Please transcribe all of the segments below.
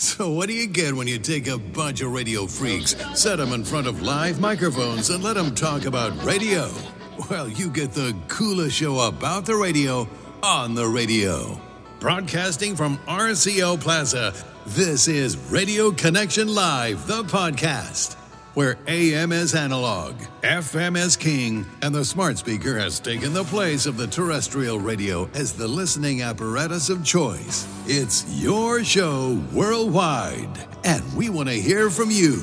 So, what do you get when you take a bunch of radio freaks, set them in front of live microphones, and let them talk about radio? Well, you get the coolest show about the radio on the radio. Broadcasting from RCO Plaza, this is Radio Connection Live, the podcast, where AM is analog, FM is king, and the smart speaker has taken the place of the terrestrial radio as the listening apparatus of choice. It's your show worldwide, and we want to hear from you.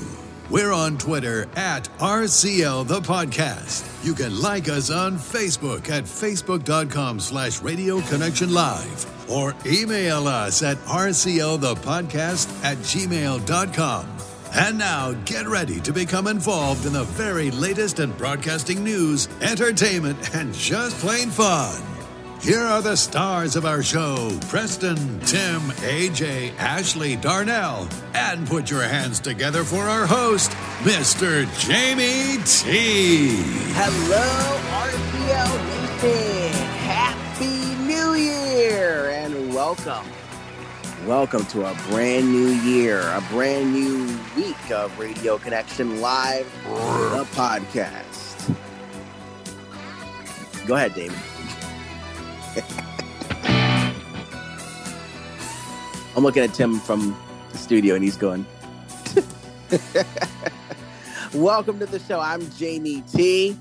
We're on Twitter at RCL the podcast. You can like us on Facebook at facebook.com slash radio connection live or email us at rclthepodcast at gmail.com. And now get ready to become involved in the very latest in broadcasting news, entertainment, and just plain fun. Here are the stars of our show Preston, Tim, AJ, Ashley, Darnell, and put your hands together for our host, Mr. Jamie T. Hello, RCL Nation. Happy New Year and welcome. Welcome to a brand new year, a brand new week of Radio Connection Live, the podcast. Go ahead, David. I'm looking at Tim from the studio and he's going, Welcome to the show. I'm Jamie T.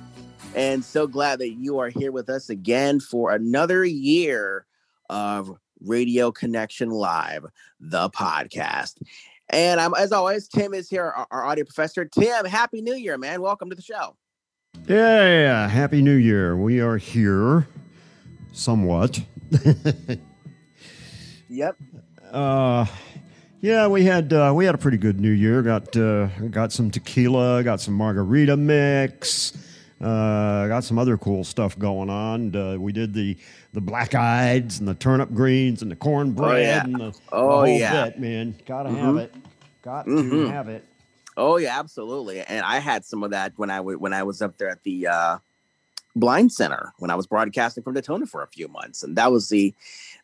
And so glad that you are here with us again for another year of Radio Connection Live, the podcast. And I'm, as always, Tim is here, our, our audio professor. Tim, Happy New Year, man. Welcome to the show. Yeah, yeah, Happy New Year. We are here somewhat. Yep. Uh, yeah, we had uh, we had a pretty good New Year. Got uh, got some tequila, got some margarita mix, uh, got some other cool stuff going on. Uh, we did the the black eyes and the turnip greens and the cornbread yeah. and the, the Oh, whole yeah. bit, man. Gotta have Mhm. it. Got to Mhm. have it. Oh yeah, absolutely. And I had some of that when I w- when I was up there at the uh, Blind Center when I was broadcasting from Daytona for a few months, and that was the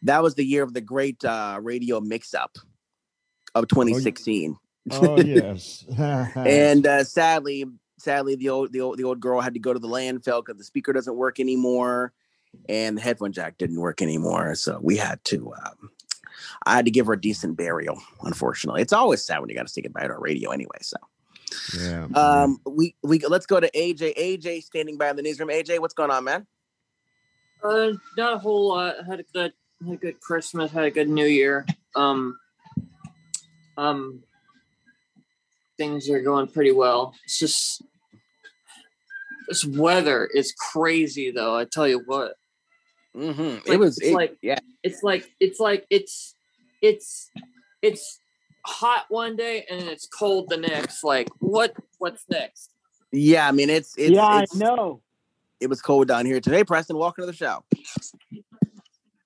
that was the year of the great uh, radio mix up of 2016. Oh yes. and uh, sadly, sadly, the old the old the old girl had to go to the landfill because the speaker doesn't work anymore, and the headphone jack didn't work anymore. So we had to. Um, I had to give her a decent burial. Unfortunately, it's always sad when you got to say goodbye to a radio anyway. So. yeah. Um, we we let's go to AJ. AJ standing by in the newsroom. AJ, what's going on, man? Uh, not a whole lot. Had a good, had a good Christmas. Had a good New Year. Um, um, things are going pretty well. It's just this weather is crazy, though. I tell you what, Mm-hmm. Like, it was it's it- like- yeah. it's like it's like it's it's it's hot one day and it's cold the next. Like what? What's next? Yeah, I mean it's it's, yeah, it's I know. it was cold down here today. Preston, welcome to the show.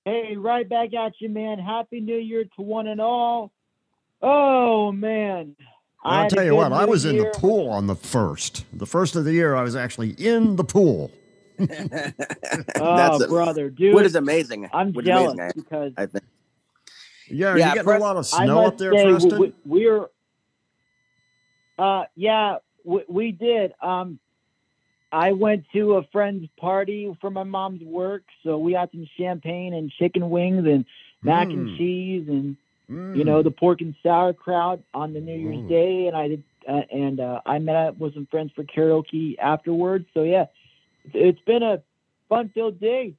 Hey, right back at you, man. Happy New Year to one and all. Oh man. I I'll tell you what, I New was in the pool on the first. The first of the year, I was actually in the pool. Oh, a- brother, dude. what is amazing. I'm what is jealous amazing, because I, I think. Yeah, Yeah, you getting Pres- a lot of snow up there, say Preston? we, we're. Uh, yeah, we, we did. Um, I went to a friend's party for my mom's work, so we had some champagne and chicken wings and mac and Mm. cheese and Mm. you know the pork and sauerkraut on the New Year's Mm. Day, and I did, uh, and uh, I met up with some friends for karaoke afterwards. So yeah, it's been a fun-filled day.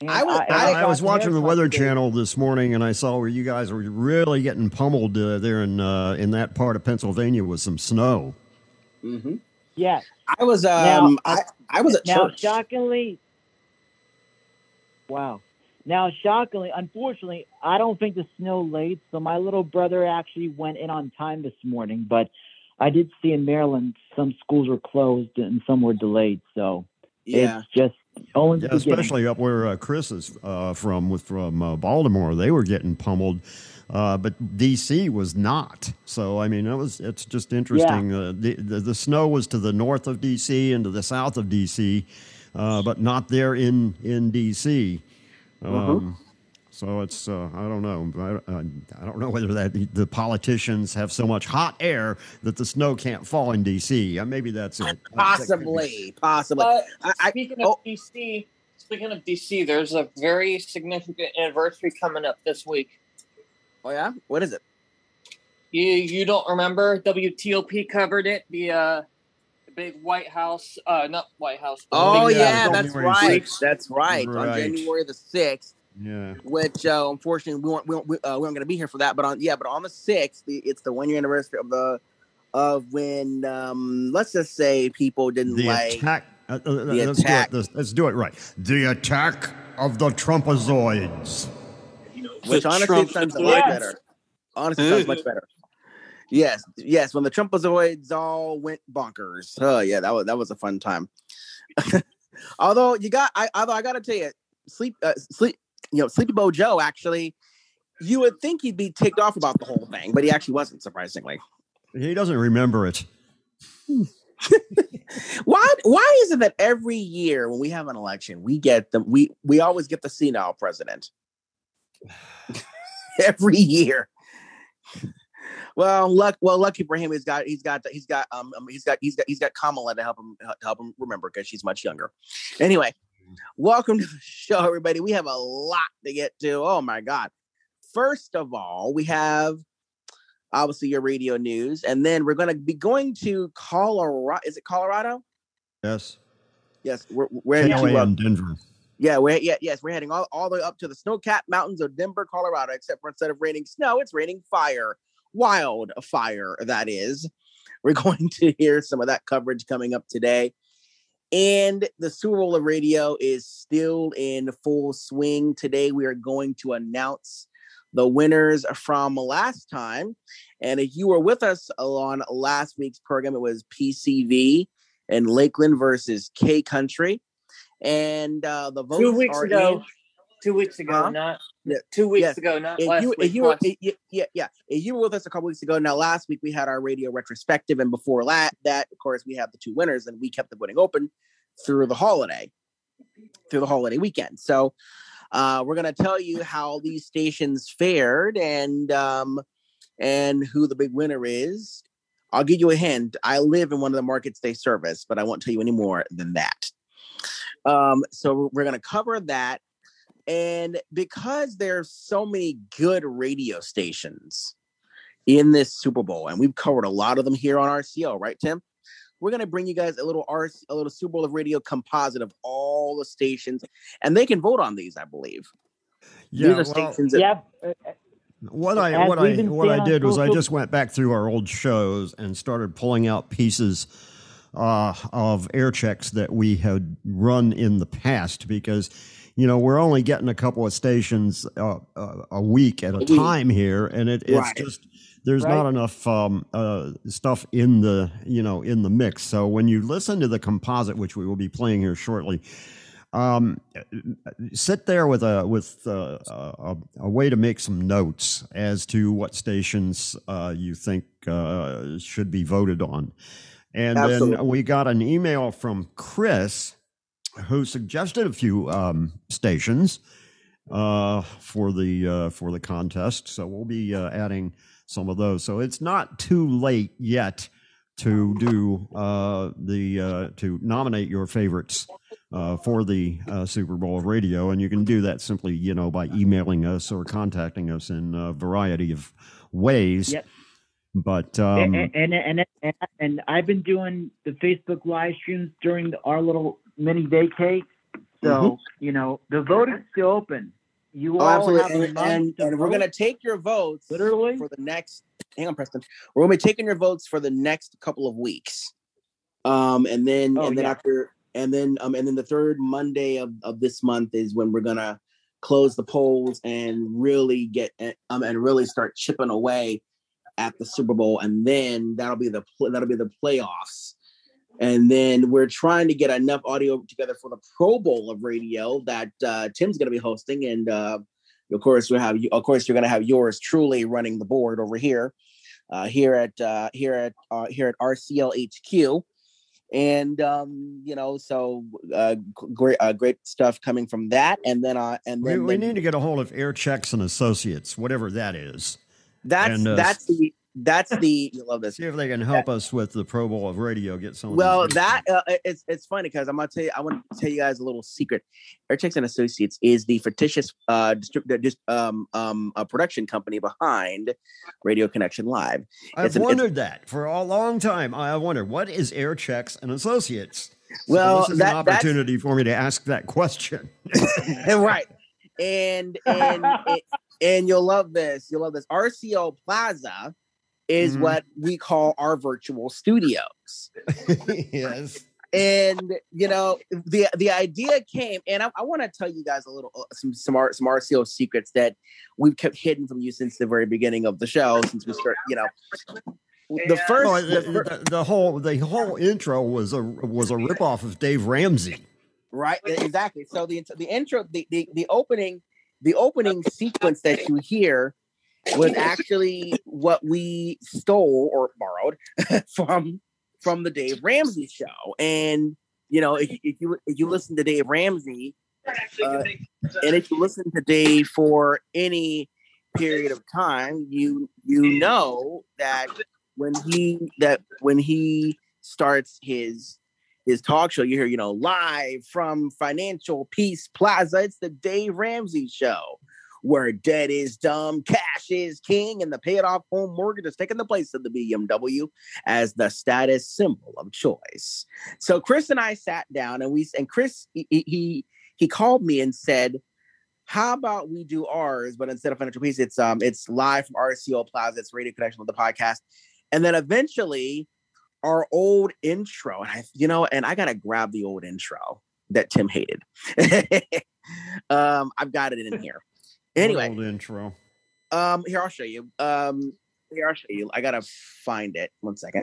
And I was- and I, I was watching the Weather. Channel this morning, and I saw where you guys were really getting pummeled uh, there in uh, in that part of Pennsylvania with some snow. hmm Yeah. I was um Now, I, I was at now, church. shockingly, wow. Now, shockingly, unfortunately, I don't think the snow laid. So my little brother actually went in on time this morning, but I did see in Maryland some schools were closed and some were delayed. So yeah. it's just only Yeah, especially up where uh, Chris is uh, from, with from uh, Baltimore, they were getting pummeled. Uh, but DC was not. So I mean, it was. It's just interesting. Uh, the, the the snow was to the north of DC and to the south of DC, uh, but not there in in DC. Um, So it's uh, I don't know I, I, I don't know whether that the politicians have so much hot air that the snow can't fall in D.C. Uh, maybe that's it. Possibly, possibly. Uh, I- I- speaking oh. of DC, speaking of DC, there's a very significant anniversary coming up this week. oh yeah, what is it? You you don't remember? WTOP covered it. The uh, the big White House, uh, not White House. Oh big, uh, yeah, that's right. That's right. On January the sixth, Yeah. which uh, unfortunately we weren't we, weren't- we, uh, we weren't going to be here for that. But on yeah, but on the sixth, it's the one year anniversary of the of when um let's just say people didn't The like attack. Uh, uh, the let's attack. Do it, let's, let's do it right. The attack of the Trumpazoids. which The honestly Trump- sounds a lot Yes. better. Honestly, sounds much better. Yes, yes. When the Trumpazoids all went bonkers. Oh yeah, that was that was a fun time. although you got, I although I got to tell you, sleep, uh, sleep, you know, Sleepy Bo Joe actually, you would think he'd be ticked off about the whole thing, but he actually wasn't. Surprisingly, He doesn't remember it. why? Why is it that every year when we have an election, we get the we we always get the senile president? every year. Well, luck. Well, lucky for him, he's got he's got he's got um um, he's got he's got he's got Kamala to help him to help him remember because she's much younger. Anyway, welcome to the show, everybody. We have a lot to get to. Oh my god! First of all, we have obviously your radio news, and then we're going to be going to Colorado. Is it Colorado? Yes. Yes, we're we're heading to, uh, Denver. yeah, we're yeah, yes, we're heading all, all the way up to the snow-capped mountains of Denver, Colorado. Except for instead of raining snow, it's raining fire, wild fire. That is. We're going to hear some of that coverage coming up today, and the Super Bowl of radio is still in full swing. Today, we are going to announce the winners from last time. And if you were with us on last week's program, it was PCV and Lakeland versus K Country. And uh, the votes two weeks are ago. in. Two weeks ago, Huh? not Yeah. two weeks Yes. ago, not If last you, week. you were, last- yeah, yeah, yeah. If you were with us a couple weeks ago, now last week we had our radio retrospective, and before that, that of course we have the two winners, and we kept the voting open through the holiday, through the holiday weekend. So uh, we're gonna tell you how these stations fared and um, and who the big winner is. I'll give you a hint. I live in one of the markets they service, but I won't tell you any more than that. Um, so we're gonna cover that. And because there's so many good radio stations in this Super Bowl, and we've covered a lot of them here on RCO, right, Tim? We're gonna bring you guys a little R a little Super Bowl of radio composite of all the stations, and they can vote on these, I believe. Yeah. these are well, stations that Yeah, uh, What I As what I what I did was I just went back through our old shows and started pulling out pieces uh, of air checks that we had run in the past because you know we're only getting a couple of stations uh, uh, a week at a A time here, and it, it's Right. just there's Right. not enough um, uh, stuff in the you know in the mix. So when you listen to the composite, which we will be playing here shortly. Um, sit there with a with uh, a, a way to make some notes as to what stations uh, you think uh, should be voted on. And then we got an email from Chris who suggested a few um, stations uh, for the uh, for the contest. So we'll be uh, adding some of those. So it's not too late yet to do uh, the uh, to nominate your favorites uh, for the uh, Super Bowl of radio, and you can do that simply, you know, by emailing us or contacting us in a variety of ways. Yep. But um, and, and, and and and I've been doing the Facebook live streams during the, our little mini vacay. So Mhm. you know the vote is still open. You Oh, all absolutely. have And, and, to and we're gonna take your votes literally. for the next. Hang on, Preston. We're gonna be taking your votes for the next couple of weeks. Um, and then Oh, and then yeah. after and then um and then the third Monday of, of this month is when we're gonna close the polls and really get um and really start chipping away at the Super Bowl, and then that'll be the that'll be the playoffs. And then we're trying to get enough audio together for the Pro Bowl of radio that uh, Tim's going to be hosting, and uh, of course we have you. Of course, you're going to have yours truly running the board over here, uh, here at uh, here at uh, here at RCL HQ. and um, you know, so uh, great, uh, great stuff coming from that, and then uh, and We, then, we then need to get a hold of Air Checks and Associates, whatever that is. that's and, that's the that's the you love this. See if they can help us with the Pro Bowl of radio. Get some. Well, that uh, it's it's funny because I'm gonna tell you. I want to tell you guys a little secret. Airchecks and Associates is the fictitious uh, distrib- uh, um, um, a production company behind Radio Connection Live. I've it's an- it's- wondered that for a long time. I wondered what is Air Checks and Associates. So Well, this is that- an opportunity for me to ask that question. right, and and and you'll love this. You'll love this. RCO Plaza is Mhm. what we call our virtual studios. yes. and you know the the idea came and i, I want to tell you guys a little uh, some some, R, some rco secrets that we've kept hidden from you since the very beginning of the show since we start you know the first, Well, the the, the, the whole the whole intro was a was a ripoff of Dave Ramsey. right exactly so the the intro the, the the opening the opening sequence that you hear was actually what we stole or borrowed from from the Dave Ramsey show and you know if, if you if you listen to Dave Ramsey uh, and if you listen to Dave for any period of time, you you know that when he that when he starts his his talk show, you hear you know live from Financial Peace Plaza. It's the Dave Ramsey show. Where debt is dumb, cash is king, and the paid off home mortgage is taking the place of the BMW as the status symbol of choice. So Chris and I sat down and we and Chris he, he he called me and said, "How about we do ours, but instead of financial peace, it's um it's live from RCO Plaza, it's Radio Connection with the podcast, and then eventually our old intro, and I you know, and I gotta grab the old intro that Tim hated. um, I've got it in here. Anyway, Old intro. um, here I'll show you. Um, here I'll show you. I gotta find it. One second.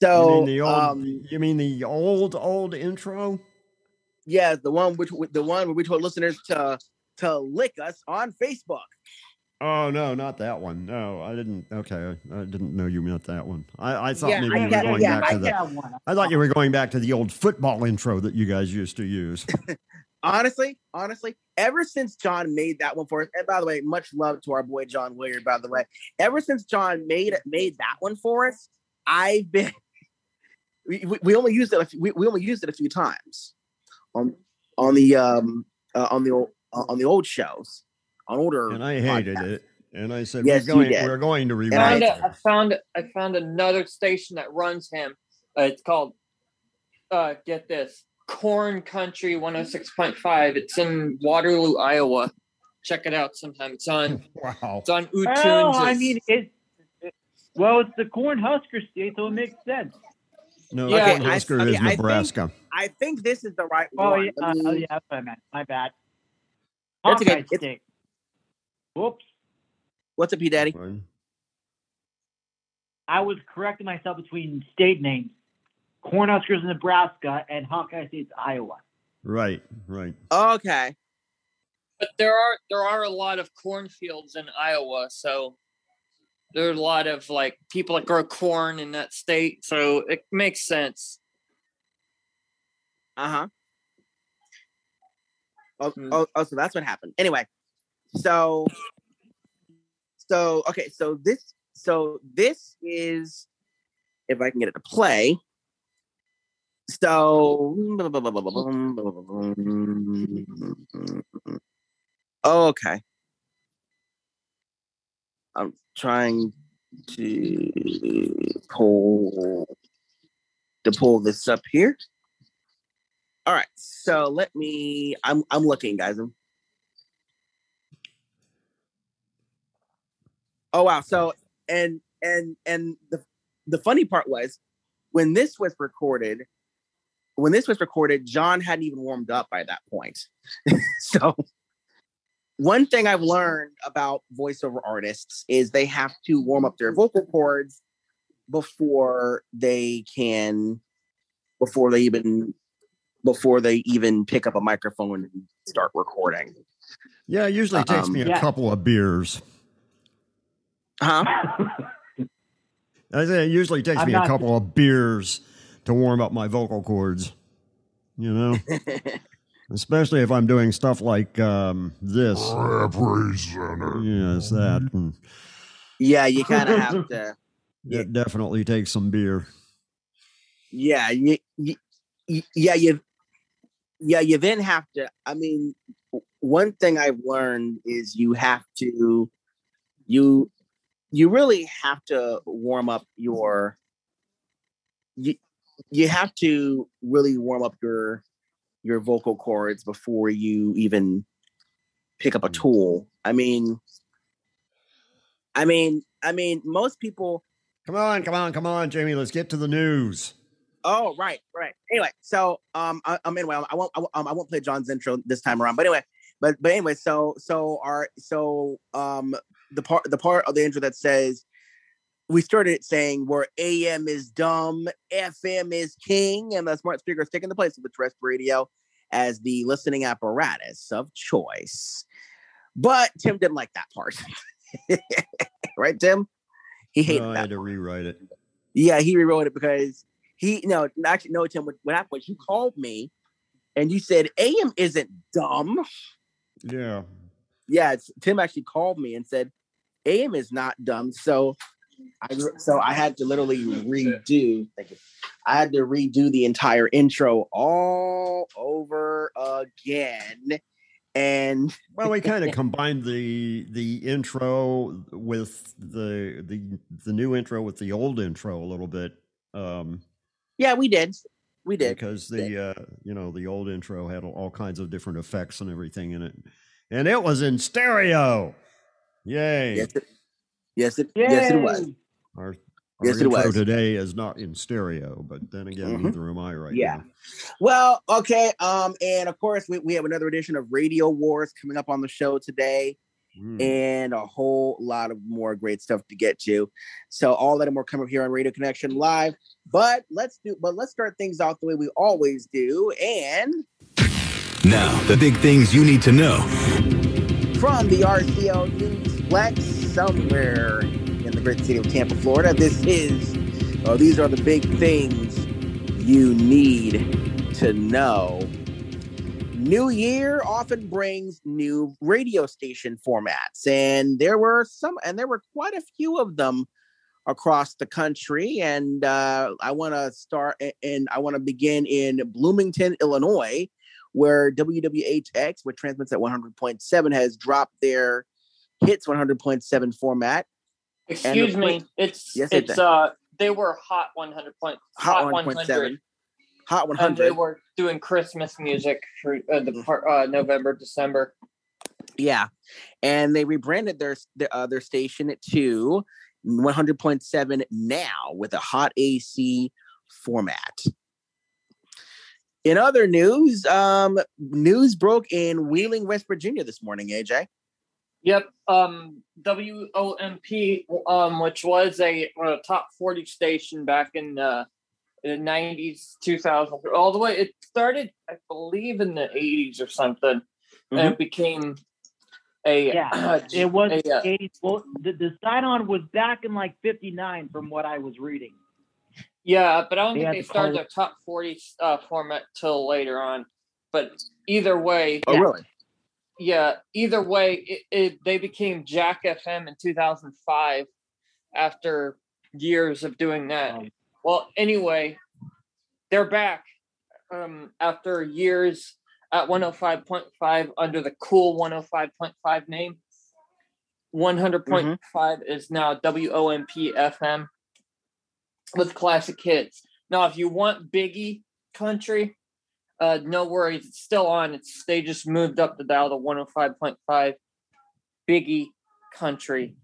You So, mean the old? um, you mean the old old intro? yeah, the one which the one where we told listeners to to lick us on Facebook. Oh no, not that one. No, I didn't. Okay, I, I didn't know you meant that one. I, I thought Yeah, maybe I you were got- going yeah, back I to the. one. I thought you were going back to the old football intro that you guys used to use. Honestly, honestly, ever since John made that one for us, and by the way, much love to our boy John Willard, by the way. Ever since John made made that one for us, I've been we, we- we only used it a few, we, we only used it a few times on on the um uh, on the old uh, on the old shows on older and I hated podcasts. it. And I said, Yes, we're going, did. we're going to I- revive found a, I found I found another station that runs him. Uh, it's called uh get this Corn Country 106.5. It's in Waterloo, Iowa. Check it out sometime. It's on Wow. it's on oh, Well, Utunes. I mean, it, it- well, it's the Corn Husker state, so it makes sense. No, Yeah, yeah, okay, I- Husker okay, is I think- Nebraska. I think this is the right Oh one. yeah, Let me- oh, yeah, that's what I meant. My bad. That's okay. State. Whoops. What's up, P Daddy? I was correcting myself between state names. Cornhuskers, in Nebraska, and Hawkeye State's Iowa. Right, right. Okay. but there are there are a lot of cornfields in Iowa, so there are a lot of like people that grow corn in that state, so it makes sense. Uh huh. Oh, Hmm. oh, oh, so that's what happened. Anyway, so, so okay, so this, so this is, if I can get it to play. So, oh, okay. I'm trying to pull to pull this up here. All right, so let me. I'm I'm looking, guys. I'm- Oh wow! So and and and the the funny part was when this was recorded. When this was recorded, John hadn't even warmed up by that point. so one thing I've learned about voiceover artists is they have to warm up their vocal cords before they can before they even before they even pick up a microphone and start recording. Yeah, it usually takes Um, me a yeah. couple of beers. Huh? I say it usually takes I'm me a couple of beers to warm up my vocal cords. You know, especially if I'm doing stuff like um, this. Representative. Yes, that. And yeah, you kind of have to. it definitely takes some beer. Yeah, you, you, you- yeah, you, yeah, you then have to. I mean, one thing I've learned is you have to, you, you really have to warm up your. You, you have to really warm up your your vocal cords before you even pick up a tool. I mean, I mean, I mean, most people Come on, come on, come on, Jamie. Let's get to the news. Oh, right, right. Anyway, so um, I, um, anyway, I won't, I won't, um, I won't play John's intro this time around. But anyway, but but anyway, so so our so um the part the part of the intro that says we started saying where AM is dumb, FM is king, and the smart speaker is taking the place of the terrestrial radio as the listening apparatus of choice. But Tim didn't like that part, right, Tim? He hated No, I that had to rewrite it. yeah, he rewrote it because he no actually no Tim what, what happened was you called me and you said AM isn't dumb. Yeah. Yeah, it's, Tim actually called me and said AM is not dumb. So I so I had to literally redo. Thank you. I had to redo the entire intro all over again. And Well, we kind of combined the the intro with the the the new intro with the old intro a little bit. Um, yeah, we did. We did. because the uh, you know the old intro had all kinds of different effects and everything in it, and it was in stereo. Yay! Yes, it, yes, it, yes, it was. Our, our Yes, it intro was. today is not in stereo, but then again, Mhm. neither am I right Yeah. now. Well, okay. Um, and of course, we, we have another edition of Radio Wars coming up on the show today, Mm. and a whole lot of more great stuff to get to. So all that and more coming up here on Radio Connection Live. But let's do but let's start things off the way we always do. And Now, the big things you need to know. from the RCO Newsplex somewhere in the great city of Tampa, Florida, this is or these are the big things you need to know. New Year often brings new radio station formats, and there were some, and there were quite a few of them across the country. And uh, I want to start, and I want to begin in Bloomington, Illinois, where WWHX, which transmits at 100.7, has dropped their hits 100.7 format. Excuse me. point- It's Yes, it it's uh they were hot 100 point Hot hot 100 100.7, Hot and they were doing Christmas music for uh, the Mm. part uh, November December. Yeah, and they rebranded their their, uh, their station to 100.7 now with a hot AC format. In other news, um, news broke in Wheeling, West Virginia this morning. AJ. Yep. Um, WOMP, um, which was a, uh top 40 station back in uh, the 90s, 2000, all the way. It started, I believe, in the 80s or something, and it became a. Yeah, it was. a, uh, 80, well, the, the sign on was back in like 59 from what I was reading. Yeah, but I don't They think they started call their top 40 uh, format till later on. But either way, Oh, really? Yeah, either way, it, it, they became Jack FM in 2005 after years of doing that. Um, Well, anyway, they're back um, after years at 105.5 under the cool 105.5 name. 100.5 is now WOMP FM with classic hits. Now, if you want Biggie country, uh, no worries, it's still on. It's they just moved up the dial to 105.5 Biggie country.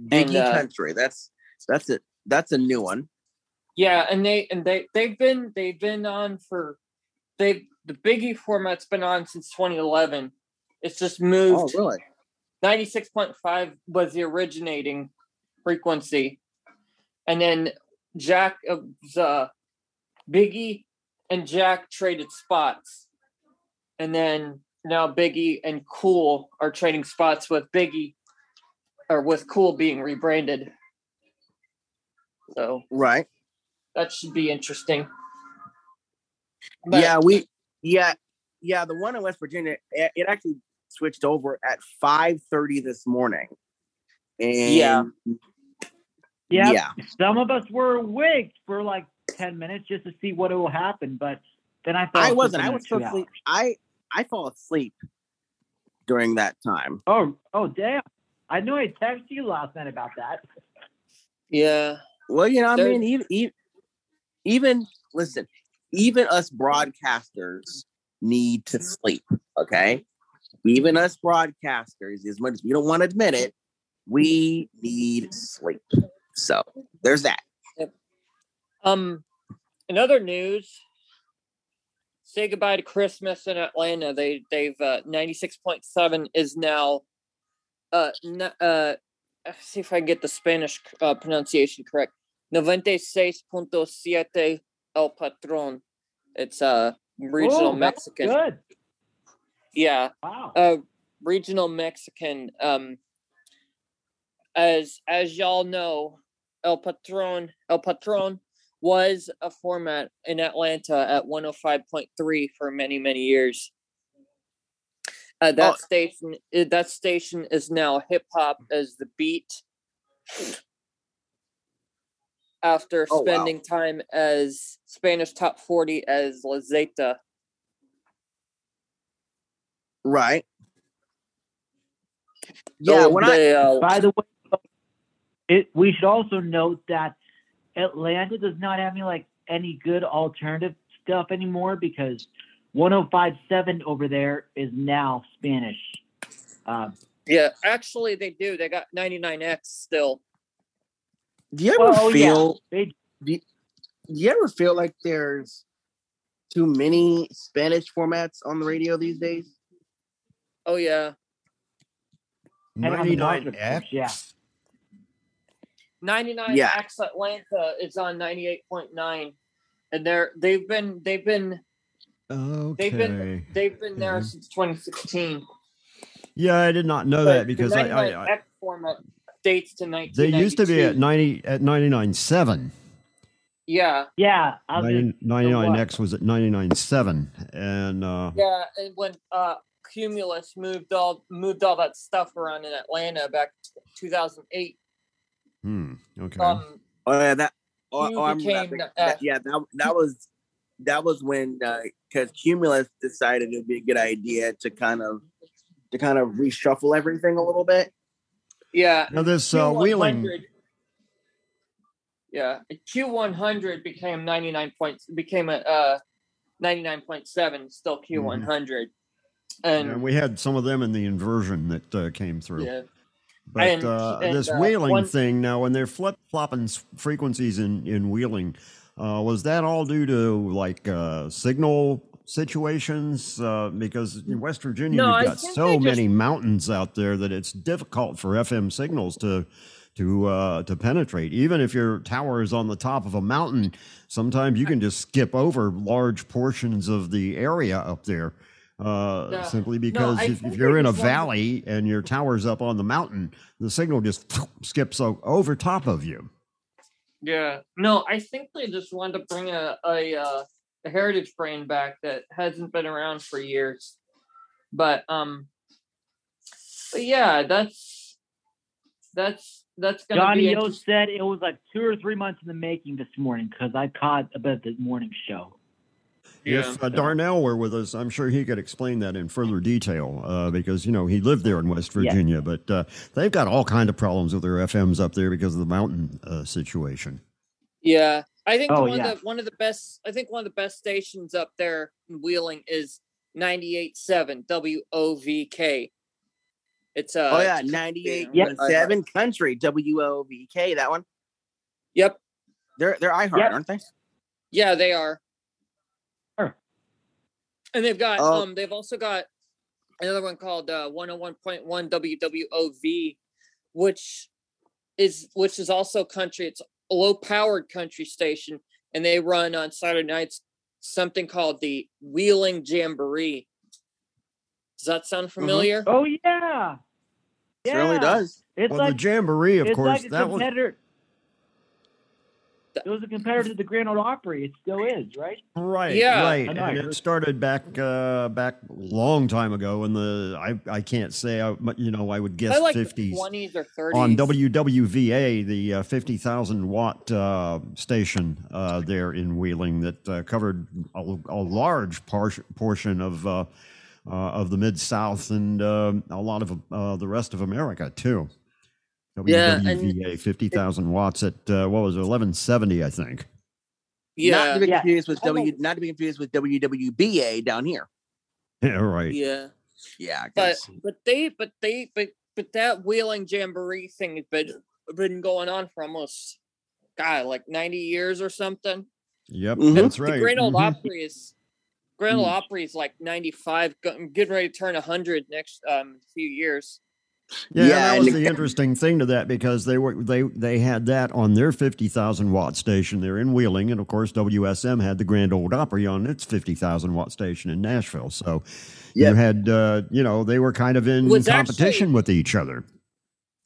Biggie And, uh, Country. That's that's it. That's a new one. Yeah, and they and they they've been they've been on for they the Biggie format's been on since 2011. It's just Oh, moved. really? 96.5 was the originating frequency, and then Jack uh, was, uh, Biggie and Jack traded spots, and then now Biggie and Cool are trading spots with Biggie, or with Cool being rebranded. So Right. that should be interesting. But- yeah, we yeah yeah the one in West Virginia it, it actually switched over at five thirty this morning. And Yeah. Yeah. yeah. Some of us were awake for like ten minutes just to see what will happen, but then I fell I wasn't. I was still two asleep. I I fall asleep during that time. Oh, oh, damn! I know I texted you last night about that. yeah. Well, you know, I mean, even, even even listen, even us broadcasters need to sleep. Okay, even us broadcasters, as much as we don't want to admit it, we need sleep. So there's that. Um, in other news, say goodbye to Christmas in Atlanta. They they've uh, ninety six point seven is now uh uh let's see if I can get the Spanish uh, pronunciation correct. Noventa seis punto siete El Patron. It's uh regional Oh, Mexican. Good. Yeah, Wow. uh regional Mexican. Um, as as y'all know, El Patron El Patron was a format in Atlanta at 105.3 for many many years. Uh, that Oh. station uh, that station is now hip hop as the beat. After Oh, wow. spending time as Spanish top 40 as La Zeta. Right. Yeah. Oh, When I uh, By the way, it we should also note that Atlanta does not have any like any good alternative stuff anymore because 105.7 over there is now Spanish. Um, Yeah, actually, they do. They got 99X still. do you ever oh feel yeah, they, do you ever feel like there's too many Spanish formats on the radio these days? Oh yeah, depending on the market, 99X? yeah. 99X Yeah. Atlanta is on 98.9, and they're they've been they've been Okay. they've been they've been there Mhm. since 2016. yeah, I did not know But that because the I, I, I 99X format dates to 19. they used to be at 90 at 99.7. Yeah, Yeah, I was 90, just- so what? 99X was at 99.7. And uh, yeah, and when uh Cumulus moved all moved all that stuff around in Atlanta back in 2008. Hmm, okay. Um, Oh yeah, that. Oh, oh, I remember that became, thing. uh, That- yeah, that that was that was when because Cumulus decided it would be a good idea to kind of to kind of reshuffle everything a little bit. yeah, now, this uh, wheeling. Yeah, Q one hundred became ninety nine points. Became a uh, ninety nine point seven. Still Q one hundred. And And we had some of them in the inversion that uh, came through. yeah, But And- uh, and, this uh, wheeling one- thing now, when they're flip flopping frequencies in in wheeling, uh, was that all due to like uh, signal situations? Uh, because in West Virginia, no, you've got so just- many mountains out there that it's difficult for FM signals to to uh, to penetrate. Even if your tower is on the top of a mountain, sometimes you can just skip over large portions of the area up there. Uh, Yeah. Simply because I if, if you're in a just wanted- valley and your tower's up on the mountain, the signal just skips over top of you. yeah. No, I think they just wanted to bring a a, uh, a heritage brand back that hasn't been around for years. But um, but yeah, that's that's that's gonna Johnny be Yo interest- said it was like two or three months in the making this morning because I caught a bit of the morning show. Yeah. If uh, Darnell were with us, I'm sure he could explain that in further detail uh, because you know he lived there in West Yeah. Virginia. But uh, they've got all kind of problems with their FMs up there because of the mountain uh, situation. Yeah, I think Oh, one yeah. of the one of the best. I think one of the best stations up there in Wheeling is 98.7 WOVK. It's uh oh yeah, ninety eight Yep. seven country W O V K. That one. Yep. They're they're iHeart, Yep. aren't they? Yeah, they are. Sure. And they've got Oh. um they've also got another one called uh 101.1 WWOV which is which is also country. It's a low powered country station and they run on Saturday nights something called the Wheeling Jamboree. Does that sound familiar? Oh yeah, yeah. Certainly does. It's well, like the jamboree, of course, like that was competitor. It was a competitor to the Grand Ole Opry. It still is, right? Right, Yeah. right. I know, I And it started back uh, back long time ago in the I I can't say I you know I would guess I like fifties twenties or thirties on WWVA the uh, fifty thousand watt uh, station uh, there in Wheeling that uh, covered a, a large par- portion of uh, uh, of the mid South and uh, a lot of uh, the rest of America too. Yeah, and- WWVA fifty thousand watts at uh, what was it eleven seventy I think. Yeah, not to be Yeah. confused with I know- W. Not to be confused with WWBA down here. Yeah, right. yeah. Yeah, But 'cause- but they but they but but that wheeling jamboree thing has been been going on for almost God like ninety years or something. Yep, Mhm. that's The right. Grand Old Mhm. Opry is Grand Old Mm. Opry is like ninety five, getting ready to turn hundred next um few years. Yeah, Yeah, that was and- the interesting thing to that because they were they they had that on their fifty thousand watt station there in Wheeling, and of course WSM had the Grand Old Opry on its fifty thousand watt station in Nashville. So you had uh, you know they were kind of in Was competition actually- with each other.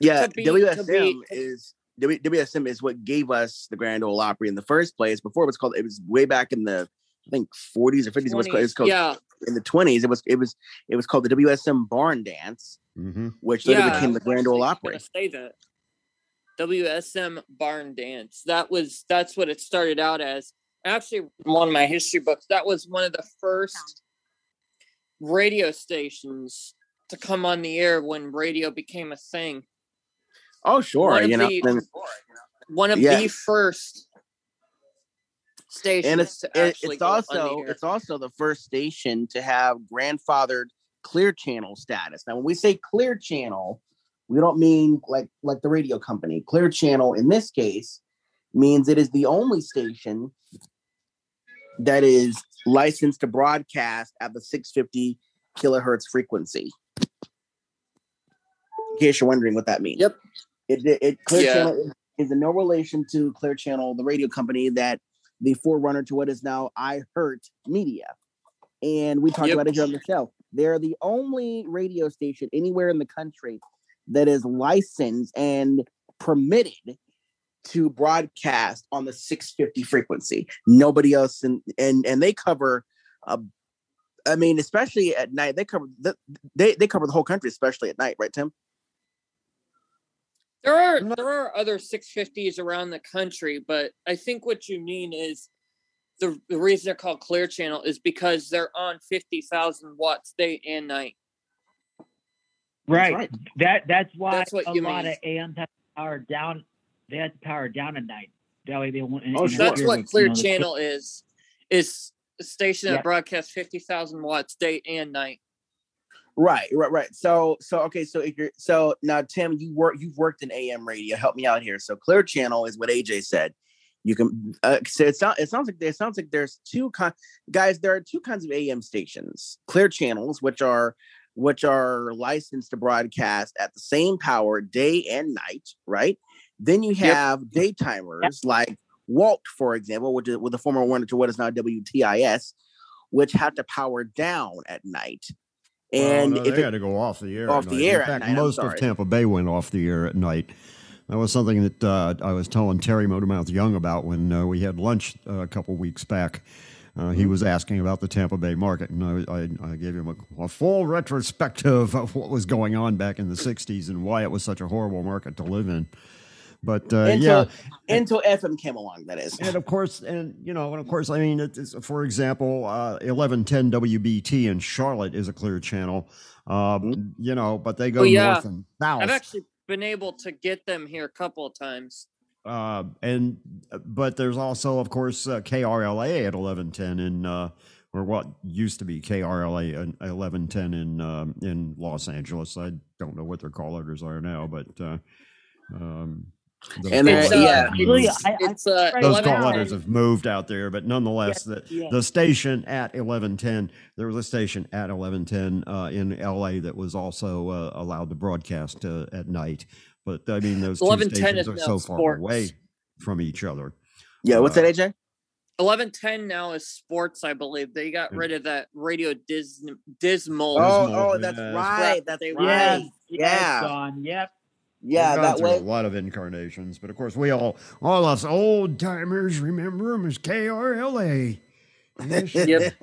yeah, be- WSM be- is WSM is what gave us the Grand Ole Opry in the first place. Before it was called, it was way back in the I think 40s or 50s. It was called, it was called yeah, in the 20s. It was it was it was called the WSM Barn Dance, Mm-hmm. which later yeah. became the Grand Ole Opry. Say that. WSM Barn Dance. That was that's what it started out as. Actually, one of my history books. That was one of the first radio stations to come on the air when radio became a thing. Oh, sure, One of you know. the- and- One of Yeah. the first stations and it's it's go on the also it's also the first station to have grandfathered clear channel status. Now, when we say clear channel, we don't mean like like the radio company. Clear channel in this case means it is the only station that is licensed to broadcast at the 650 kilohertz frequency. In case you're wondering what that means. Yep. It, it, it Clear Yeah. Channel is, is in no relation to Clear Channel, the radio company that the forerunner to what is now I Hurt Media. And we talked Yep. about it here on the show. They're the only radio station anywhere in the country that is licensed and permitted to broadcast on the 650 frequency. Nobody else, in, and and they cover. Uh, I mean, especially at night, they cover the, they they cover the whole country, especially at night, right, Tim? There are not- there are other 650s around the country, but I think what you mean is the the reason they're called Clear Channel is because they're on 50,000 watts day and night. Right. right. That that's why That's what a you lot mean. of AMs have power down. They have to power down at night. That way they won't. Oh, sure. That's what with, you Clear know, Channel is. Is a station Yeah. that broadcasts 50,000 watts day and night. Right, right, right. So, so okay. So if you're so now, Tim, you work. You've worked in AM radio. Help me out here. So, Clear Channel is what AJ said. You can. Uh, so it sounds. It sounds like there sounds like there's two kind guys. There are two kinds of AM stations. Clear channels, which are which are licensed to broadcast at the same power day and night. Right. Then you Yep. have daytimers like Walt, for example, which is with the former one to what is now WTIS, which have to power down at night. And well, no, they it- had to go off the air. Off at the air In fact, night, most of. Tampa Bay went off the air at night. That was something that uh, I was telling Terry Motormouth Young about when uh, we had lunch uh, a couple weeks back. Uh, he Mm-hmm. was asking about the Tampa Bay market, and I, I, I gave him a, a full retrospective of what was going on back in the '60s and why it was such a horrible market to live in. But uh, until yeah, until FM came along. That is. and of course, and you know, and of course, I mean, it's, for example, uh, eleven ten WBT in Charlotte is a clear channel. Um, You know, but they go Oh, yeah. north and south. I've actually been able to get them here a couple of times. uh, and but there's also, of course, uh, KRLA at eleven ten in uh, or what used to be KRLA eleven ten in um, in Los Angeles. I don't know what their call letters are now, but. Uh, um, those And, uh, It's, uh, yeah. have Really, moved. I- I- It's uh, Right those 11 call letters have moved out there, but nonetheless, the, Yeah. the station at 1110, there was a station at 1110 uh, in LA that was also uh, allowed to broadcast uh, at night. But I mean, those two 1110 stations is are now so far sports. away from each other. Yeah. What's Uh, that, AJ? 1110 now is sports, I believe. They got rid of that radio dis- dismal. Oh, Dismal, oh, that's yeah. right. That's They- right. Yes, Yeah. yes, Don. Yep. Yeah, gone that through way. a lot of incarnations, but of course, we all, all us old timers, remember him as KRLA. Yep.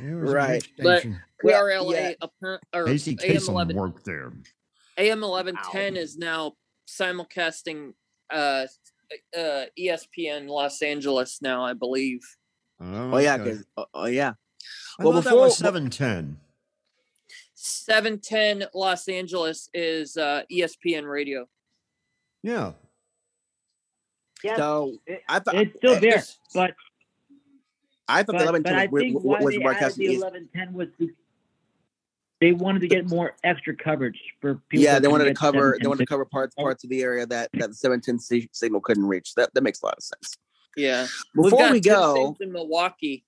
it was a Right. But- station. Well, KRLA yeah. appar- or Casey AM Kasem eleven worked there. AM eleven ten is now simulcasting uh uh ESPN Los Angeles now, I believe. Oh yeah, okay. 'cause- oh, oh, yeah. I well, that before- was seven ten. Seven ten Los Angeles is uh ESPN radio. Yeah, Yeah, So it- I thought it's still there, It's- but I thought the but, eleven but I was, think was, why was they the eleven ten was be- they wanted to get more extra coverage for people. Yeah, they wanted to cover. They wanted to cover parts parts of the area that that the seven ten signal couldn't reach. That that makes a lot of sense. Yeah. We've Before got we go, things in Milwaukee.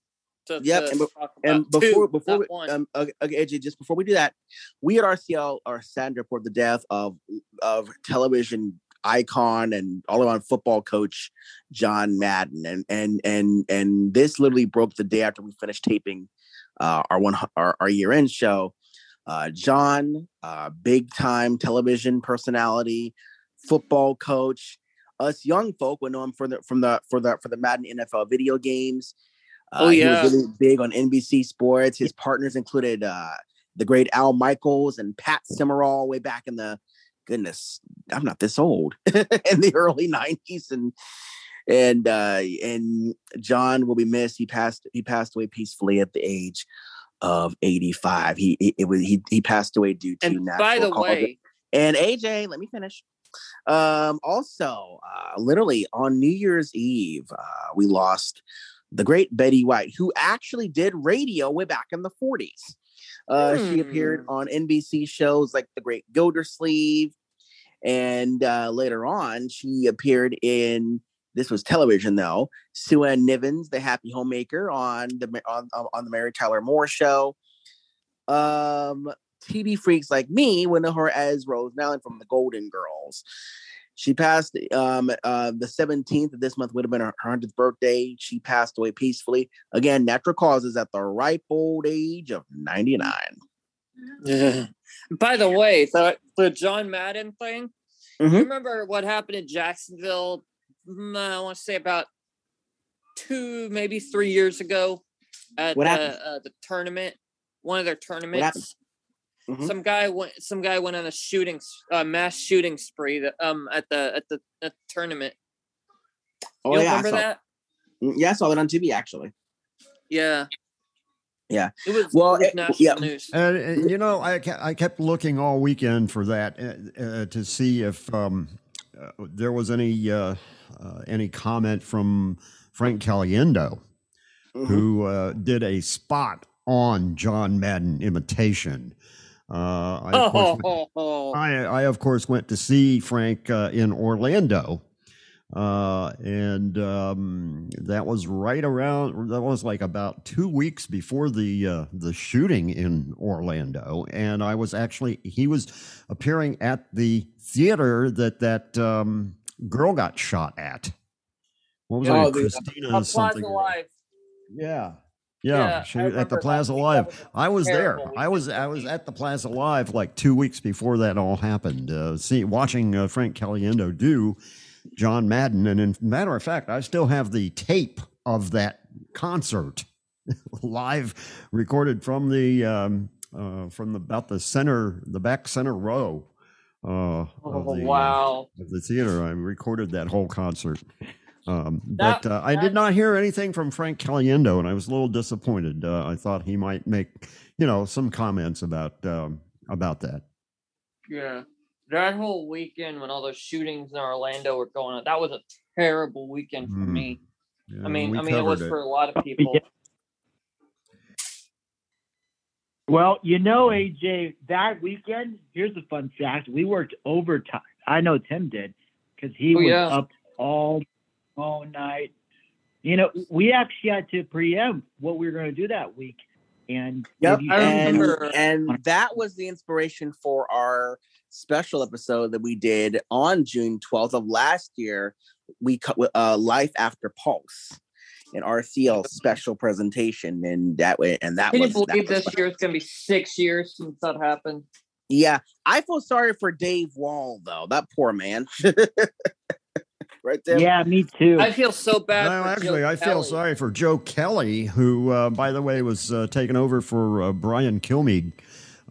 To, Yep, to and be- and before Two, before we, um okay, AJ, just before we do that, we at RCL are sad to report the death of of television icon and all around football coach John Madden, and and and and this literally broke the day after we finished taping uh, our one our, our year end show. Uh, John, uh, big time television personality, football coach. Us young folk would know him for the from the for the for the Madden NFL video games. Oh, Uh, yeah. he was really big on NBC Sports. His partners included uh, the great Al Michaels and Pat Summerall way back in the goodness, I'm not this old in the early '90s, and and uh, and John will be missed. He passed he passed away peacefully at the age of 85. He he- it was he he passed away due to and natural by the causes. way, And AJ, let me finish. Um, also, uh, literally on New Year's Eve, uh, we lost the great Betty White, who actually did radio way back in the 40s. Uh, She appeared Hmm. on NBC shows like The Great Gildersleeve, and uh, later on, she appeared in this was television though. Sue Ann Nivens, the Happy Homemaker, on the on on the Mary Tyler Moore Show. Um, TV freaks like me would know her as Rose Nylund from the Golden Girls. She passed um uh the 17th of this month would have been her 100th birthday. She passed away peacefully. Again, natural causes at the ripe old age of 99. Yeah. By the way, the the John Madden thing. Mhm. You remember what happened in Jacksonville? mm, I want to say about two, maybe three years ago at the uh, the tournament. One of their tournaments. Happened? Mhm. Some guy went. Some guy went on a shooting, s- uh, mass shooting spree. That, um, at the at the at the tournament. Oh you yeah, I remember saw, that? Mm, yeah, I saw that on TV actually. Yeah. Yeah. It was. Well, it was it- national yeah. news. and, and, you know, I ke- I kept looking all weekend for that uh, uh, to see if um, uh, there was any uh, uh, any comment from Frank Caliendo, Mhm. who uh, did a spot on John Madden imitation. Uh, I, of course, went- Oh, I, I of course went to see Frank uh, in Orlando, uh, and um, that was right around. That was like about two weeks before the uh, the shooting in Orlando, and I was actually he was appearing at the theater that that um, girl got shot at. What was Oh, the- Christina something. Yeah. Yeah, Yeah, she, at the. Plaza Live. was I was there. I was I was at the Plaza Live like two weeks before that all happened. Uh, see, watching uh, Frank Caliendo do John Madden, and in matter of fact, I still have the tape of that concert live, recorded from the um, uh, from the, about the center, the back center row. Uh, of Oh the, uh, wow. of the theater. I recorded that whole concert. Um, That- but uh, I did not hear anything from Frank Caliendo, and I was a little disappointed. Uh, I thought he might make, you know, some comments about um, about that. Yeah. That whole weekend when all those shootings in Orlando were going on, that was a terrible weekend for Mm. me. I mean, I mean, it was covered for a lot of people. Yeah. Well, you know, AJ, that weekend, here's a fun fact. We worked overtime. I know Tim did because he Oh, was yeah. up all all night. You know, we actually had to preempt what we were going to do that week. And Yep, you- I and remember- and that was the inspiration for our special episode that we did on June 12th of last year. We cut with uh, Life After Pulse, an RCL special presentation, and that way, and that Can you was that believe was this year it's going to be six years since that happened? Yeah, I feel sorry for Dave Wall though. That poor man. right there. Yeah, me too. I feel so bad. No, for actually, Joe I feel Kelly. sorry for Joe Kelly, who, uh, by the way, was uh, taking over for uh, Brian Kilmeade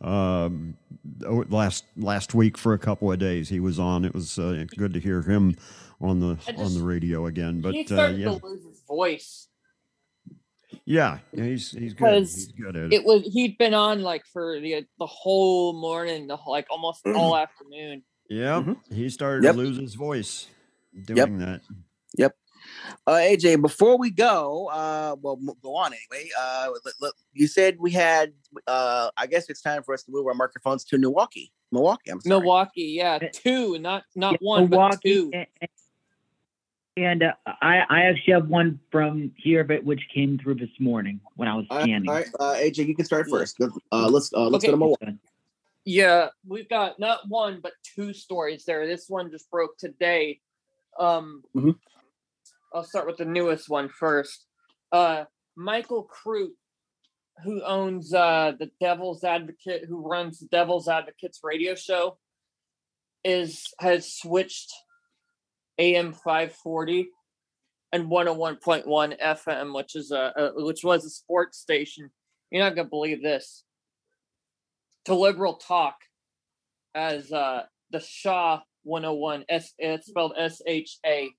um, last last week for a couple of days. He was on. It was uh, good to hear him on the I on the radio again. But He's uh, yeah, to lose his voice. yeah, yeah, he's he's good. He's good at it. It was he'd been on like for the the whole morning, the whole, like almost all afternoon. Yeah, Mhm. he started Yep. to lose his voice doing that. Uh, AJ, before we go, uh, well, m- go on anyway. Uh, let- let- you said we had. Uh, I guess it's time for us to move our microphones to Milwaukee. Milwaukee. I'm sorry. Milwaukee, yeah, two, not not Yeah, one, but two. and, and- and, uh, I I actually have one from here, but which came through this morning when I was All right, scanning. all right, uh, AJ, you can start first. Go- Uh, let's uh, let's Okay. go to Milwaukee. Yeah, we've got not one but two stories there. This one just broke today. Um, Mhm. I'll start with the newest one first. Uh, Michael Crute, who owns uh, the Devil's Advocate, who runs the Devil's Advocates radio show, is has switched AM five forty and one hundred one point one FM, which is a, a which was a sports station. You're not gonna believe this to liberal talk as uh the Shaw 101 S it's spelled S H A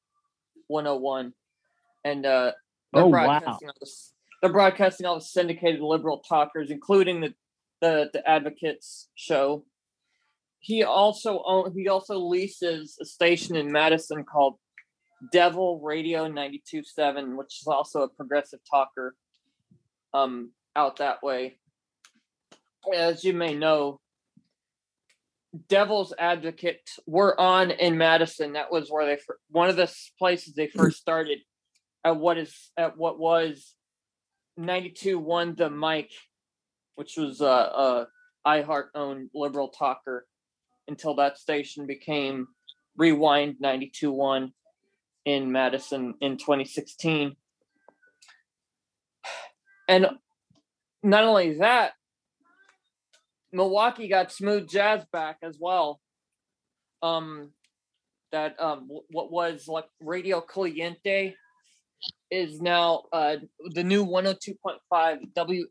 101 and uh they're Oh, wow. broadcasting all this they're broadcasting all the syndicated liberal talkers including the the the advocates show. He also own, he also leases a station in Madison called Devil Radio 92.7 which is also a progressive talker um out that way. As you may know, Devil's Advocate were on in Madison. That was where they one of the places they hmm. first started at what is at what was 92 one the mic, which was a, a iHeart owned liberal talker until that station became Rewind 92 one in Madison in 2016. And not only that, Milwaukee got smooth jazz back as well. Um, that um, what was like Radio Caliente is now uh the new 102.5 W.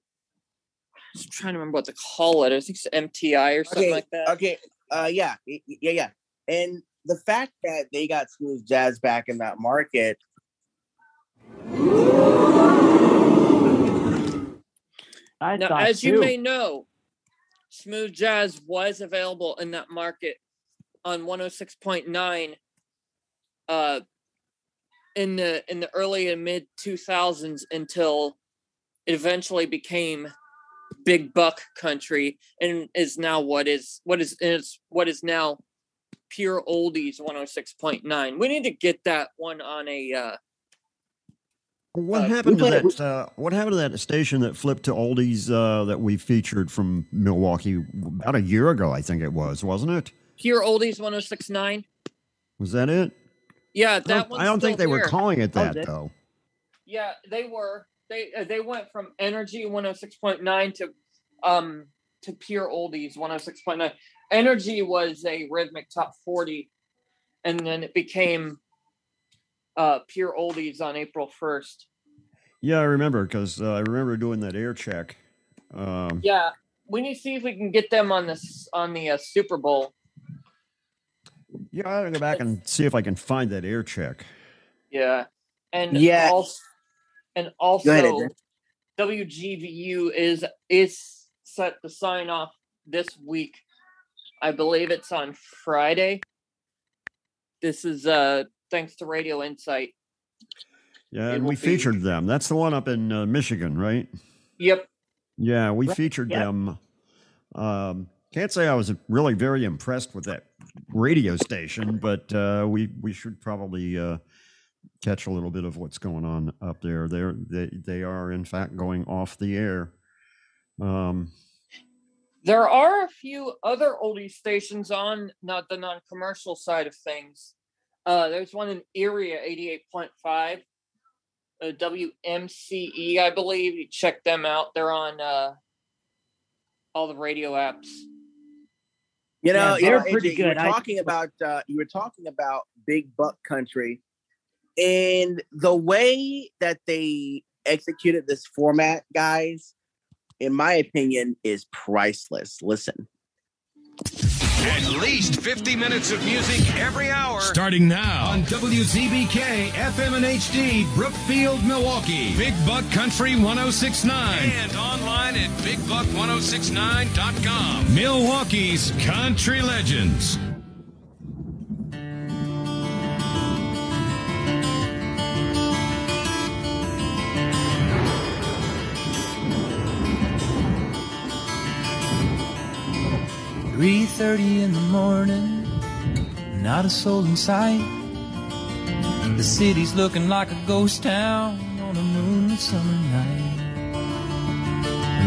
I'm trying to remember what to call it. I think it's MTI or something Okay, like that. Okay. Uh, yeah, y- y- yeah, yeah. And the fact that they got smooth jazz back in that market. I Now, thought as you may know, smooth jazz was available in that market on 106.9 uh in the in the early and mid 2000s until it eventually became big buck country and is now what is what is is what is now pure oldies 106.9 we need to get that one on a uh What Uh, happened to that? Uh, what happened to that station that flipped to oldies uh, that we featured from Milwaukee about a year ago? I think it was, wasn't it? pure oldies 106.9 Was that it? yeah I that don't, one's I don't think they still were calling it Oh, that they- though. Yeah, they were. They uh, they went from Energy 106.9 to um to Pure Oldies 106.9. Energy was a rhythmic top 40 and then it became uh Pure Oldies on April 1st. Yeah, I remember because uh, I remember doing that air check. Um, Yeah, we need to see if we can get them on this on the uh, Super Bowl. yeah, I gotta go back and see if I can find that air check. Yeah. And Yeah. also, and also ahead, WGVU is is set to sign off this week. I believe it's on Friday. This is uh thanks to Radio Insight. Yeah, and we be- featured them. That's the one up in uh, Michigan, right? Yep. Yeah, we Right, featured yeah. them. Um, can't say I was really very impressed with that radio station, but uh, we we should probably uh, catch a little bit of what's going on up there. They're, they they are in fact going off the air. Um, There are a few other oldie stations on not the non-commercial side of things. Uh, there's one in Erie at 88.5, uh, WMCE, I believe. You check them out. They're on uh, all the radio apps. You know, Yeah, you they're know, pretty AJ, You were good. I- talking about uh, you were talking about Big Buck Country, and the way that they executed this format, guys, in my opinion, is priceless. Listen. At least 50 minutes of music every hour. Starting now on WZBK FM and HD, Brookfield, Milwaukee. Big Buck Country 1069. And online at bigbuck1069.com. Milwaukee's Country Legends. Three thirty in the morning, not a soul in sight. The city's looking like a ghost town on a moonlit summer night.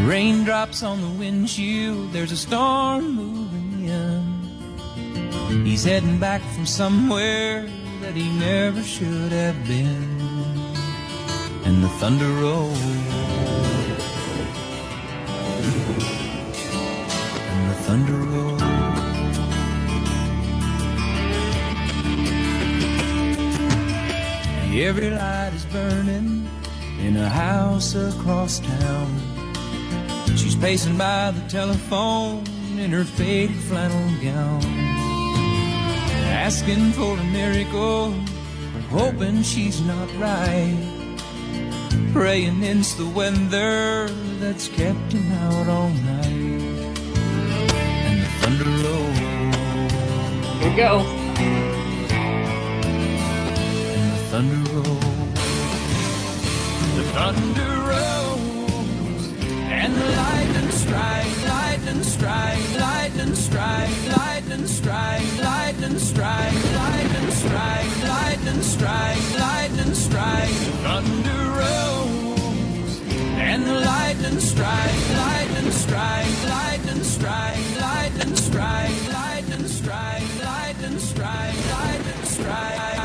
Raindrops on the windshield, there's a storm moving in. He's heading back from somewhere that he never should have been. And the thunder rolls. Thunder rolls. Every light is burning in a house across town. She's pacing by the telephone in her faded flannel gown, asking for a miracle, hoping she's not right. Praying it's the weather that's kept him out all night. Here we go. And the thunder rolls. The thunder rolls. And the lightning strike, lightning strike, lightning strike, lightning strike, lightning strike, lightning strike, lightning strike, lightning strike. Thunder rolls. And the lightning strike, lightning strike, lightning strike, lightning strike, lightning strike, lightning strike, lightning strike.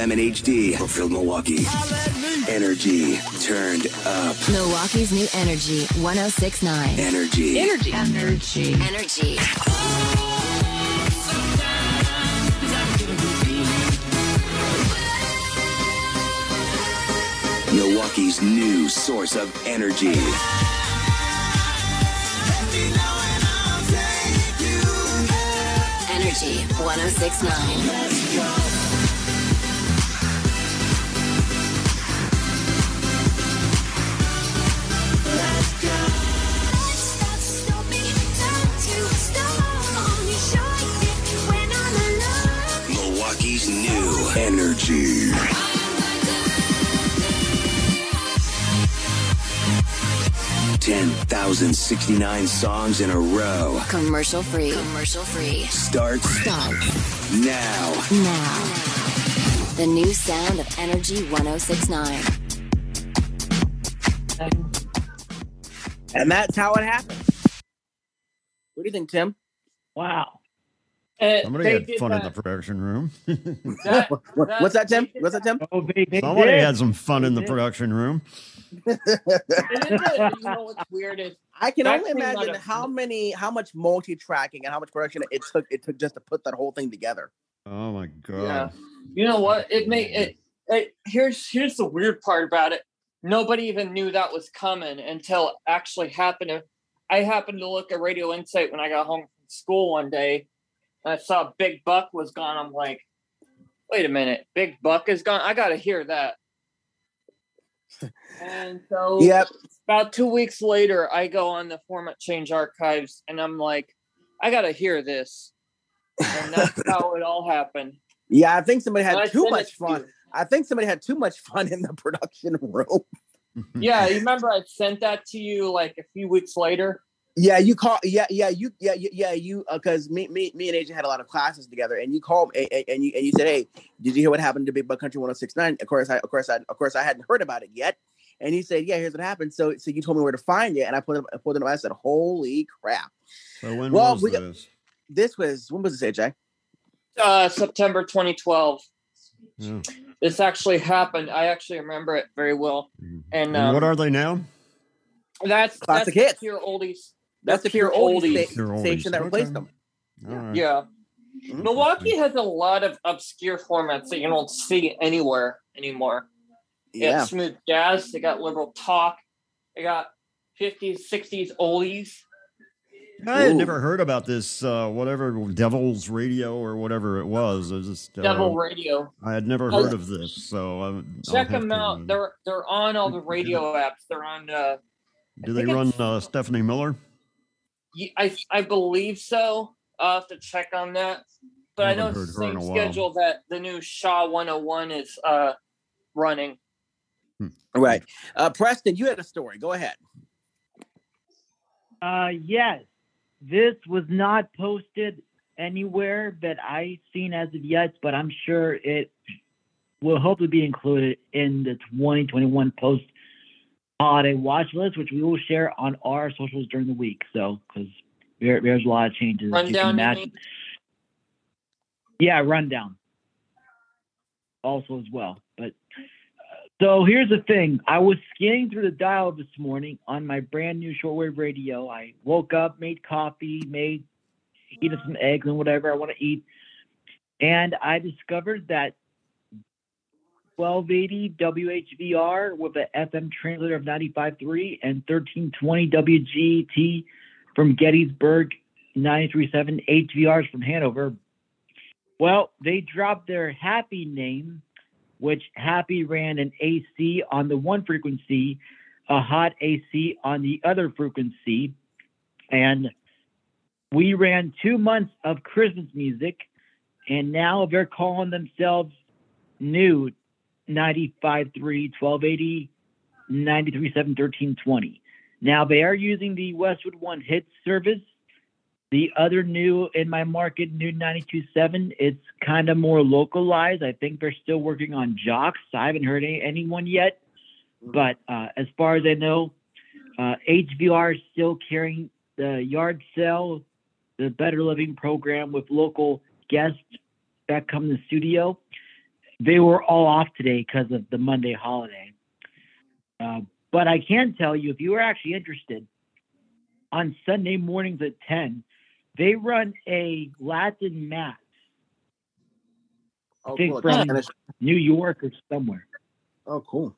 FM and HD, Brookfield, Milwaukee. Energy turned up. Milwaukee's new energy 1069. Energy. Energy. Energy. Energy. Milwaukee's new source of energy. Energy 1069. 10,069 songs in a row. Commercial free. Commercial free. Start. Stop. Now. Now. The new sound of Energy 1069. And that's how it happened. What do you think, Tim? Wow. Uh, Somebody had fun that. in the production room. that, that, What's that, Tim? What's that, Tim? Oh, they, they Somebody did. had some fun they in the did. production room you know what's weird is I can only came out imagine of- how many, how much multi-tracking and how much production it took. It took just to put that whole thing together. Oh my god. Yeah. You know what? It may it, it here's here's the weird part about it. Nobody even knew that was coming until it actually happened. I happened to look at Radio Insight when I got home from school one day. And I saw Big Buck was gone. I'm like, wait a minute, Big Buck is gone. I gotta hear that. And so Yep. about two weeks later, I go on the format change archives and I'm like, I gotta hear this. And that's how it all happened. Yeah, I think somebody had I too much it to fun. I think somebody had too much fun in the production room. Yeah, you remember I sent that to you like a few weeks later? Yeah, you call. Yeah, yeah, you, yeah, yeah, yeah, you. Because me, me, me and Agent had a lot of classes together, and you called and, and- and you and you said, "Hey, did you hear what happened to Big Buck Country 106.9?" Of course, I, of course, I, of course, I hadn't heard about it yet. And he said, "Yeah, here's what happened." So, so you told me where to find it, and I put it, I put it. up. I said, "Holy crap!" So when Well, was we this? This was when was this, AJ? Uh, September 2012. Yeah. This actually happened. I actually remember it very well. And, And um, what are they now? that's Classic that's hits. the pure oldies. That's, That's the pure pure oldies, oldies. sta- Pure oldies. station that replaced them. All right. Yeah. Milwaukee has a lot of obscure formats that you don't see anywhere anymore. They Yeah. got smooth jazz, they got liberal talk, they got 50s, 60s oldies. I had Ooh. never heard about this, uh, whatever Devil's Radio or whatever it was. It was just, uh, Devil Radio. I had never heard of this, so I, I'll Check them to, out. uh, They're they're on all the radio apps. They're on uh do they run uh, Stephanie Miller? Y- I I believe so. I'll have to check on that. But I, I know haven't it's the heard her in same a while. schedule that the new Shaw 101 is uh running. Right. Uh, Preston, you had a story. Go ahead. Uh, yes, this was not posted anywhere that I've seen as of yet, but I'm sure it will hopefully be included in the 2021 post holiday watch list, which we will share on our socials during the week. So, because there, there's a lot of changes. as you can Rundown, you Yeah, rundown. Also as well. But uh, so here's the thing. I was scanning through the dial this morning on my brand new shortwave radio. I woke up, made coffee, made heated some eggs and whatever I want to eat. And I discovered that 1280 WHVR with an FM translator of 95.3 and 1320 WGT from Gettysburg 93.7 HVRs from Hanover well, they dropped their Happy name, which Happy ran an AC on the one frequency, a hot AC on the other frequency. And we ran two months of Christmas music, and now they're calling themselves new 95.3, 1280, 93.7, 1320. Now they are using the Westwood One Hits service. The other new in my market, new 92.7, it's kind of more localized. I think they're still working on jocks. I haven't heard any, anyone yet. But uh, as far as I know, uh, HVR is still carrying the yard sale, the Better Living program with local guests that come to the studio. They were all off today because of the Monday holiday. Uh, but I can tell you, if you are actually interested, on Sunday mornings at 10, they run a Latin mass. Oh, cool. from New York or somewhere. Oh, cool.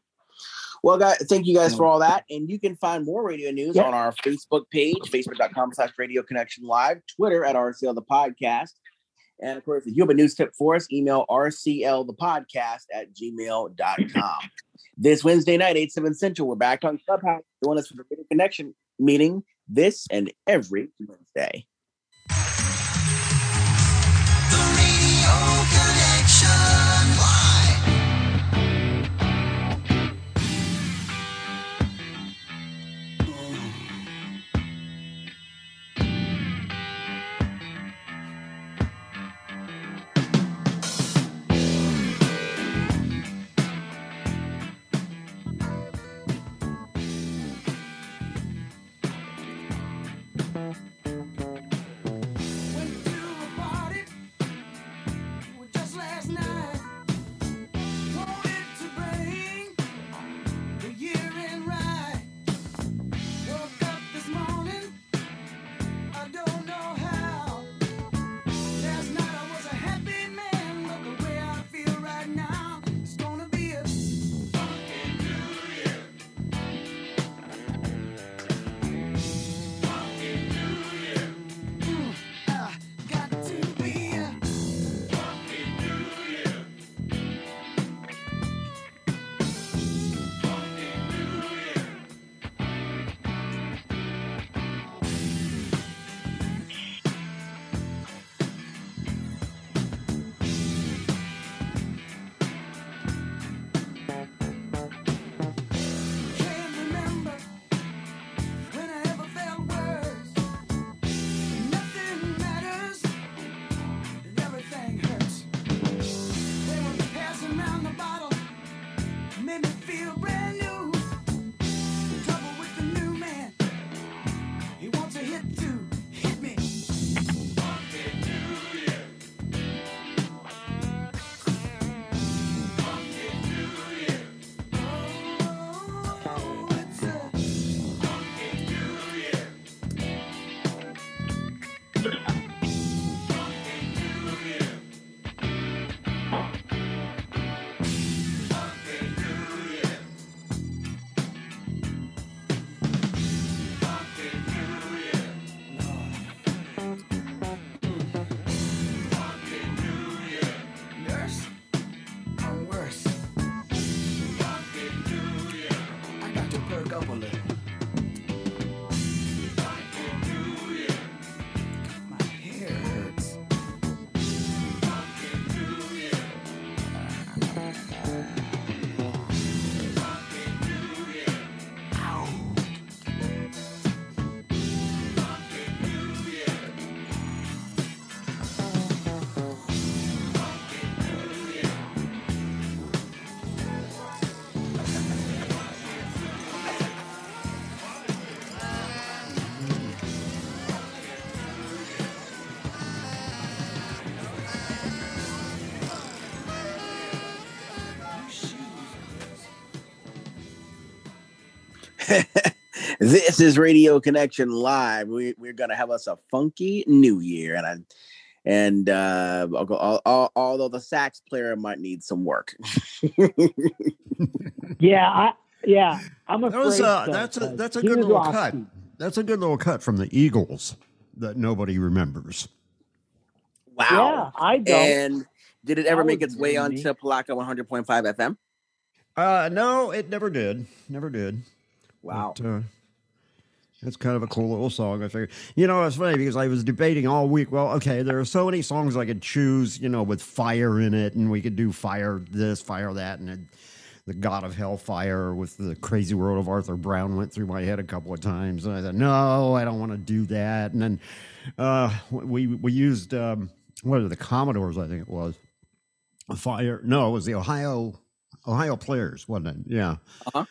Well, guys, thank you guys for all that. And you can find more radio news Yeah. on our Facebook page, facebook.com slash radio connection live, Twitter at RCL the podcast. And of course, if you have a news tip for us, email rclthepodcast the podcast at gmail.com. this Wednesday night, 8, 7 Central, we're back on Clubhouse. Join us for the Connection meeting this and every Wednesday. This is Radio Connection Live. We, we're gonna have us a funky new year, and I, and uh, al- al- although the sax player might need some work. Yeah, I yeah, I'm afraid. That was, uh, so, that's a 'cause that's a good little off cut. That's a good little cut from the Eagles that nobody remembers. Wow. Yeah, I don't. And did it ever That make its way new to onto me. Palaka 100.5 FM? Uh, no, it never did. Never did. Wow. But, uh, that's kind of a cool little song. I figured. You know, it's funny because I was debating all week. Well, okay, there are so many songs I could choose. You know, with fire in it, and we could do fire this, fire that, and. It, the God of Hellfire with the Crazy World of Arthur Brown went through my head a couple of times, and I said, "No, I don't want to do that." And then uh, we we used um, what are the Commodores? I think it was Fire. No, it was the Ohio Ohio Players, wasn't it? Yeah, Uh-huh.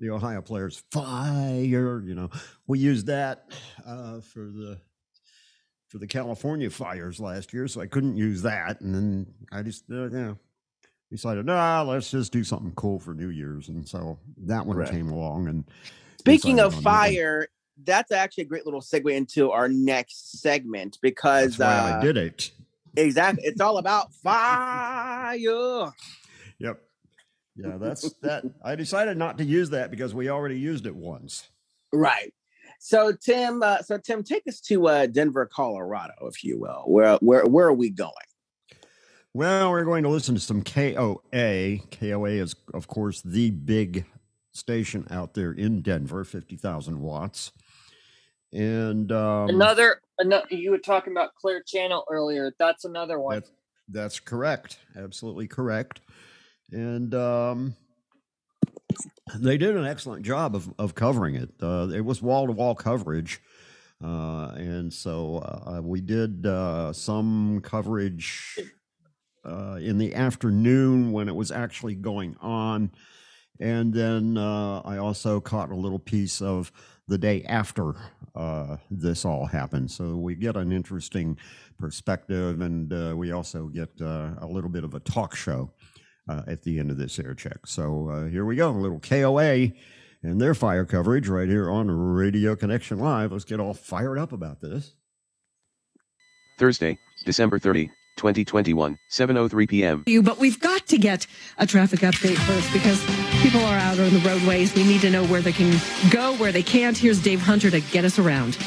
The Ohio Players Fire. You know, we used that uh, for the for the California fires last year, so I couldn't use that, and then I just uh, you know decided, nah, let's just do something cool for New Year's, and so that one Right. came along. And Speaking of on that fire, that's actually a great little segue into our next segment because that's why uh, I did it. exactly it's all about fire. Yep. Yeah, that's that. I decided not to use that because we already used it once. Right. So Tim, uh, so Tim, take us to uh, Denver, Colorado, if you will. Where where where are we going? Well, we're going to listen to some KOA. KOA is, of course, the big station out there in Denver, 50,000 watts. And um, another, another, you were talking about Clear Channel earlier. That's another one. That's, that's correct. Absolutely correct. And um, they did an excellent job of, of covering it. Uh, it was wall to wall coverage. Uh, and so uh, we did uh, some coverage uh, in the afternoon when it was actually going on. And then uh, I also caught a little piece of the day after this all happened. So we get an interesting perspective, and we also get a little bit of a talk show uh, at the end of this air check. So uh, here we go, a little KOA and their fire coverage right here on Radio Connection Live. Let's get all fired up about this. Thursday, December 30, 2021, 7:03 p.m. you, but we've got to get a traffic update first because people are out on the roadways. We need to know where they can go, where they can't. Here's Dave Hunter to get us around.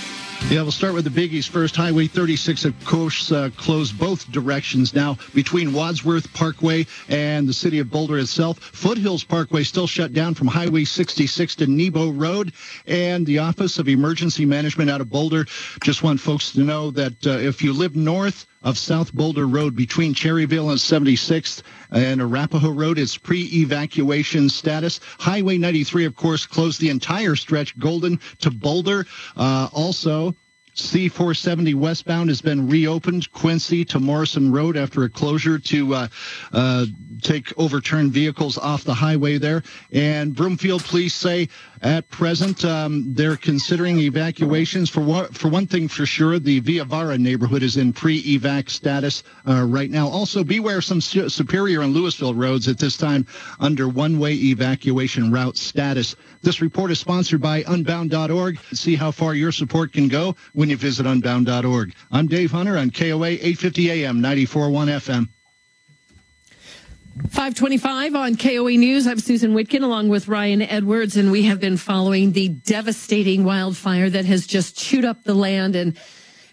Yeah, we'll start with the biggies first. Highway 36, of course, uh, closed both directions now between Wadsworth Parkway and the city of Boulder itself. Foothills Parkway still shut down from Highway 66 to Nebo Road. And the Office of Emergency Management out of Boulder just want folks to know that uh, if you live north of South Boulder Road between Cherryvale and 76th and Arapahoe Road is pre-evacuation status. Highway 93, of course, closed the entire stretch Golden to Boulder. Uh, also, C470 westbound has been reopened, Quincy to Morrison Road after a closure to uh, uh, take overturned vehicles off the highway there. And Broomfield police say at present um, they're considering evacuations. For one, for one thing, for sure, the Via Vara neighborhood is in pre-evac status uh, right now. Also, beware some Su- Superior and Louisville roads at this time under one-way evacuation route status. This report is sponsored by Unbound.org. See how far your support can go when you visit Unbound.org. I'm Dave Hunter on KOA 850 AM 94.1 FM. 525 on KOA News. I'm Susan Whitkin along with Ryan Edwards, and we have been following the devastating wildfire that has just chewed up the land and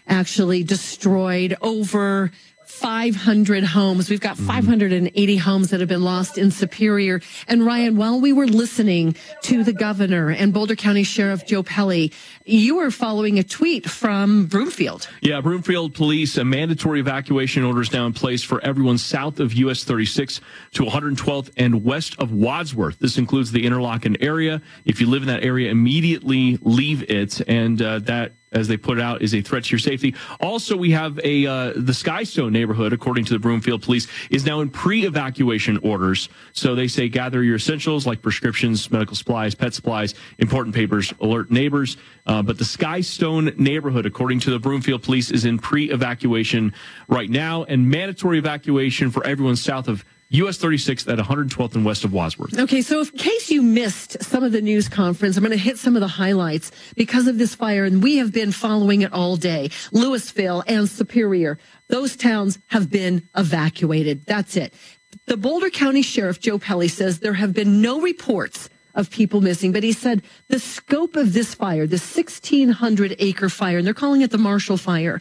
actually destroyed over 500 homes. We've got 580 homes that have been lost in Superior. And Ryan, while we were listening to the governor and Boulder County Sheriff Joe Pelle, you were following a tweet from Broomfield. Yeah, Broomfield Police, a mandatory evacuation order is now in place for everyone south of US 36 to 112th and west of Wadsworth. This includes the Interlocken area. If you live in that area, immediately leave it. And uh, that as they put it out, is a threat to your safety. Also, we have a uh, the Skystone neighborhood, according to the Broomfield Police, is now in pre-evacuation orders. So they say gather your essentials like prescriptions, medical supplies, pet supplies, important papers, alert neighbors. Uh, but the Skystone neighborhood, according to the Broomfield Police, is in pre-evacuation right now, and mandatory evacuation for everyone south of US 36th at 112th and west of Wadsworth. Okay, so in case you missed some of the news conference, I'm going to hit some of the highlights because of this fire, and we have been following it all day. Louisville and Superior, those towns have been evacuated. That's it. The Boulder County Sheriff, Joe Pelle, says there have been no reports of people missing, but he said the scope of this fire, the 1600 acre fire, and they're calling it the Marshall Fire,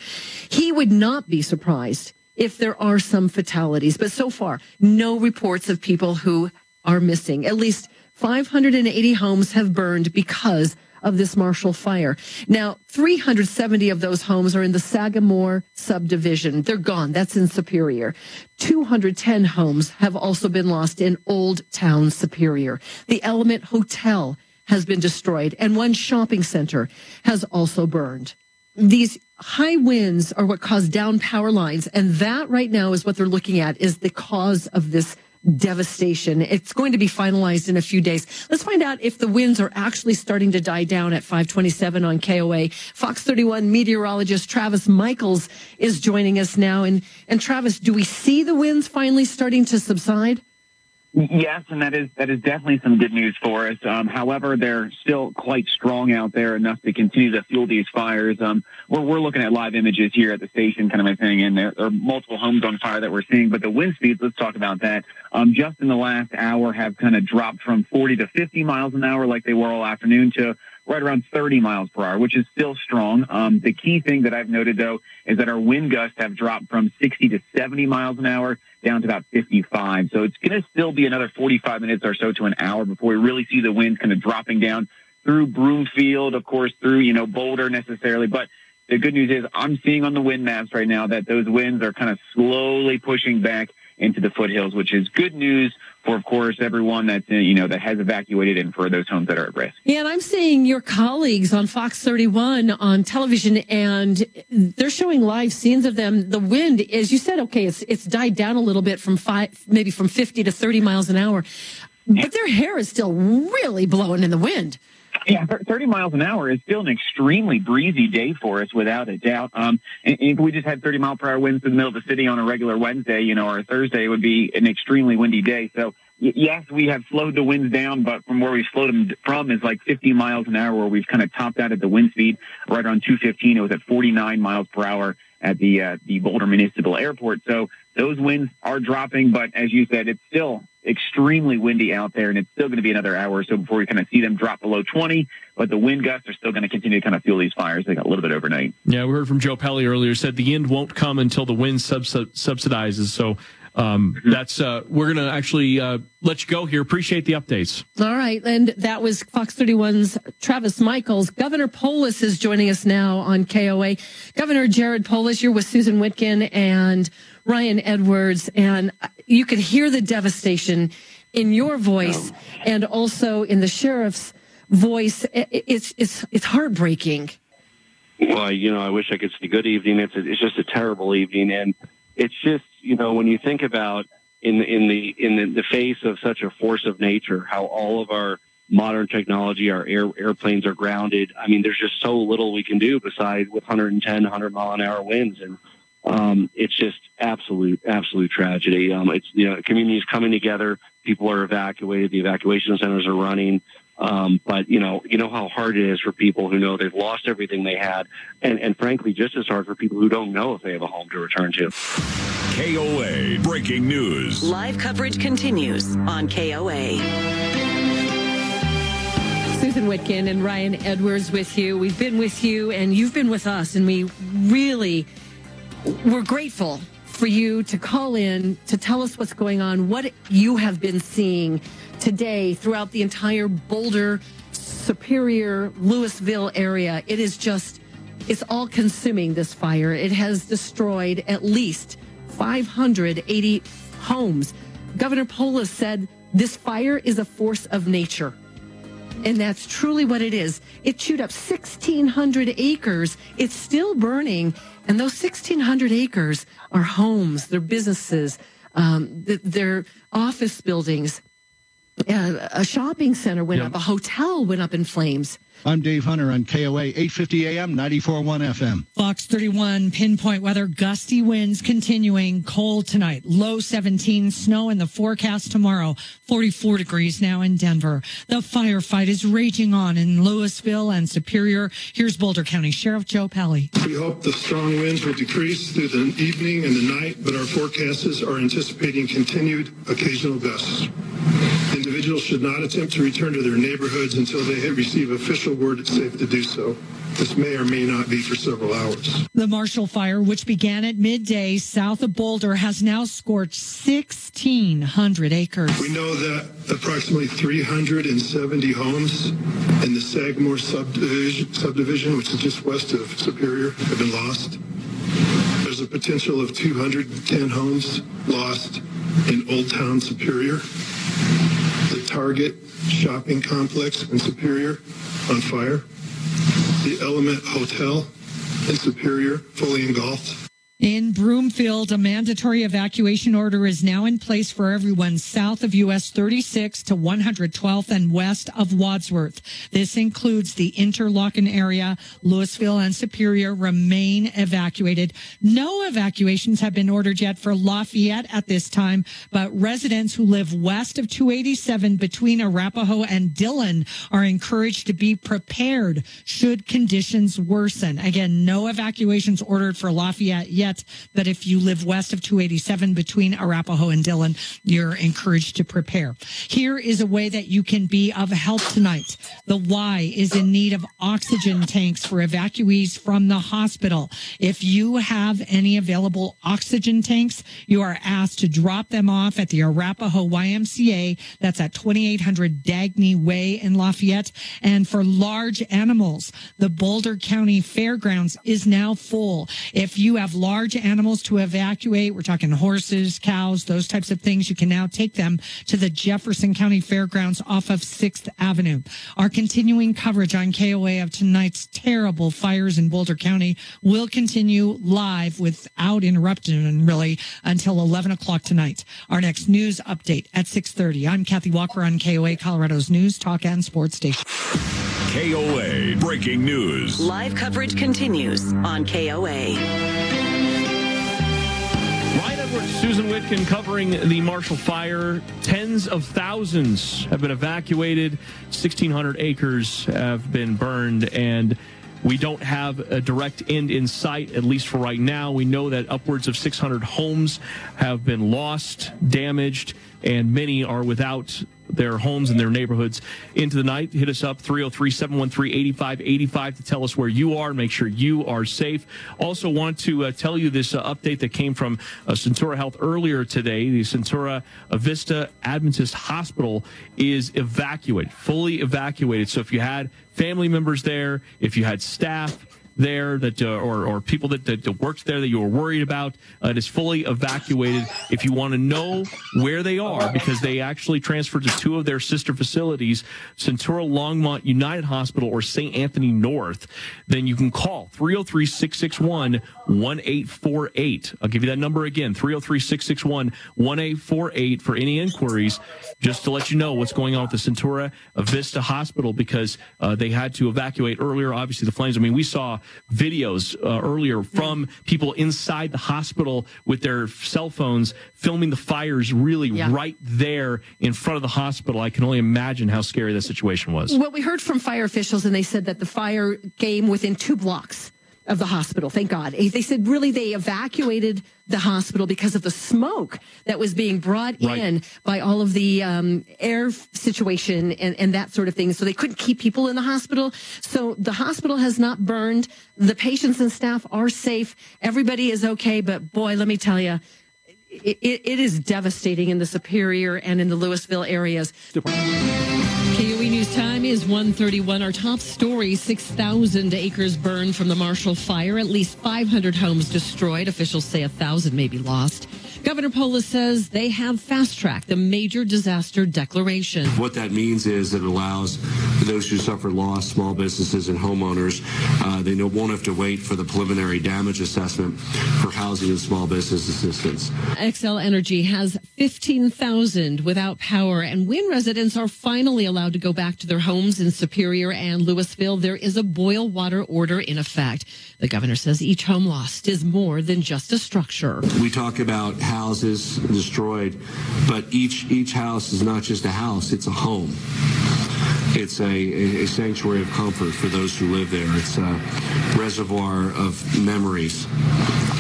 he would not be surprised if there are some fatalities. But so far, no reports of people who are missing. At least 580 homes have burned because of this Marshall fire. Now, 370 of those homes are in the Sagamore subdivision. They're gone. That's in Superior. 210 homes have also been lost in Old Town Superior. The Element Hotel has been destroyed and one shopping center has also burned. These high winds are what cause down power lines. And that right now is what they're looking at is the cause of this devastation. It's going to be finalized in a few days. Let's find out if the winds are actually starting to die down at 527 on KOA. Fox 31 meteorologist Travis Michaels is joining us now. And, and Travis, do we see the winds finally starting to subside? Yes, and that is that is definitely some good news for us. Um, however, they're still quite strong out there, enough to continue to fuel these fires. Um, we're we're looking at live images here at the station, kind of a thing, and there, are multiple homes on fire that we're seeing. But the wind speeds, let's talk about that. Um, just in the last hour, have kind of dropped from 40 to 50 miles an hour, like they were all afternoon, to right around 30 miles per hour, which is still strong. Um, the key thing that I've noted though is that our wind gusts have dropped from 60 to 70 miles an hour down to about 55. So it's going to still be another 45 minutes or so to an hour before we really see the winds kind of dropping down through Broomfield, of course, through, you know, Boulder necessarily. But the good news is I'm seeing on the wind maps right now that those winds are kind of slowly pushing back into the foothills, which is good news for, of course, everyone that's, uh, you know, that has evacuated and for those homes that are at risk. Yeah, and I'm seeing your colleagues on Fox 31 on television, and they're showing live scenes of them. The wind, as you said, okay, it's it's died down a little bit from five, maybe from 50 to 30 miles an hour, but their hair is still really blowing in the wind. Yeah, 30 miles an hour is still an extremely breezy day for us, without a doubt. Um, and if we just had 30 mile per hour winds in the middle of the city on a regular Wednesday, you know, or a Thursday, it would be an extremely windy day. So, yes, we have slowed the winds down, but from where we slowed them from is like 50 miles an hour, where we've kind of topped out at the wind speed right around 215. It was at 49 miles per hour at the uh, the Boulder Municipal Airport. So those winds are dropping, but as you said, it's still extremely windy out there, and it's still going to be another hour or so before we kind of see them drop below 20. But the wind gusts are still going to continue to kind of fuel these fires. They got a little bit overnight. Yeah, we heard from Joe Pelle earlier. Said the end won't come until the wind subs- subsidizes. So um, that's uh, we're going to actually uh, let you go here. Appreciate the updates. All right, and that was Fox 31's Travis Michaels. Governor Polis is joining us now on KOA. Governor Jared Polis, you're with Susan Whitkin and Ryan Edwards, and you could hear the devastation in your voice and also in the sheriff's voice. It's it's it's heartbreaking. Well, you know, I wish I could say good evening. It's a, it's just a terrible evening, and it's just you know when you think about in in the in the, face of such a force of nature, how all of our modern technology, our air, airplanes are grounded. I mean, there's just so little we can do besides with 110, 100 mile an hour winds, and um, it's just absolute, absolute tragedy. Um, it's you know, communities coming together, people are evacuated, the evacuation centers are running. Um, but you know, you know how hard it is for people who know they've lost everything they had, and, and frankly, just as hard for people who don't know if they have a home to return to. KOA breaking news. Live coverage continues on KOA. Susan Whitkin and Ryan Edwards with you. We've been with you and you've been with us, and we really we're grateful for you to call in to tell us what's going on, what you have been seeing today throughout the entire Boulder, Superior, Louisville area. It is just, it's all consuming this fire. It has destroyed at least 580 homes. Governor Polis said this fire is a force of nature. And that's truly what it is. It chewed up 1,600 acres. It's still burning. And those 1,600 acres are homes, they're businesses, um, they're office buildings. Uh, a shopping center went up. A hotel went up in flames. I'm Dave Hunter on KOA 850 AM 941 FM. Fox 31 pinpoint weather, gusty winds continuing, cold tonight, low 17, snow in the forecast tomorrow, 44 degrees now in Denver. The firefight is raging on in Louisville and Superior. Here's Boulder County Sheriff Joe Pelle. We hope the strong winds will decrease through the evening and the night, but our forecasters are anticipating continued occasional gusts. Individuals should not attempt to return to their neighborhoods until they have received official word it's safe to do so. This may or may not be for several hours. The Marshall Fire, which began at midday south of Boulder, has now scorched 1,600 acres. We know that approximately 370 homes in the Sagamore subdivision, subdivision, which is just west of Superior, have been lost. There's a potential of 210 homes lost in Old Town Superior. Target shopping complex in Superior on fire. The Element Hotel in Superior fully engulfed. In Broomfield, a mandatory evacuation order is now in place for everyone south of US 36 to 112th and west of Wadsworth. This includes the Interlocken area. Louisville and Superior remain evacuated. No evacuations have been ordered yet for Lafayette at this time, but residents who live west of 287 between Arapahoe and Dillon are encouraged to be prepared should conditions worsen. Again, no evacuations ordered for Lafayette yet but if you live west of 287 between Arapahoe and Dillon, you're encouraged to prepare. Here is a way that you can be of help tonight. The Y is in need of oxygen tanks for evacuees from the hospital. If you have any available oxygen tanks, you are asked to drop them off at the Arapahoe YMCA. That's at 2800 Dagny Way in Lafayette. And for large animals, the Boulder County Fairgrounds is now full. If you have large animals to evacuate, we're talking horses, cows, those types of things, you can now take them to the Jefferson County Fairgrounds off of 6th Avenue. Our continuing coverage on KOA of tonight's terrible fires in Boulder County will continue live without interruption really until 11 o'clock tonight. Our next news update at 6.30. I'm Kathy Walker on KOA, Colorado's news, talk, and sports station. KOA breaking news. Live coverage continues on KOA. Edwards, Susan Whitkin covering the Marshall Fire. Tens of thousands have been evacuated. 1,600 acres have been burned, and we don't have a direct end in sight, at least for right now. We know that upwards of 600 homes have been lost, damaged, and many are without their homes and their neighborhoods into the night. Hit us up 303 713 8585 to tell us where you are, make sure you are safe. Also, want to uh, tell you this uh, update that came from uh, Centura Health earlier today. The Centura Avista Adventist Hospital is evacuated, fully evacuated. So if you had family members there, if you had staff, there that uh, or, or people that, that worked there that you were worried about. Uh, it is fully evacuated. If you want to know where they are, because they actually transferred to two of their sister facilities, Centura Longmont United Hospital or St. Anthony North, then you can call 303 661 1848. I'll give you that number again 303 661 1848 for any inquiries, just to let you know what's going on with the Centura Avista Hospital because uh, they had to evacuate earlier. Obviously, the flames. I mean, we saw videos uh, earlier from people inside the hospital with their cell phones filming the fires really Yeah. right there in front of the hospital. I can only imagine how scary that situation was. Well, we heard from fire officials, and they said that the fire came within two blocks of the hospital. Thank God. They said really they evacuated the hospital because of the smoke that was being brought Right. in by all of the um, air situation and, and that sort of thing. So they couldn't keep people in the hospital. So the hospital has not burned. The patients and staff are safe. Everybody is okay. But boy, let me tell you, it, it, it is devastating in the Superior and in the Louisville areas. Time is 131. Our top story 6,000 acres burned from the Marshall Fire. At least 500 homes destroyed. Officials say 1,000 may be lost. Governor Polis says they have fast tracked the major disaster declaration. What that means is it allows those who suffer loss, small businesses and homeowners. Uh, they no, won't have to wait for the preliminary damage assessment for housing and small business assistance. Xcel Energy has 15,000 without power, and Wynn residents are finally allowed to go back to their homes in Superior and Louisville. There is a boil water order in effect. The governor says each home lost is more than just a structure. We talk about houses destroyed, but each each house is not just a house; it's a home. It's a, a sanctuary of comfort for those who live there. It's a reservoir of memories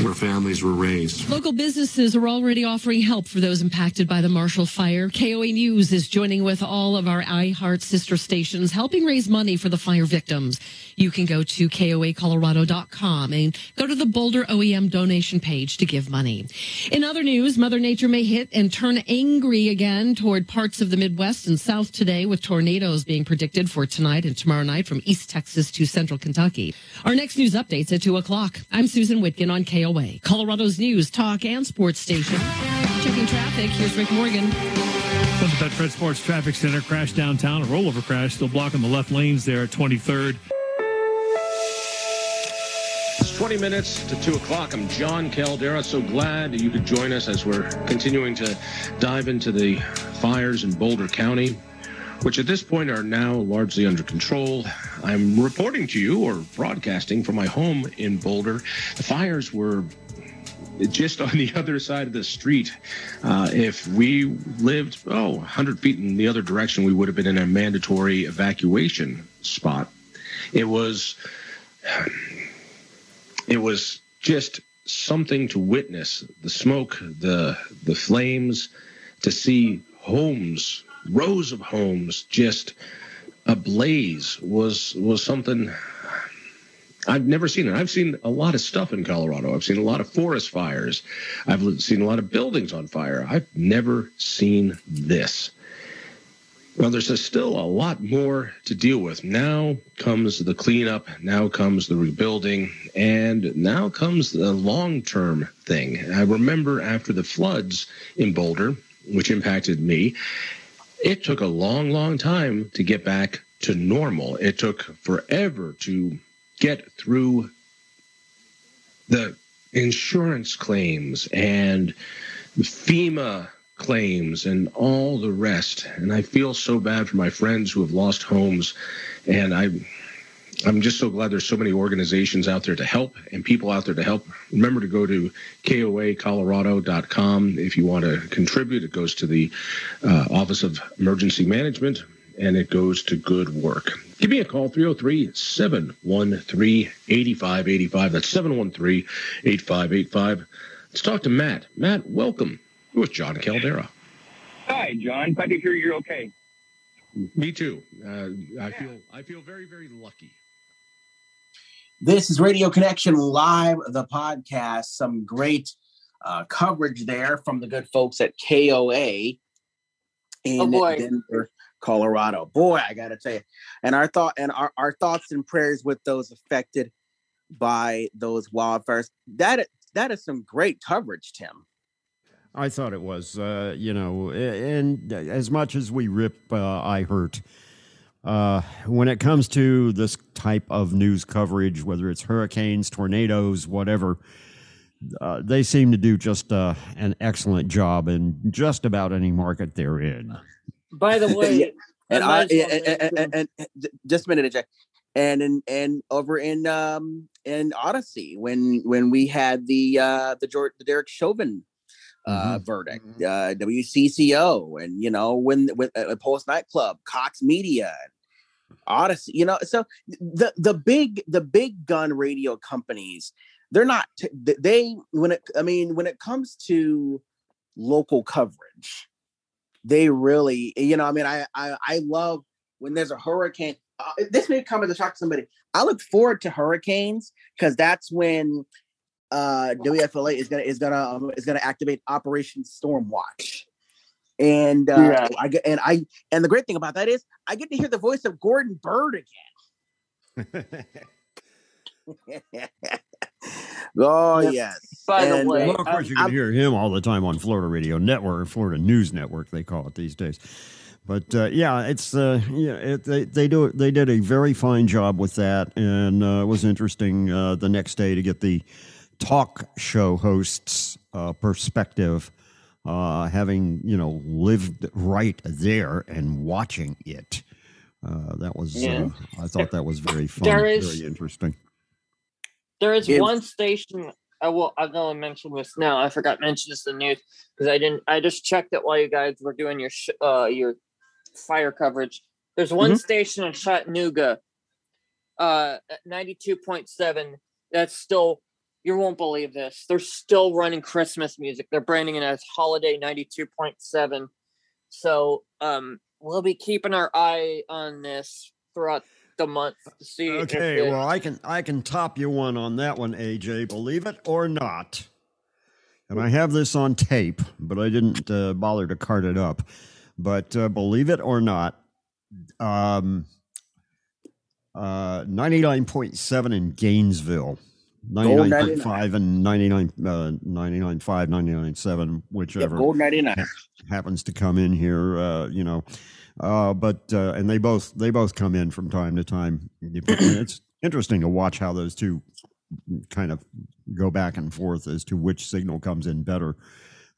where families were raised. Local businesses are already offering help for those impacted by the Marshall Fire. KOA News is joining with all of our iHeart sister stations, helping raise money for the fire victims. You can go to KOAcolorado.com and go to the Boulder OEM donation page to give money. In other news, Mother Nature may hit and turn angry again toward parts of the Midwest and South today with tornadoes being predicted for tonight and tomorrow night from East Texas to Central Kentucky. Our next news updates at 2 o'clock. I'm Susan Whitkin on KOA, Colorado's news, talk, and sports station. Checking traffic, here's Rick Morgan. From the Betfred Sports Traffic Center, crash downtown, a rollover crash, still blocking the left lanes there at 23rd. It's 20 minutes to 2 o'clock. I'm John Caldera. So glad you could join us as we're continuing to dive into the fires in Boulder County, which at this point are now largely under control. I'm reporting to you or broadcasting from my home in Boulder. The fires were just on the other side of the street. Uh, if we lived, oh, 100 feet in the other direction, we would have been in a mandatory evacuation spot. It was it was just something to witness the smoke the the flames to see homes rows of homes just ablaze was was something I've never seen it. I've seen a lot of stuff in Colorado. I've seen a lot of forest fires. I've seen a lot of buildings on fire. I've never seen this. Well, there's still a lot more to deal with. Now comes the cleanup, now comes the rebuilding, and now comes the long term thing. I remember after the floods in Boulder, which impacted me, it took a long, long time to get back to normal. It took forever to get through the insurance claims and FEMA claims and all the rest. And I feel so bad for my friends who have lost homes. And I, I'm just so glad there's so many organizations out there to help and people out there to help. Remember to go to koacolorado.com if you want to contribute. It goes to the uh, Office of Emergency Management and it goes to good work. Give me a call, 303 713 8585. That's 713 8585. Let's talk to Matt. Matt, welcome. With John Caldera. Hi, John. Glad to hear you're okay. Me too. Uh, I feel I feel very very lucky. This is Radio Connection Live, the podcast. Some great uh, coverage there from the good folks at KOA in Oh, boy. Denver, Colorado. Boy, I gotta tell you, and our thought and our, our thoughts and prayers with those affected by those wildfires. That that is some great coverage, Tim. I thought it was, uh, you know, and as much as we rip uh, iHeart, uh, when it comes to this type of news coverage, whether it's hurricanes, tornadoes, whatever, uh, they seem to do just uh, an excellent job in just about any market they're in. By the way, and I I might as well and, and, and, and- and just a minute, Jack. And in and over in um in Audacy when when we had the uh the George the Derek Chauvin uh verdict, uh WCCO, and you know when with uh, Pulse nightclub, Cox Media, Audacy, you know, so the the big the big gun radio companies, they're not t- they when it I mean when it comes to local coverage, they really you know I mean I I, I love when there's a hurricane. Uh, this may come as a shock to somebody. I look forward to hurricanes because that's when uh WFLA is gonna is gonna um, is gonna activate Operation Stormwatch. And uh, Yeah. I get and I and the great thing about that is I get to hear the voice of Gordon Bird again. oh yes. By the way, uh, Well, of course, you I'm- can hear him all the time on Florida Radio Network, Florida News Network, they call it these days. But uh, yeah, it's uh, yeah, it, they they do they did a very fine job with that, and uh, it was interesting uh, the next day to get the talk show hosts' uh, perspective, uh, having you know lived right there and watching it. Uh, that was Yeah. uh, I thought that was very fun, There is- very interesting. There is It's- one station. I will. I'm gonna mention this now. I forgot to mention this in the news because I didn't. I just checked it while you guys were doing your sh- uh your fire coverage. There's one Mhm. station in Chattanooga, uh, 92.7. That's still. You won't believe this. They're still running Christmas music. They're branding it as Holiday 92.7. So, um, we'll be keeping our eye on this throughout the month to see. if Okay, it- well, I can I can top you one on that one, AJ. Believe it or not, and I have this on tape, but I didn't uh, bother to cart it up. But uh, believe it or not, um, uh, ninety nine point seven in Gainesville, ninety Gold nine point five and 99, uh, 99.5, 99.7, whichever gold 99. ha- happens to come in here. Uh, you know, uh, but uh, and they both they both come in from time to time. it's interesting to watch how those two kind of go back and forth as to which signal comes in better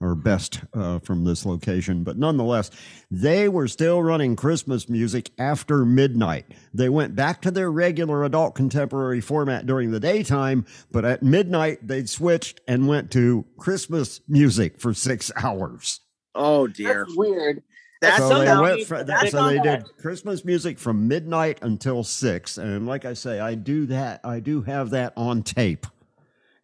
or best uh, from this location. But nonetheless, they were still running Christmas music after midnight. They went back to their regular adult contemporary format during the daytime, but at midnight they switched and went to Christmas music for six hours. Oh dear. That's weird. That's so they went fr- that's so they did Christmas music from midnight until six, and like I say, I do that. I do have that on tape,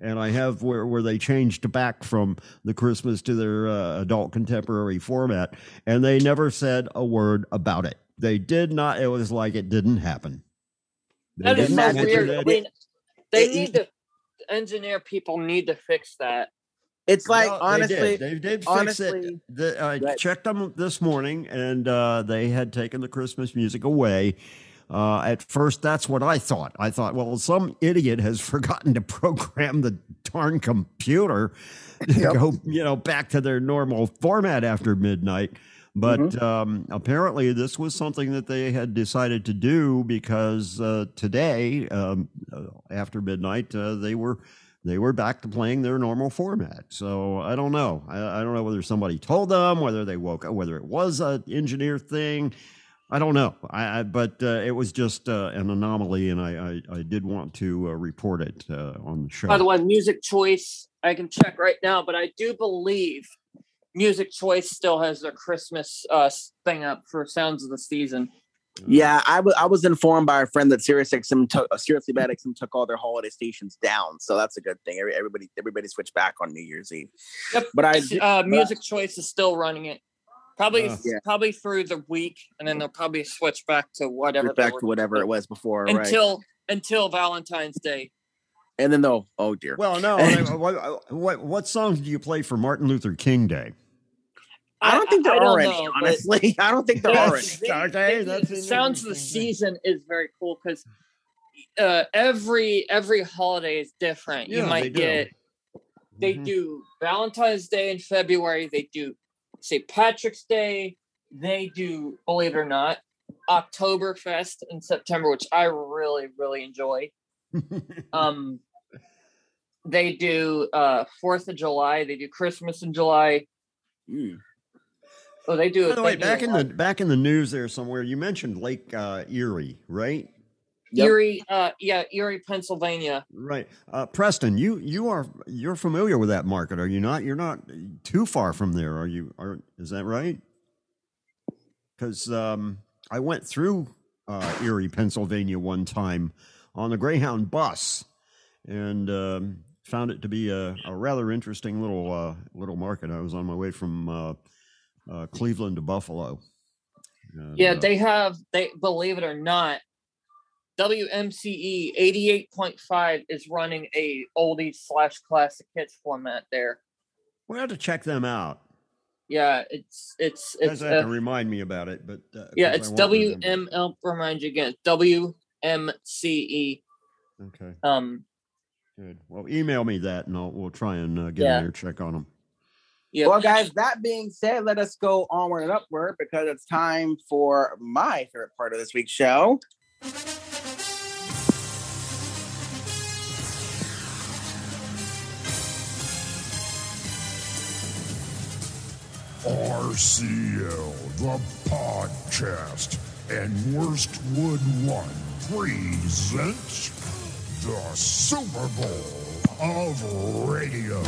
and I have where where they changed back from the Christmas to their uh, adult contemporary format, and they never said a word about it. They did not. It was like it didn't happen. They That is didn't so weird. it. I mean, they it- need to engineer people need to fix that. It's like No, honestly, they did, they did fix honestly, it. The, I Right. checked them this morning, and uh, they had taken the Christmas music away. Uh, at first, that's what I thought. I thought, well, some idiot has forgotten to program the darn computer to go, you know, back to their normal format after midnight. But Mm-hmm. um, apparently, this was something that they had decided to do because uh, today, um, uh, after midnight, uh, they were they were back to playing their normal format. So I don't know. I, I don't know whether somebody told them, whether they woke up, whether it was an engineer thing. I don't know. I, I but uh, it was just uh, an anomaly, and I I, I did want to uh, report it uh, on the show. By the way, music choice, I can check right now, but I do believe music choice still has their Christmas uh thing up for Sounds of the Season. Yeah, I wa- I was informed by a friend that SiriusXM took uh, Seriously Bad XM took all their holiday stations down, so that's a good thing. Every, everybody everybody switched back on New Year's Eve. Yep. But I uh, but- music choice is still running it. Probably Uh, Yeah. probably through the week, and then they'll probably switch back to whatever Switch they back were- to whatever it was before, right? until until Valentine's Day. And then they'll oh dear. Well, no. What, what what songs do you play for Martin Luther King Day? I don't think there I don't are any. know, honestly, I don't think there are any. They- Okay, they- that's sounds of the season is very cool because uh, every every holiday is different. Yeah, you they might do. get they do Valentine's Day in February. They do St. Patrick's Day. They do, believe it or not, Oktoberfest in September, which I really really enjoy. um, they do uh Fourth of July. They do Christmas in July. Oh, they do. By the way, back in the back in the news there somewhere, you mentioned Lake uh, Erie, right? Erie, uh, yeah, Erie, Pennsylvania. Right, uh, Preston. You you are you're familiar with that market, are you not? You're not too far from there, are you? Are is that right? Because um, I went through uh, Erie, Pennsylvania, one time on the Greyhound bus, and um, found it to be a, a rather interesting little uh, little market. I was on my way from uh, uh, Cleveland to Buffalo. And, Yeah, they have. They believe it or not, WMCE eighty eight point five is running a oldies slash classic hits format there. We'll have to check them out. Yeah, it's it's it's guys have uh, to remind me about it, but uh, yeah, 'cause it's I. WM. I'll remind you again. WMCE. Okay, Um, good. Well, email me that, and I'll, we'll try and uh, get Yeah. in there check on them. Yeah. Well, guys, that being said, let us go onward and upward because it's time for my favorite part of this week's show. RCL, the podcast, and Worstwood One presents the Super Bowl of Radio.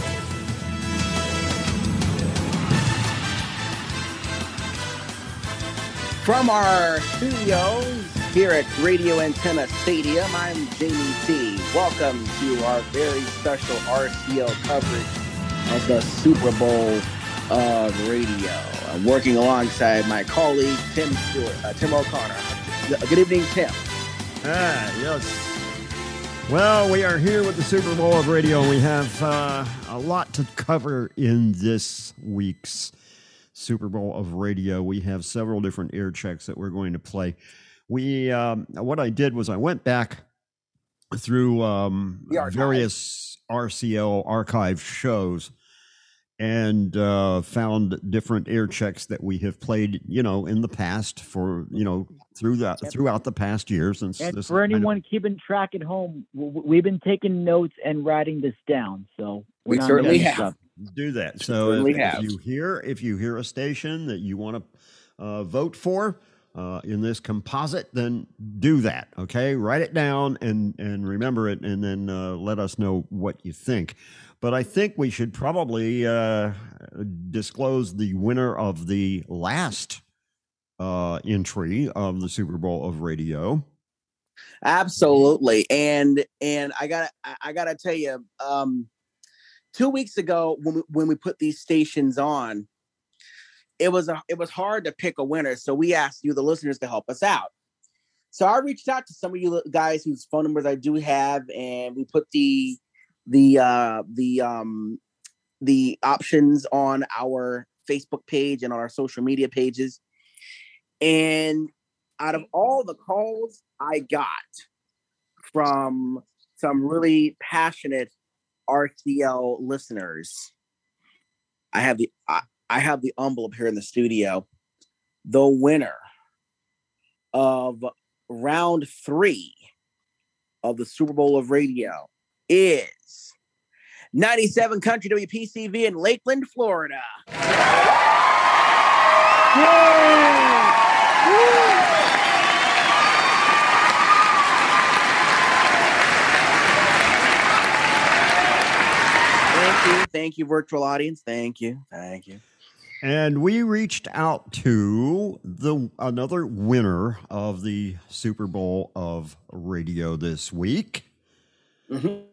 From our studios here at Radio Antenna Stadium, I'm Jamie T. Welcome to our very special RCL coverage of the Super Bowl of Radio. I'm working alongside my colleague Tim Stewart, uh, Tim O'Connor. Good evening, Tim. Ah, yes. Well, we are here with the Super Bowl of Radio. We have uh, a lot to cover in this week's Super Bowl of Radio. We have several different air checks that we're going to play. We, um, what I did was I went back through um, various RCL archive shows and uh, found different air checks that we have played, you know, in the past for, you know, through that throughout the past years. Since And this for is kind of- anyone keeping track at home, w- w- we've been taking notes and writing this down. So we're We not certainly have. stuff. do that. So if, if you hear if you hear a station that you want to uh, vote for uh, in this composite, then do that. Okay, write it down and and remember it, and then uh, let us know what you think. But I think we should probably uh, disclose the winner of the last uh, entry of the Super Bowl of Radio. Absolutely, and and I gotta I- I gotta tell you, um, two weeks ago when we, when we put these stations on, it was a, it was hard to pick a winner. So we asked you, the listeners, to help us out. So I reached out to some of you guys whose phone numbers I do have, and we put the the uh, the um, the options on our Facebook page and on our social media pages. And out of all the calls I got from some really passionate RTL listeners, I have the I, I have the envelope here in the studio. The winner of round three of the Super Bowl of Radio is 97 Country WPCV in Lakeland, Florida. Thank you. Thank you, virtual audience. Thank you. Thank you. And we reached out to the another winner of the Super Bowl of radio this week. Mm-hmm.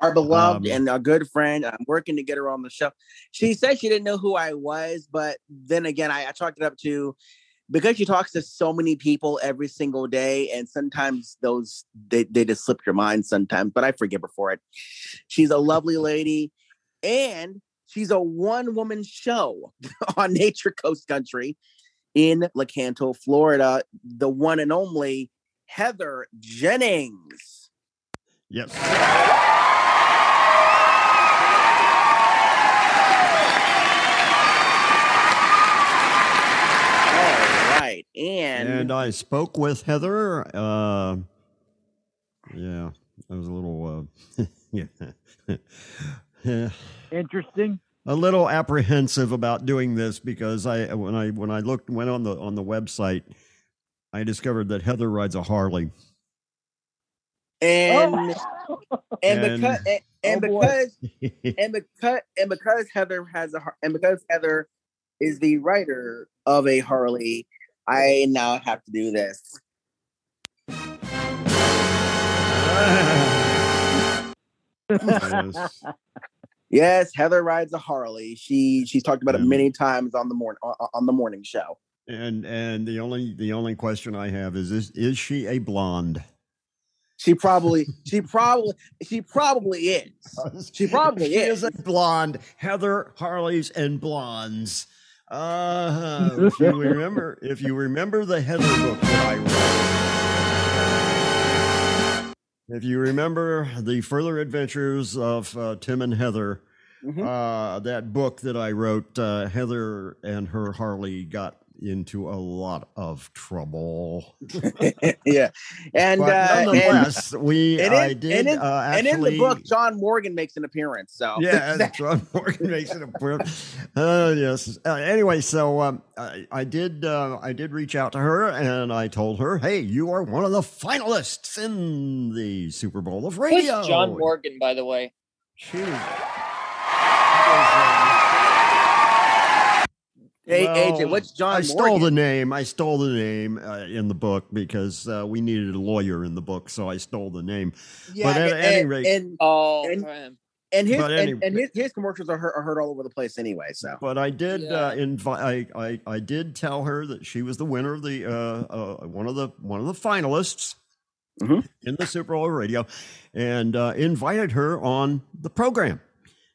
Our beloved Um, and a good friend. I'm working to get her on the show. She said she didn't know who I was, but then again, I, I chalked it up to because she talks to so many people every single day, and sometimes those they, they just slip your mind sometimes, but I forgive her for it. She's a lovely lady, and she's a one woman show on Nature Coast Country in Lecanto, Florida. The one and only Heather Jennings. Yes. All right, and, And I spoke with Heather. Uh, yeah, I was a little, uh, yeah, yeah, Interesting. a little apprehensive about doing this because I when I when I looked went on the on the website, I discovered that Heather rides a Harley. Oh. and and And- because and, and Oh, because and because and because Heather has a Har- and because Heather is the writer of a Harley, I now have to do this. Yes. Yes, Heather rides a Harley. She she's talked about it many times on the morning on the morning show. And and the only the only question I have is is is she a blonde? She probably she probably she probably is. She probably she is. is a blonde. Heather Harleys and blondes. Uh, if you remember, if you remember the Heather book that I wrote, if you remember the further adventures of uh, Tim and Heather, uh, that book that I wrote, uh, Heather and her Harley got into a lot of trouble. yeah, and But uh, nonetheless, and, we and I in, did and in, uh, and in the book, John Morgan makes an appearance. So Yeah, John Morgan makes it appearance. Uh, yes. Uh, anyway, so um, I, I did. Uh, I did reach out to her, and I told her, "Hey, you are one of the finalists in the Super Bowl of Who's Radio." John Morgan, by the way? Hey, Well, AJ, what's John I stole Morgan? the name. I stole the name uh, in the book because uh, we needed a lawyer in the book, so I stole the name. Yeah, but at and, any rate, and, oh, and, and his But and, and his, his commercials are heard, are heard all over the place anyway. So, But I did uh, invite. I, I I did tell her that she was the winner of the uh, uh, one of the one of the finalists Mm-hmm. in the Super Bowl radio, and uh, invited her on the program.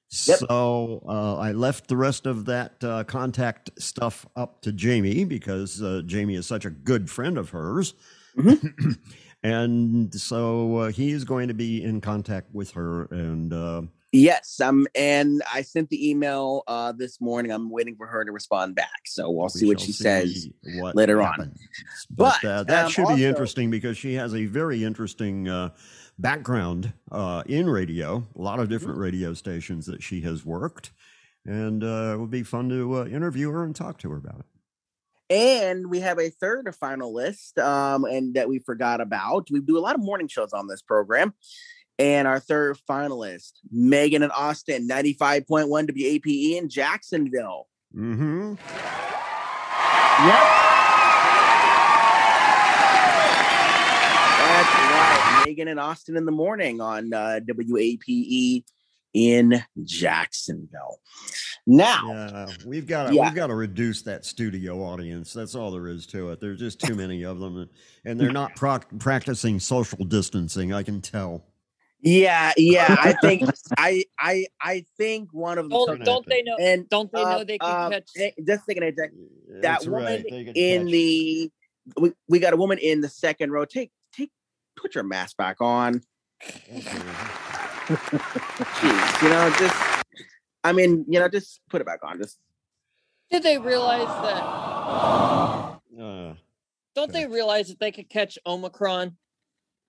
So uh, I left the rest of that uh, contact stuff up to Jamie because uh, Jamie is such a good friend of hers. Mm-hmm. and so uh, he is going to be in contact with her and uh, yes, um, and I sent the email uh this morning. I'm waiting for her to respond back. So we'll see what she says see what later happens. on. But, But, uh, that um, should also- be interesting because she has a very interesting uh, background uh, in radio, a lot of different Mm-hmm. radio stations that she has worked. And uh, it would be fun to uh, interview her and talk to her about it. And we have a third finalist, um, and that we forgot about. We do a lot of morning shows on this program. And our third finalist, Megan and Austin, 95.1 WAPE in Jacksonville. Mm-hmm. That's right. Megan and Austin in the morning on uh, WAPE E in Jacksonville. Now, Yeah, we've got to Yeah. we've got to reduce that studio audience. That's all there is to it. There's just too many of them, and, and they're not proc- practicing social distancing. I can tell. yeah, yeah, I think I I I think one of the Don't, don't they know? And don't they uh, know they can uh, catch? Just thinking, that that That's woman right, in catch. the we, we got a woman in the second row. Take take put your mask back on. Jeez, you know, just I mean, you know, just put it back on. Just Did they realize that? Uh, Don't they realize that they could catch Omicron?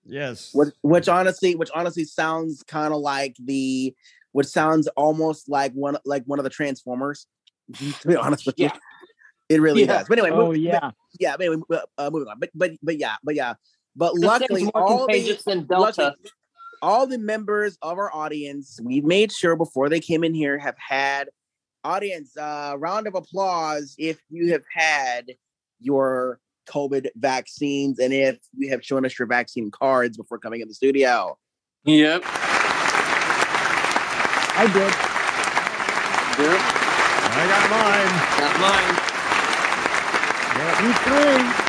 yes. which, which honestly, which honestly sounds kind of like the, which sounds almost like one like one of the Transformers. to be honest with you, it really Yeah. does. But anyway, Oh, move- yeah. but- yeah. But anyway, uh, moving on. But but but yeah, but yeah. But This luckily, all the than Delta. luckily, all the members of our audience, we made sure before they came in here have had audience uh, round of applause if you have had your COVID vaccines and if you have shown us your vaccine cards before coming in the studio. Yep. I did. Yep. I got mine. Got mine. Me three.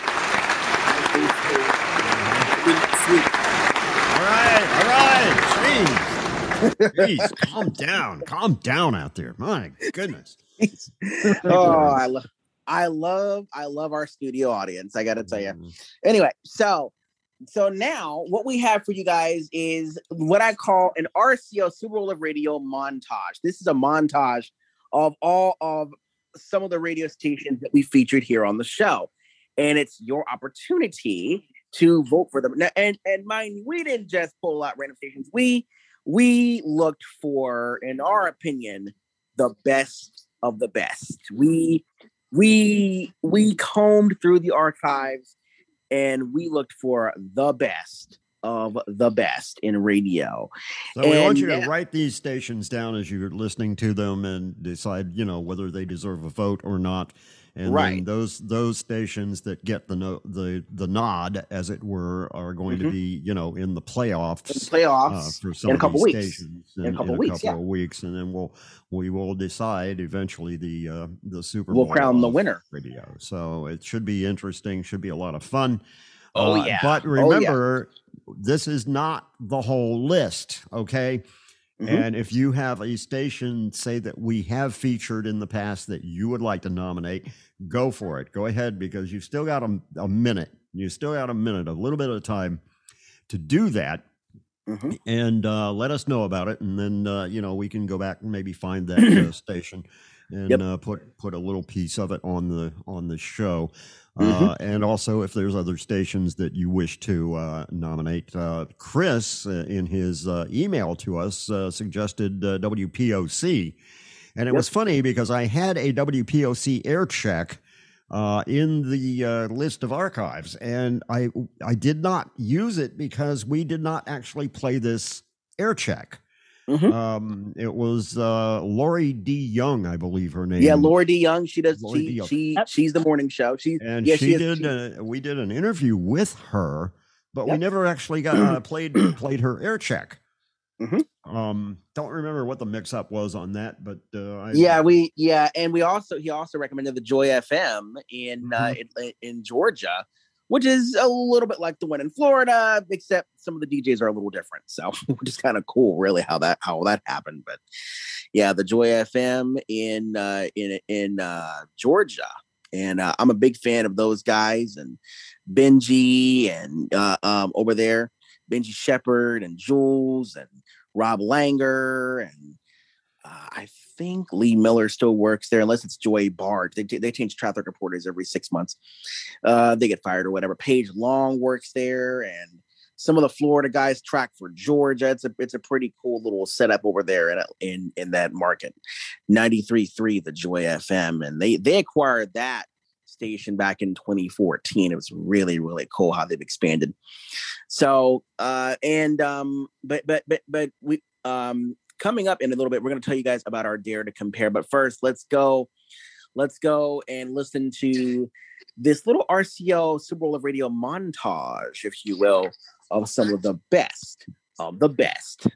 All right, all right. Jeez. Jeez, calm down. Calm down out there. My goodness. Oh, oh, I love, I love, I love our studio audience. I got to tell you. Mm-hmm. Anyway, so, so now what we have for you guys is what I call an RCO Super Bowl of Radio montage. This is a montage of all of some of the radio stations that we featured here on the show, and it's your opportunity to vote for them. Now, and and mind, we didn't just pull out random stations. We we looked for, in our opinion, the best of the best. We we we combed through the archives and we looked for the best of the best in radio. So we want you to write these stations down as you're listening to them and decide, you know, whether they deserve a vote or not. And then Right. those those stations that get the no, the the nod, as it were, are going to Mhm. be, you know, in the playoffs. In the playoffs uh, for in some a of couple these weeks. stations In a couple weeks, yeah. of weeks, and then we'll we will decide eventually the uh, the Super We'll crown the of winner. Radio. So it should be interesting. Should be a lot of fun. Oh, Uh, yeah. But Oh, yeah. remember, this is not the whole list. Okay. Mhm. And if you have a station, say that we have featured in the past that you would like to nominate, go for it. Go ahead because you've still got a, a minute. You still got a minute, a little bit of time to do that. and uh, let us know about it, and then uh, you know we can go back and maybe find that uh, station and Yep. uh, put put a little piece of it on the on the show. Mm-hmm. Uh, and also, if there's other stations that you wish to uh, nominate, uh, Chris uh, in his uh, email to us uh, suggested uh, WPOC, and it was funny because I had a WPOC air check uh, in the uh, list of archives, and I I did not use it because we did not actually play this air check. Mm-hmm. Um, it was uh, Lori D. Young, I believe her name. Yeah, Laura D. Young. She does. Lori She Young. she she's the morning show. She and yeah, she, is- did. uh, we did an interview with her, but we never actually got uh, played played her air check. Mm-hmm. Um, don't remember what the mix up was on that, but uh, I, yeah, we yeah, and we also he also recommended the Joy FM in uh, Mm-hmm. in, in Georgia, which is a little bit like the one in Florida, except some of the DJs are a little different. So, which is kind of cool, really, how that how that happened. But yeah, the Joy FM in uh, in in uh, Georgia, and uh, I'm a big fan of those guys and Benji and uh, um, over there, Benji Shepard and Jules and Rob Langer and uh, I think Lee Miller still works there, unless it's Joy Bart. They, they change traffic reporters every six months. Uh, they get fired or whatever. Paige Long works there, and some of the Florida guys track for Georgia. It's a it's a pretty cool little setup over there in in in that market. 93.3 the Joy FM, and they they acquired that station back in 2014. It was really really cool how they've expanded. So uh and um but but but but we um coming up in a little bit we're going to tell you guys about our dare to compare but first let's go let's go and listen to this little RCO Super Bowl of Radio montage if you will of some of the best of the best.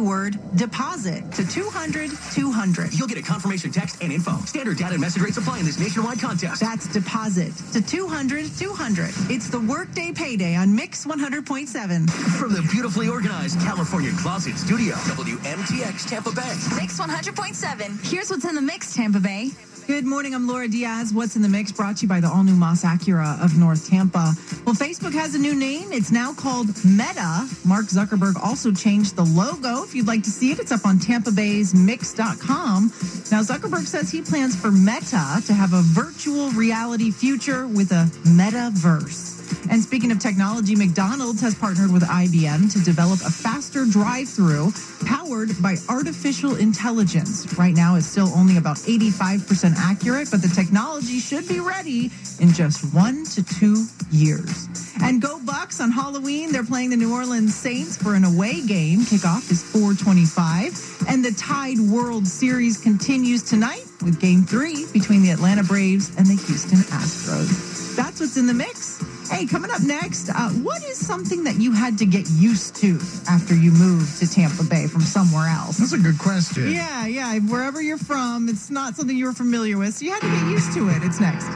Word deposit to 200 200. You'll get a confirmation text and info. Standard data and message rates apply in this nationwide contest. That's deposit to 200 200. It's the workday payday on Mix 100.7. From the beautifully organized California Closet Studio, WMTX Tampa Bay. Mix 100.7. Here's what's in the mix, Tampa Bay. Good morning. I'm Laura Diaz. What's in the mix brought to you by the all new Moss Acura of North Tampa. Well, Facebook has a new name. It's now called Meta. Mark Zuckerberg also changed the logo. If you'd like to see it, it's up on Tampa Bay's mix.com. Now, Zuckerberg says he plans for Meta to have a virtual reality future with a metaverse. And speaking of technology, McDonald's has partnered with IBM to develop a faster drive through powered by artificial intelligence. Right now, it's still only about 85% accurate, but the technology should be ready in just one to two years. And go Bucks on Halloween. They're playing the New Orleans Saints for an away game. Kickoff is 425. And the Tide World Series continues tonight with game three between the Atlanta Braves and the Houston Astros. That's what's in the mix. Hey, coming up next, uh, what is something that you had to get used to after you moved to Tampa Bay from somewhere else? That's a good question. Yeah, yeah. Wherever you're from, it's not something you were familiar with, so you had to get used to it. It's next.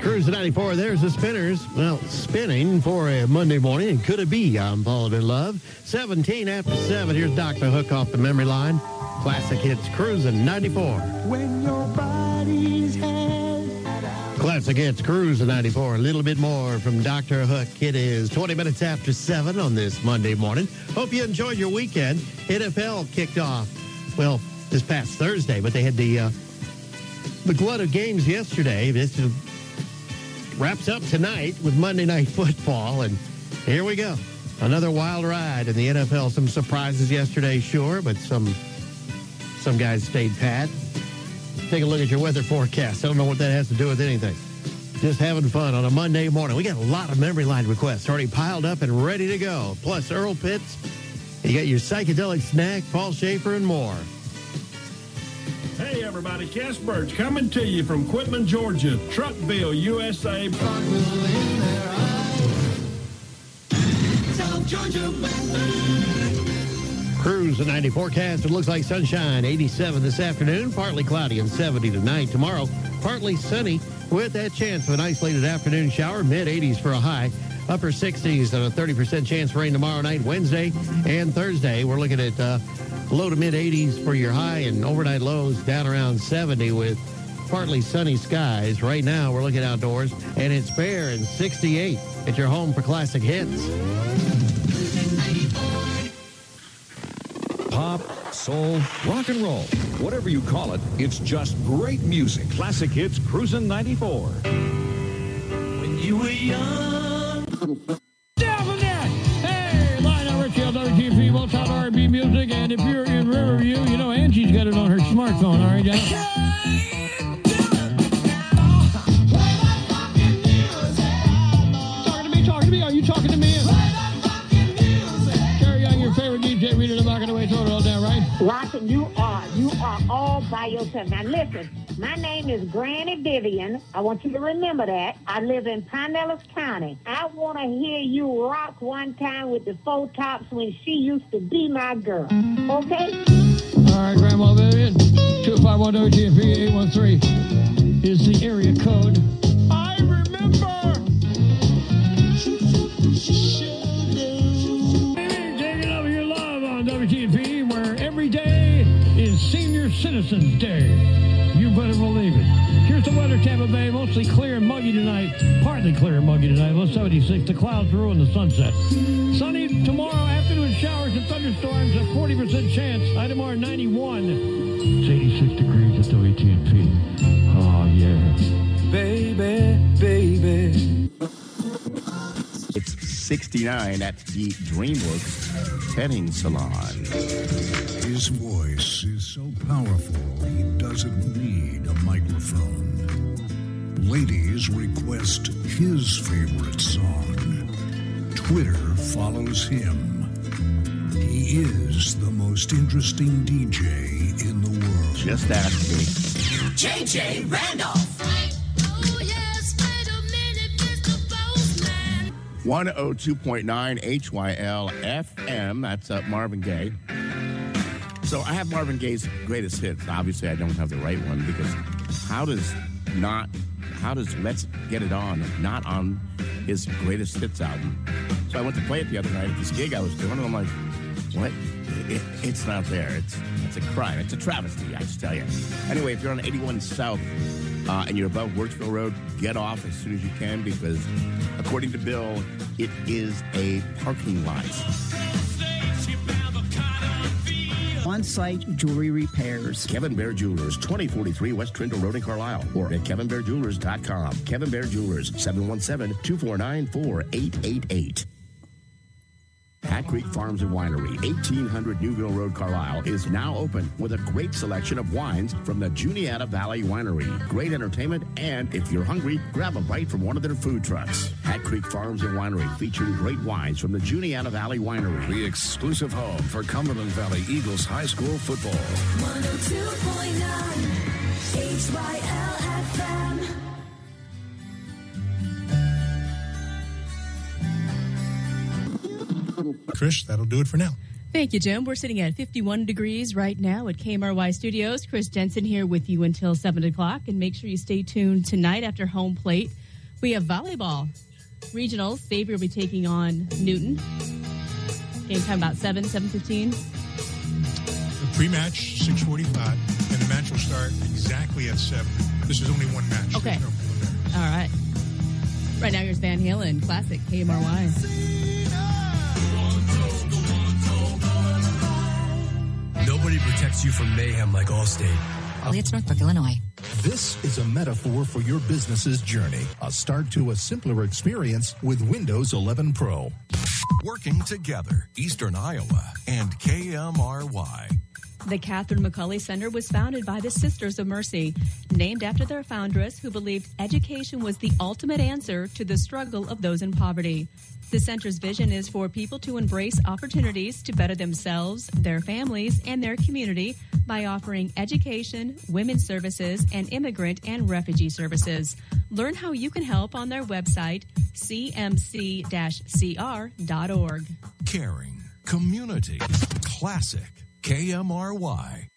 Cruise at 94, there's the spinners. Well, spinning for a Monday morning. Could it be? I'm falling in love. 17 after 7. Here's Dr. Hook off the memory line. Classic hits cruising 94. When your body's Classic hits cruising 94. A little bit more from Dr. Hook. It is 20 minutes after 7 on this Monday morning. Hope you enjoyed your weekend. NFL kicked off, well, this past Thursday, but they had the uh, the glut of games yesterday. This is- wraps up tonight with Monday Night Football, and here we go. Another wild ride in the NFL. Some surprises yesterday, sure, but some some guys stayed pat. Take a look at your weather forecast. I don't know what that has to do with anything. Just having fun on a Monday morning. We got a lot of memory line requests already piled up and ready to go. Plus Earl Pitts. You got your psychedelic snack, Paul Schaefer, and more. Hey everybody, Cass Birch coming to you from Quitman, Georgia, Truckville, USA. South Georgia Cruise the 90 forecast. It looks like sunshine, 87 this afternoon, partly cloudy and 70 tonight. Tomorrow, partly sunny with that chance of an isolated afternoon shower, mid 80s for a high, upper 60s and a 30% chance rain tomorrow night, Wednesday and Thursday. We're looking at uh, low to mid 80s for your high and overnight lows down around 70 with partly sunny skies. Right now, we're looking outdoors, and it's fair and 68 at your home for classic hits. Pop, soul, rock and roll. Whatever you call it, it's just great music. Classic Hits Cruisin' 94. When you were young. Down from that. Hey, Lionel Richie on WTP, most R&B music. And if you're in Riverview, you know Angie's got it on her smartphone, all right, guys? Watson, you are. You are all by yourself. Now listen, my name is Granny Vivian. I want you to remember that. I live in Pinellas County. I want to hear you rock one time with the four tops when she used to be my girl. Okay? All right, Grandma Vivian. 251 WTP 813 is the area code. Is Senior Citizens Day. You better believe it. Here's the weather, Tampa Bay. Mostly clear and muggy tonight. Partly clear and muggy tonight. Low 76. The clouds ruin the sunset. Sunny tomorrow. Afternoon showers and thunderstorms. A 40% chance. High tomorrow 91. It's 86 degrees at WTP. Oh, yeah. Baby, baby. It's 69 at the DreamWorks Tanning Salon. His voice is so powerful, he doesn't need a microphone. Ladies request his favorite song. Twitter follows him. He is the most interesting DJ in the world. Just ask me. JJ Randolph. 102.9 HYL FM. That's uh, Marvin Gaye. So I have Marvin Gaye's greatest hits. Obviously, I don't have the right one because how does not how does Let's Get It On not on his greatest hits album? So I went to play it the other night at this gig I was doing, and I'm like, what? It, it's not there. It's it's a crime. It's a travesty. I just tell you. Anyway, if you're on 81 South uh, and you're above Wertzville Road, get off as soon as you can because, according to Bill, it is a parking lot. On-site jewelry repairs. Kevin Bear Jewelers, 2043 West Trindle Road in Carlisle, or at kevinbearjewelers.com. Kevin Bear Jewelers, 717-249-4888. Hat Creek Farms and Winery, 1800 Newville Road, Carlisle, is now open with a great selection of wines from the Juniata Valley Winery. Great entertainment, and if you're hungry, grab a bite from one of their food trucks. Hat Creek Farms and Winery, featuring great wines from the Juniata Valley Winery. The exclusive home for Cumberland Valley Eagles High School football. 102.9 HYL Chris, that'll do it for now. Thank you, Jim. We're sitting at 51 degrees right now at KMRY Studios. Chris Jensen here with you until 7 o'clock. And make sure you stay tuned tonight after home plate. We have volleyball. Regionals. Xavier will be taking on Newton. Game time about 7, 7.15. The pre-match, 645, and the match will start exactly at 7. This is only one match. Okay. No- All right. Right now, here's Van Halen, classic KMRY. Protects you from mayhem like Allstate. It's Northbrook, Illinois. This is a metaphor for your business's journey. A start to a simpler experience with Windows 11 Pro. Working together, Eastern Iowa and KMRY. The Catherine McAuley Center was founded by the Sisters of Mercy, named after their foundress who believed education was the ultimate answer to the struggle of those in poverty. The center's vision is for people to embrace opportunities to better themselves, their families, and their community by offering education, women's services, and immigrant and refugee services. Learn how you can help on their website, cmc-cr.org. Caring, community, classic, KMRY.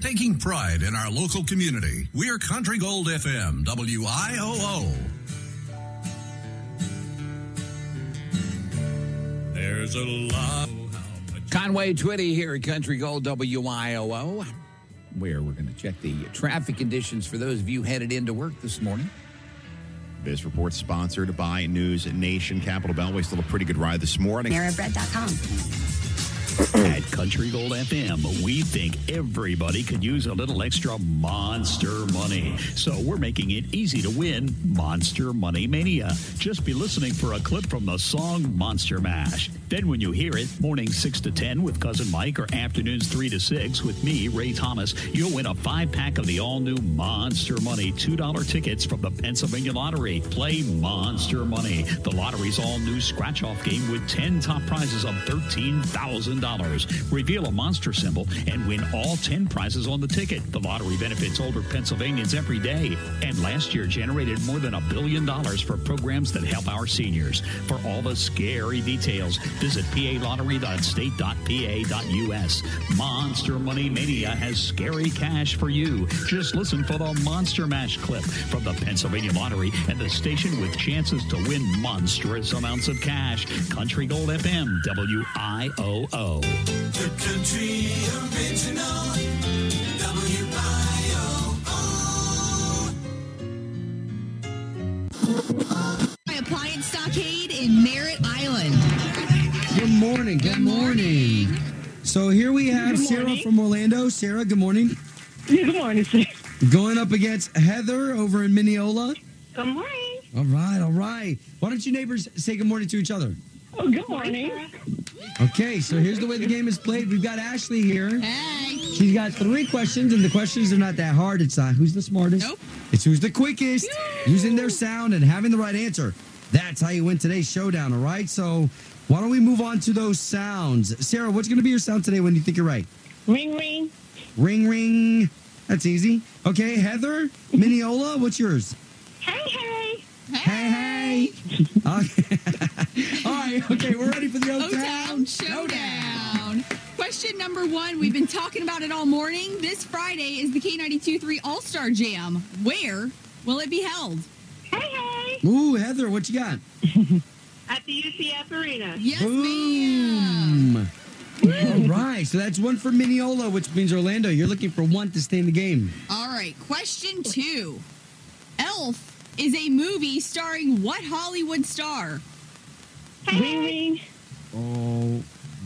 Taking pride in our local community, we're Country Gold FM, WIOO. There's a lot. Conway Twitty here at Country Gold WIOO. where we're going to check the traffic conditions for those of you headed into work this morning. This report sponsored by News Nation. Capital Beltway still a pretty good ride this morning. Maribread.com. At Country Gold FM, we think everybody could use a little extra monster money. So we're making it easy to win Monster Money Mania. Just be listening for a clip from the song Monster Mash. Then when you hear it, mornings 6 to 10 with Cousin Mike or afternoons 3 to 6 with me, Ray Thomas, you'll win a five pack of the all new Monster Money $2 tickets from the Pennsylvania Lottery. Play Monster Money, the lottery's all new scratch off game with 10 top prizes of $13,000. Reveal a monster symbol and win all 10 prizes on the ticket. The lottery benefits older Pennsylvanians every day. And last year generated more than a billion dollars for programs that help our seniors. For all the scary details, visit palottery.state.pa.us. Monster Money Mania has scary cash for you. Just listen for the Monster Mash clip from the Pennsylvania Lottery and the station with chances to win monstrous amounts of cash. Country Gold FM, WIOO. The country original. Appliance Stockade in Merritt Island. Good morning. Good, morning. So here we have Sarah from Orlando. Sarah, good morning. Good morning, sir. Going up against Heather over in Minneola. Good morning. All right, all right. Why don't you neighbors say good morning to each other? Oh, good morning. Okay, so here's the way the game is played. We've got Ashley here. Hey. She's got three questions, and the questions are not that hard. It's not who's the smartest. Nope. It's who's the quickest, using their sound and having the right answer. That's how you win today's showdown, all right? So why don't we move on to those sounds? Sarah, what's going to be your sound today when you think you're right? Ring, ring. Ring, ring. That's easy. Okay, Heather, Minneola, what's yours? Hey, hey. Hey, hey. Okay. All right, okay, we're ready for the O O-Town Showdown. Question number one. We've been talking about it all morning. This Friday is the K92 3 All Star Jam. Where will it be held? Hey, hey. Ooh, Heather, what you got? At the UCF Arena. Yes, Boom. All right, so that's one for Minneola, which means Orlando. You're looking for one to stay in the game. All right. Question two. Elf is a movie starring what Hollywood star? Ring, ring. Oh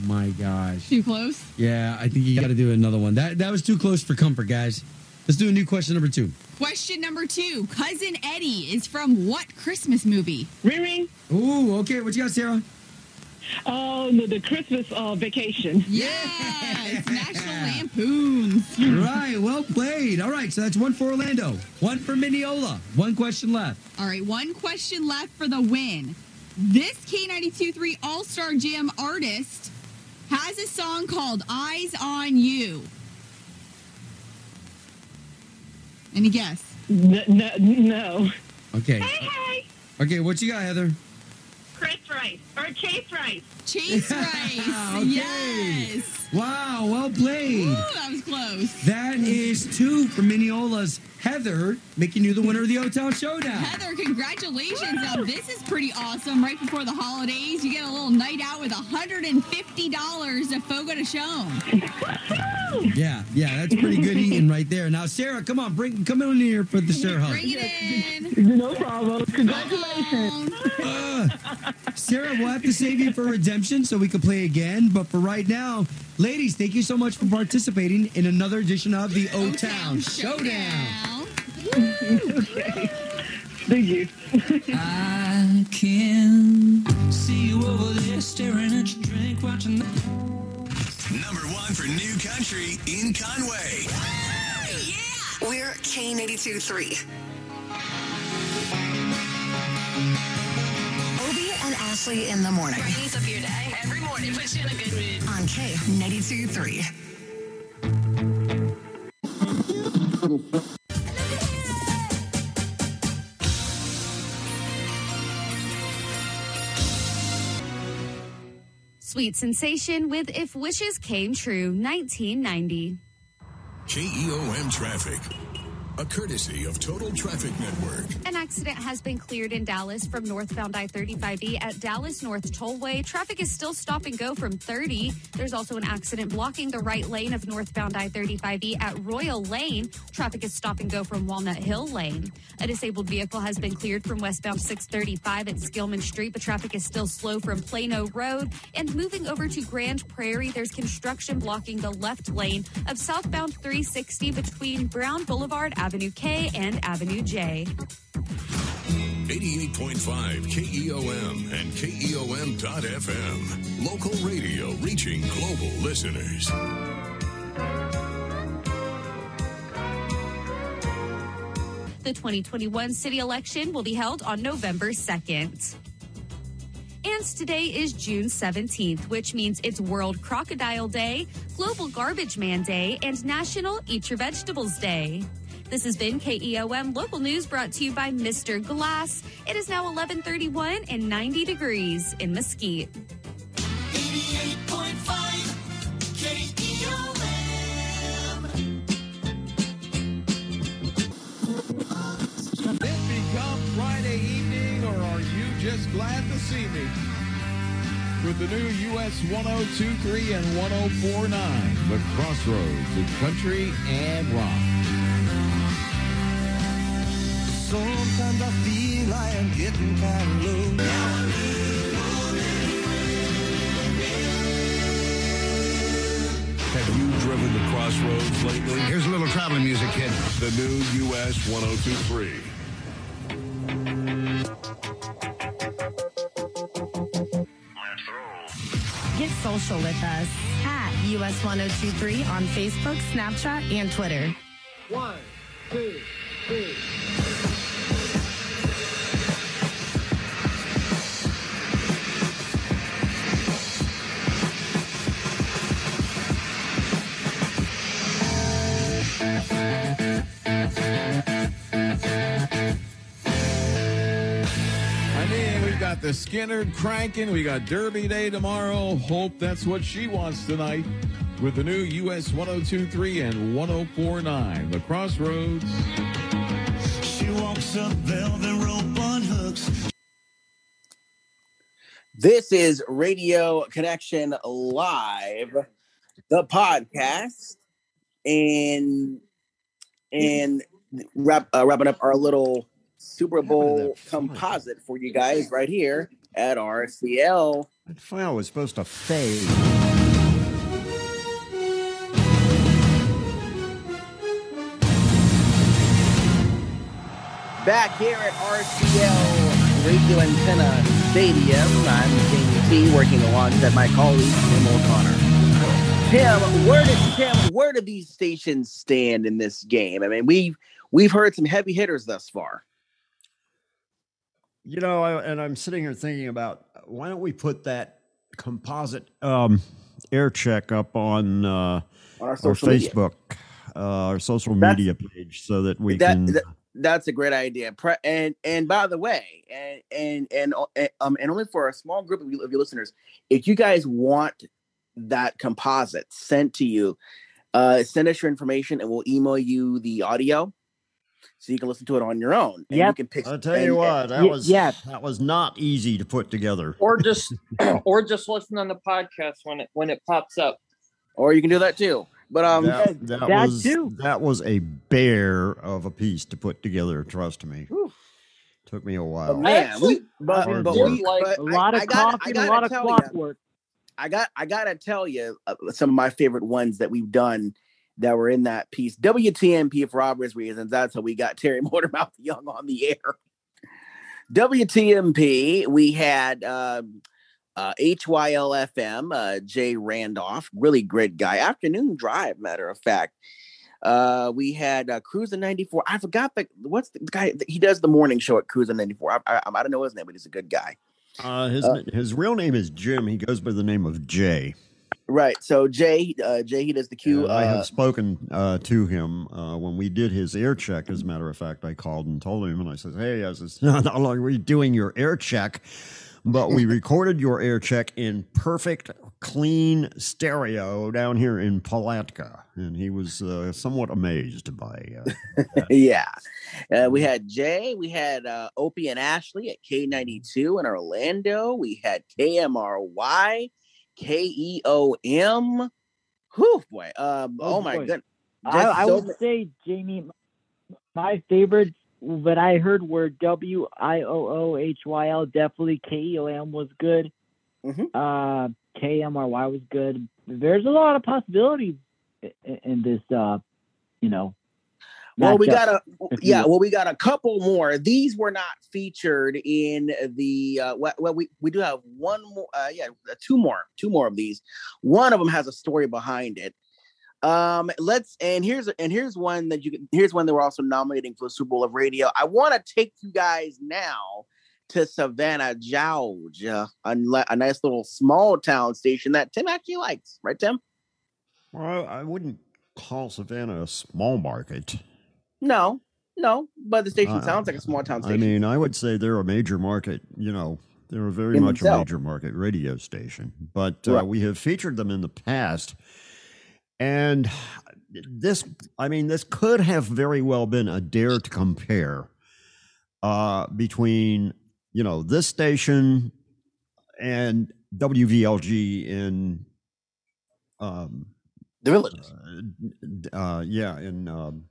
my gosh. Too close? Yeah, I think you got to do another one. That that was too close for comfort, guys. Let's do a new question number two. Question number two. Cousin Eddie is from what Christmas movie? Ring, ring. Ooh, okay. What you got, Sarah? Oh, the, the Christmas uh, vacation. Yes, National Lampoons. right, well played. All right, so that's one for Orlando, one for Minneola. One question left. All right, one question left for the win. This K92 3 All Star Jam artist has a song called Eyes on You. Any guess? No. no, no. Okay. Hey, hey. Okay, what you got, Heather? Chris Rice. Or Chase Rice. Chase Rice. Okay. Yes. Wow, well played. Ooh, that was close. That is two for Minneola's Heather, making you the winner of the O-Town Showdown. Heather, congratulations. Now, this is pretty awesome. Right before the holidays, you get a little night out with $150 at Fogo de Chão. Woo! Yeah, yeah, that's pretty good eating right there. Now, Sarah, come on, bring come in here for the Sarah hug. Bring it in. No problem. Congratulations. Uh, Sarah, we'll have to save you for redemption so we can play again. But for right now, ladies, thank you so much for participating in another edition of the O Town Showdown. Thank you. I can see you over there staring at your drink, watching the. Number one for New Country in Conway. yeah! We're K82 3. Obie and Ashley in the morning. Brightens up your day every morning, puts you in a good mood. On K82 3. Sweet Sensation with If Wishes Came True, 1990. KEOM Traffic. A courtesy of Total Traffic Network. An accident has been cleared in Dallas from northbound I 35E at Dallas North Tollway. Traffic is still stop and go from 30. There's also an accident blocking the right lane of northbound I 35E at Royal Lane. Traffic is stop and go from Walnut Hill Lane. A disabled vehicle has been cleared from westbound 635 at Skillman Street, but traffic is still slow from Plano Road. And moving over to Grand Prairie, there's construction blocking the left lane of southbound 360 between Brown Boulevard, Avenue K, and Avenue J. 88.5 KEOM and E KEOM.FM. Local radio reaching global listeners. The 2021 city election will be held on November 2nd. And today is June 17th, which means it's World Crocodile Day, Global Garbage Man Day, and National Eat Your Vegetables Day. This has been KEOM local news brought to you by Mr. Glass. It is now 11:31 and 90 degrees in Mesquite. 88.5 KEOM. It become Friday evening, or are you just glad to see me? With the new US 1023 and 1049, the crossroads of country and rock. Sometimes I feel I am getting kind of low. Have you driven the crossroads lately? Here's a little traveling music, kid. The new US 1023. Get social with us at US1023 on Facebook, Snapchat, and Twitter. One, two, three. Got the Skinner cranking. We got Derby Day tomorrow. Hope that's what she wants tonight with the new US 1023 and 1049. The Crossroads. She walks up velvet rope on hooks. This is Radio Connection Live, the podcast, and and wrap, uh, wrapping up our little Super Bowl composite for you guys right here at RCL. That file was supposed to fade. Back here at RCL Radio Antenna Stadium, I'm Jamie T, working alongside my colleague Tim O'Connor. Tim, where did Tim? Where do these stations stand in this game? I mean, we've we've heard some heavy hitters thus far. You know, I, and I'm sitting here thinking about why don't we put that composite um, air check up on, uh, On our our. Facebook, uh, our social That's- media page, so that we that, can. that- that's a great idea. Pre- and and by the way, and and and uh, um and only for a small group of you of your listeners, if you guys want that composite sent to you, uh, send us your information and we'll email you the audio, so you can listen to it on your own. And you can pick. I'll tell you and- what, and- that was yeah. that was not easy to put together. or just or just listen on the podcast when it when it pops up. Or you can do that too. But um, that, that was that was a bear of a piece to put together. Trust me, took me a while. But man, we, but, Hard but we, like but a lot I, of I gotta, coffee I and a gotta lot of tell clock. I got, I gotta tell you uh, some of my favorite ones that we've done that were in that piece. WTMP for obvious reasons. That's how we got Terry Mortimer Young on the air. WTMP, we had um, uh, HYLFM, uh, Jay Randolph, really great guy. Afternoon Drive, matter of fact. Uh, we had uh, Cruiser 94. I forgot the what's the guy. He does the morning show at Cruiser 94. I, I, I don't know his name, but he's a good guy. Uh, his Uh, his real name is Jim. He goes by the name of Jay. Right. So Jay, uh, Jay, he does the cue. And I Uh, have spoken uh, to him uh, when we did his air check. As a matter of fact, I called and told him, and I said, "Hey, I says, not long are you doing your air check?" but we recorded your air check in perfect, clean stereo down here in Palatka, and he was uh, somewhat amazed by. Uh, yeah. Uh, we had Jay, we had uh, Opie and Ashley at K92 in Orlando. We had KMRY, KEOM. Whew, boy. Um, oh, Oh, my boy. goodness. I, Just I so would say, Jamie, my favorites that I heard were W I O O H Y L. Definitely K E O M was good. Mm-hmm. Uh, K M R Y was good. There's a lot of possibilities i- i- in this. Uh, you know. Well, we got a yeah. Well, we got a couple more. These were not featured in the uh, well. well, We we do have one more. Uh, yeah, two more. Two more of these. One of them has a story behind it. Um, let's and here's and here's one that you can- here's one that we're also nominating for the Super Bowl of Radio. I want to take you guys now to Savannah, Georgia, a, a nice little small town station that Tim actually likes, right, Tim? well, I wouldn't call Savannah a small market. No, no, but the station Uh, sounds like a small town station. I mean, I would say they're a major market. You know, they're a very In much a major market radio station. But uh, Right. we have featured them in the past, and this, I mean, this could have very well been a dare to compare uh, between you know this station and WVLG in um, the village. Uh, yeah, in um,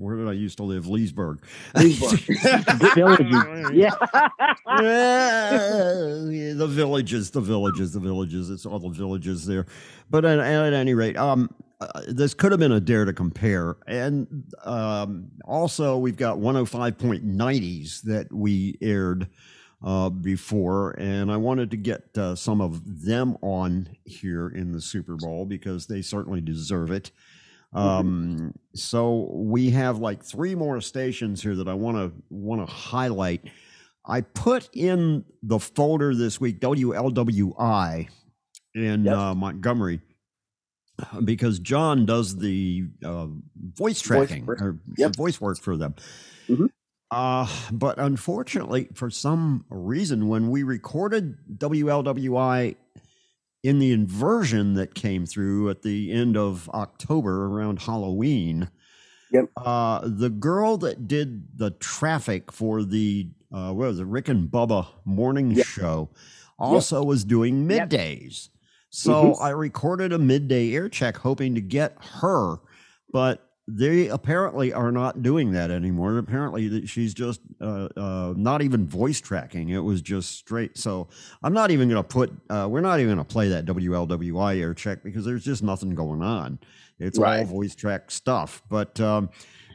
where did I used to live? Leesburg. Villages. Yeah. Yeah, the villages, the villages, the villages. It's all the villages there. But at, at any rate, um, uh, this could have been a dare to compare. And um, also, we've got 105.90s that we aired uh, before, and I wanted to get uh, some of them on here in the Super Bowl because they certainly deserve it. Um, so we have like three more stations here that I want to want to highlight. I put in the folder this week WLWI in uh, Montgomery because John does the uh, voice tracking work. or voice work for them. Uh, but unfortunately, for some reason, when we recorded WLWI in the inversion that came through at the end of October around Halloween, Yep. uh, the girl that did the traffic for the uh, what was it, Rick and Bubba morning show, also was doing middays. So Mhm. I recorded a midday air check, hoping to get her, but they apparently are not doing that anymore. Apparently, that she's just uh, uh, not even voice tracking. It was just straight. So I'm not even going to put. Uh, we're not even going to play that WLWI air check because there's just nothing going on. It's all voice track stuff. But um,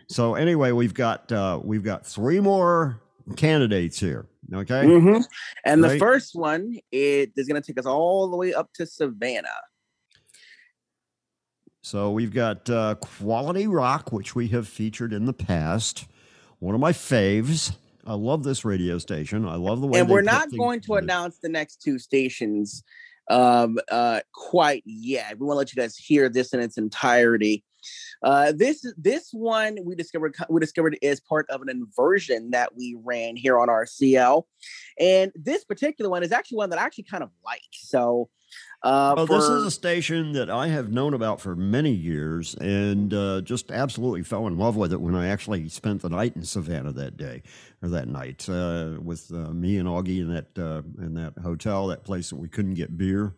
so anyway, we've got uh, we've got three more candidates here. Okay, Mhm. And the first one it is going to take us all the way up to Savannah. So we've got uh, Quality Rock, which we have featured in the past. One of my faves. I love this radio station. I love the way. and we're not going to announce the next two stations um, uh, quite yet. We want to let you guys hear this in its entirety. Uh, this this one we discovered we discovered is part of an inversion that we ran here on RCL, and this particular one is actually one that I actually kind of like. So, uh, Well, this is a station that I have known about for many years and uh, just absolutely fell in love with it when I actually spent the night in Savannah that day or that night uh, with uh, me and Augie in that uh, in that hotel, that place that we couldn't get beer.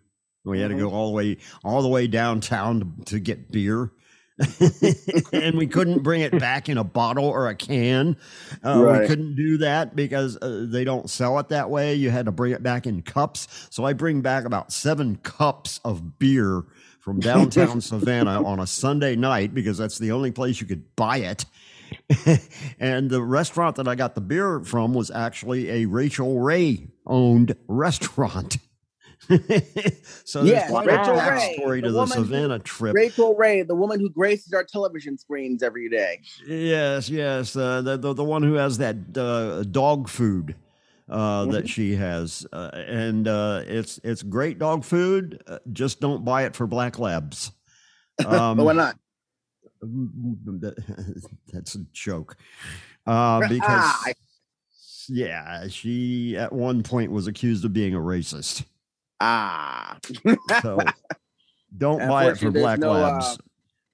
We had to go Mhm. all the way all the way downtown to, to get beer. and we couldn't bring it back in a bottle or a can. Uh, Right. We couldn't do that because uh, they don't sell it that way. You had to bring it back in cups. So I bring back about seven cups of beer from downtown Savannah on a Sunday night because that's the only place you could buy it. and the restaurant that I got the beer from was actually a Rachael Ray owned restaurant. so there's Yes, quite Rachael a backstory to the woman who- Savannah trip. Rachael Ray, the woman who graces our television screens every day. Yes, yes, uh, the, the the one who has that uh, dog food uh, Mm-hmm. that she has, uh, and uh, it's it's great dog food. Uh, just don't buy it for black labs. Um, but why not? That's a joke. Uh, because Ah, I- Yeah, she at one point was accused of being a racist. Ah. So don't buy it for black no, uh, labs.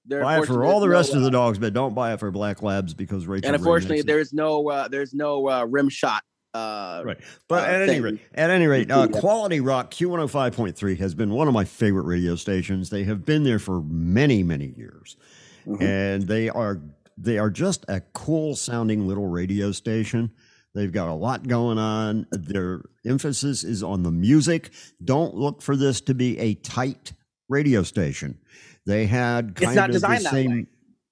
there- buy it for all the rest no, of the uh, dogs, but don't buy it for black labs because Rachael. and unfortunately, there's no uh, there's no uh, rim shot. Uh, right. But uh, at any thing. rate, at any rate, uh, Quality Rock Q105.3 has been one of my favorite radio stations. They have been there for many, many years, Mm-hmm. and they are they are just a cool sounding little radio station. They've got a lot going on. Their emphasis is on the music. Don't look for this to be a tight radio station. They had kind of the same.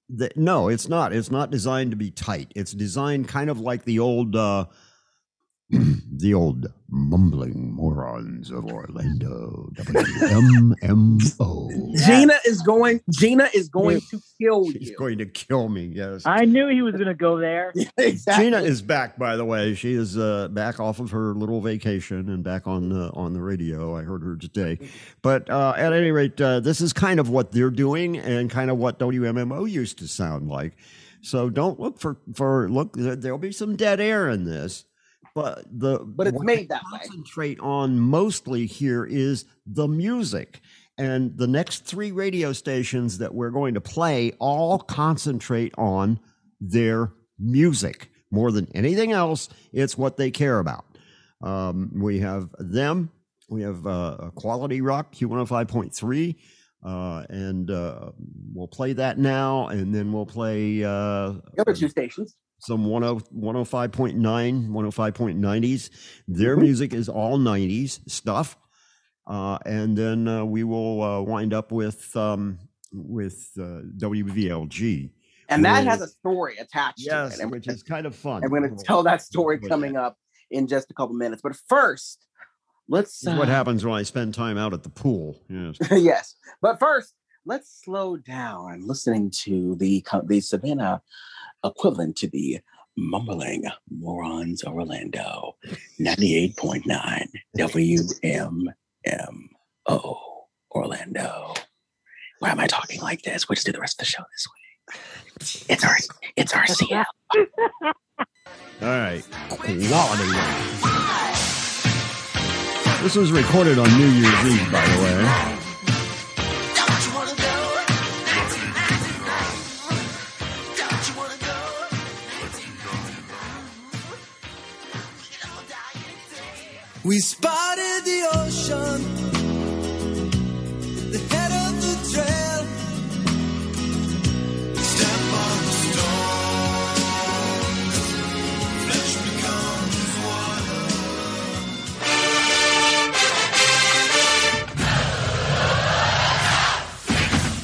the- no, it's not. It's not designed to be tight. It's designed kind of like the old, uh, the old mumbling morons of Orlando. WMMO. Gina is going. Gina is going to kill She's you. going to kill me. Yes. I knew he was going to go there. Gina is back, by the way. She is uh, back off of her little vacation and back on the on the radio. I heard her today. But uh, at any rate, uh, this is kind of what they're doing and kind of what WMMO used to sound like. So don't look for for look. There'll be some dead air in this, but the But it's made that way. Concentrate on mostly here is the music. And the next three radio stations that we're going to play all concentrate on their music more than anything else. It's what they care about. Um, we have them. We have uh, Quality Rock Q105.3. Uh, and uh, we'll play that now, and then we'll play uh, The other two stations. Some 10, 105.9, 105.90s. Their Mhm. music is all 90s stuff. Uh, and then uh, we will uh, wind up with um, with uh, WVLG. And that has a story attached yes, to it. Which is kind of fun. I'm going to tell that story coming up in just a couple minutes. But first, let's. What uh, happens when I spend time out at the pool. Yes. yes. But first, let's slow down listening to the the Savannah equivalent to the mumbling morons of Orlando, 98.9 WMMO Orlando. Why am I talking like this? We'll just do the rest of the show this way. It's our it's our CL. All right. Quality. This was recorded on New Year's Eve, by the way. We spotted the ocean, the head of the trail. Step on the flesh becomes water.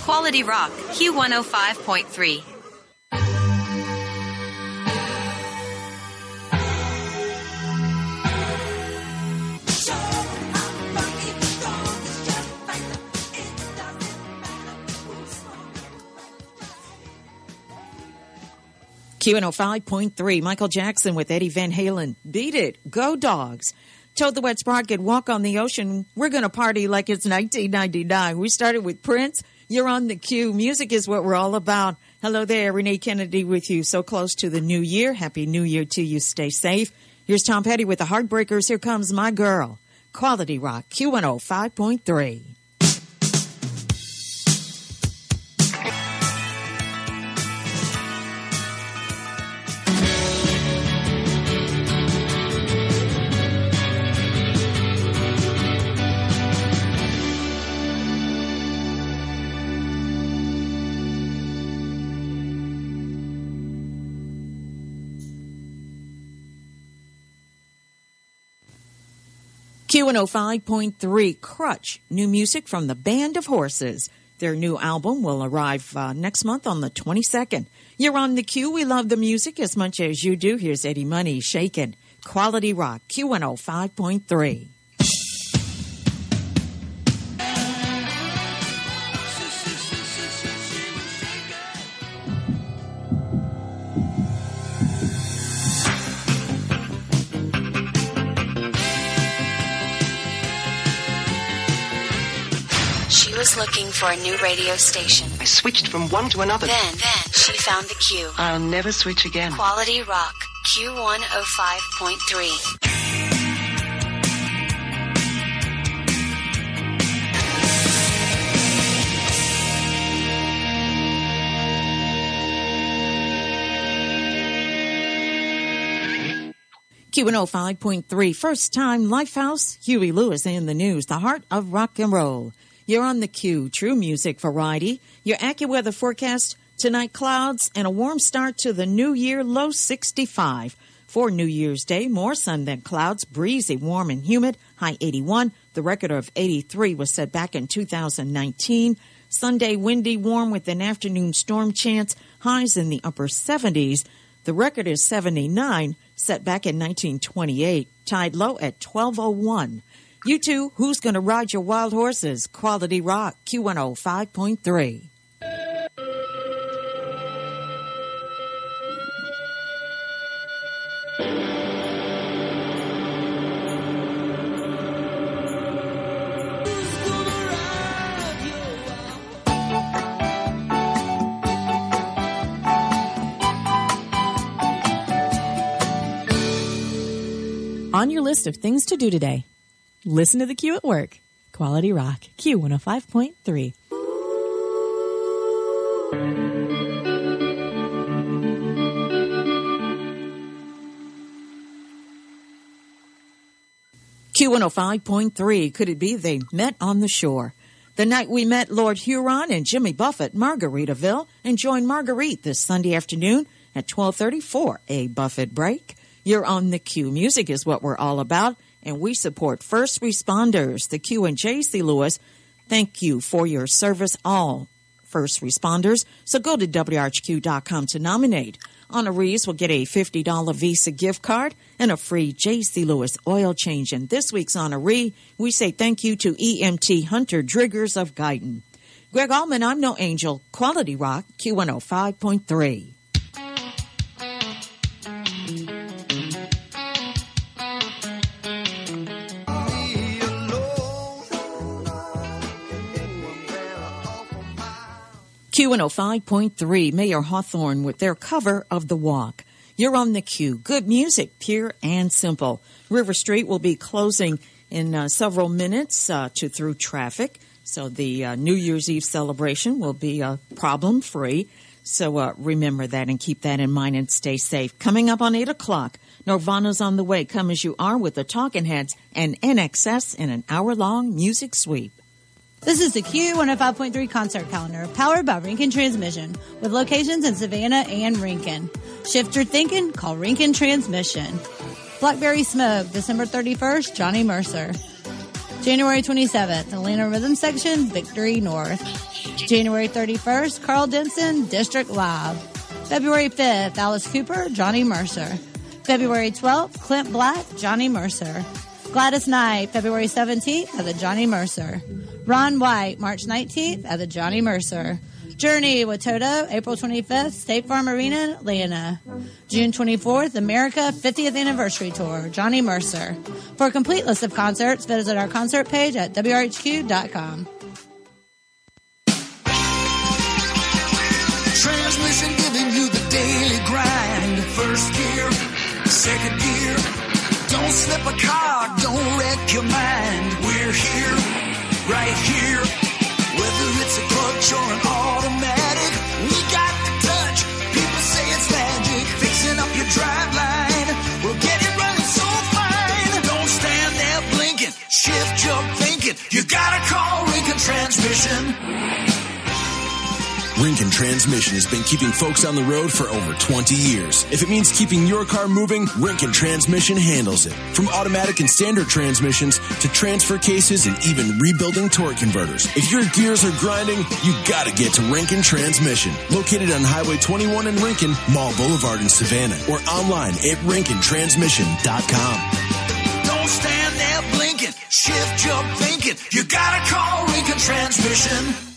Quality Rock, Q105.3. Q105.3, Michael Jackson with Eddie Van Halen. Beat it. Go dogs. Toad the Wet Sprocket, walk on the ocean. We're going to party like it's 1999. We started with Prince. You're on the queue. Music is what we're all about. Hello there, Renee Kennedy with you. So close to the new year. Happy New Year to you. Stay safe. Here's Tom Petty with the Heartbreakers. Here comes my girl. Quality Rock, Q105.3. Q105.3 Crutch, new music from the Band of Horses. Their new album will arrive uh, next month on the 22nd. You're on the queue. We love the music as much as you do. Here's Eddie Money shaking. Quality Rock, Q105.3. for a new radio station. I switched from one to another. Then, then she found the Q. I'll never switch again. Quality Rock, Q105.3. Q105.3, first time Lifehouse, Huey Lewis in the news, the heart of rock and roll. You're on the Q, true music variety. Your AccuWeather forecast tonight clouds and a warm start to the new year, low 65. For New Year's Day, more sun than clouds, breezy, warm and humid, high 81. The record of 83 was set back in 2019. Sunday, windy, warm with an afternoon storm chance, highs in the upper 70s. The record is 79, set back in 1928, tied low at 1201. U2, who's going to ride your wild horses? Quality Rock, Q105.3. On your list of things to do today, listen to the Q at work. Quality Rock, Q105.3. Q105.3. Could it be they met on the shore? The night we met Lord Huron and Jimmy Buffett, Margaritaville, and join Marguerite this Sunday afternoon at 12:34 a Buffett break. You're on the Q. Music is what we're all about, and we support first responders. The Q and JC Lewis, thank you for your service, all first responders. So go to WRHQ.com to nominate. Honorees will get a $50 Visa gift card and a free JC Lewis oil change. And this week's honoree, we say thank you to EMT Hunter Driggers of Guyton. Gregg Allman, I'm no angel. Quality Rock, Q105.3. Q105.3, Mayer Hawthorne with their cover of The Walk. You're on the Q. Good music, pure and simple. River Street will be closing in uh, several minutes uh, to through traffic, so the uh, New Year's Eve celebration will be uh, problem free. So uh, remember that and keep that in mind and stay safe. Coming up on 8 o'clock, Nirvana's on the way. Come as you are with the Talking Heads and INXS in an hour long music sweep. This is the Q105.3 concert calendar powered by Rincon Transmission with locations in Savannah and Rincon. Shift your thinking, call Rincon Transmission. Blackberry Smoke, December 31st, Johnny Mercer. January 27th, Atlanta Rhythm Section, Victory North. January 31st, Karl Denson, District Live. February 5th, Alice Cooper, Johnny Mercer. February 12th, Clint Black, Johnny Mercer. Gladys Knight, February 17th at the Johnny Mercer. Ron White, March 19th at the Johnny Mercer. Journey with Toto, April 25th, State Farm Arena, Atlanta. June 24th, America 50th Anniversary Tour, Johnny Mercer. For a complete list of concerts, visit our concert page at WRHQ.com. Transmission giving you the daily grind. First gear, second gear. Don't slip a car, don't wreck your mind. We're here, right here. Whether it's a clutch or an automatic, we got the touch. People say it's magic. Fixing up your drive line. We'll get it running so fine. Don't stand there blinking. Shift your thinking. You gotta call Rincon Transmission. Rincon Transmission has been keeping folks on the road for over 20 years. If it means keeping your car moving, Rincon Transmission handles it. From automatic and standard transmissions to transfer cases and even rebuilding torque converters. If your gears are grinding, you gotta get to Rincon Transmission. Located on Highway 21 in Rincon, Mall Boulevard in Savannah, or online at rincontransmission.com. Don't stand there blinking. Shift your thinking. You gotta call Rincon Transmission.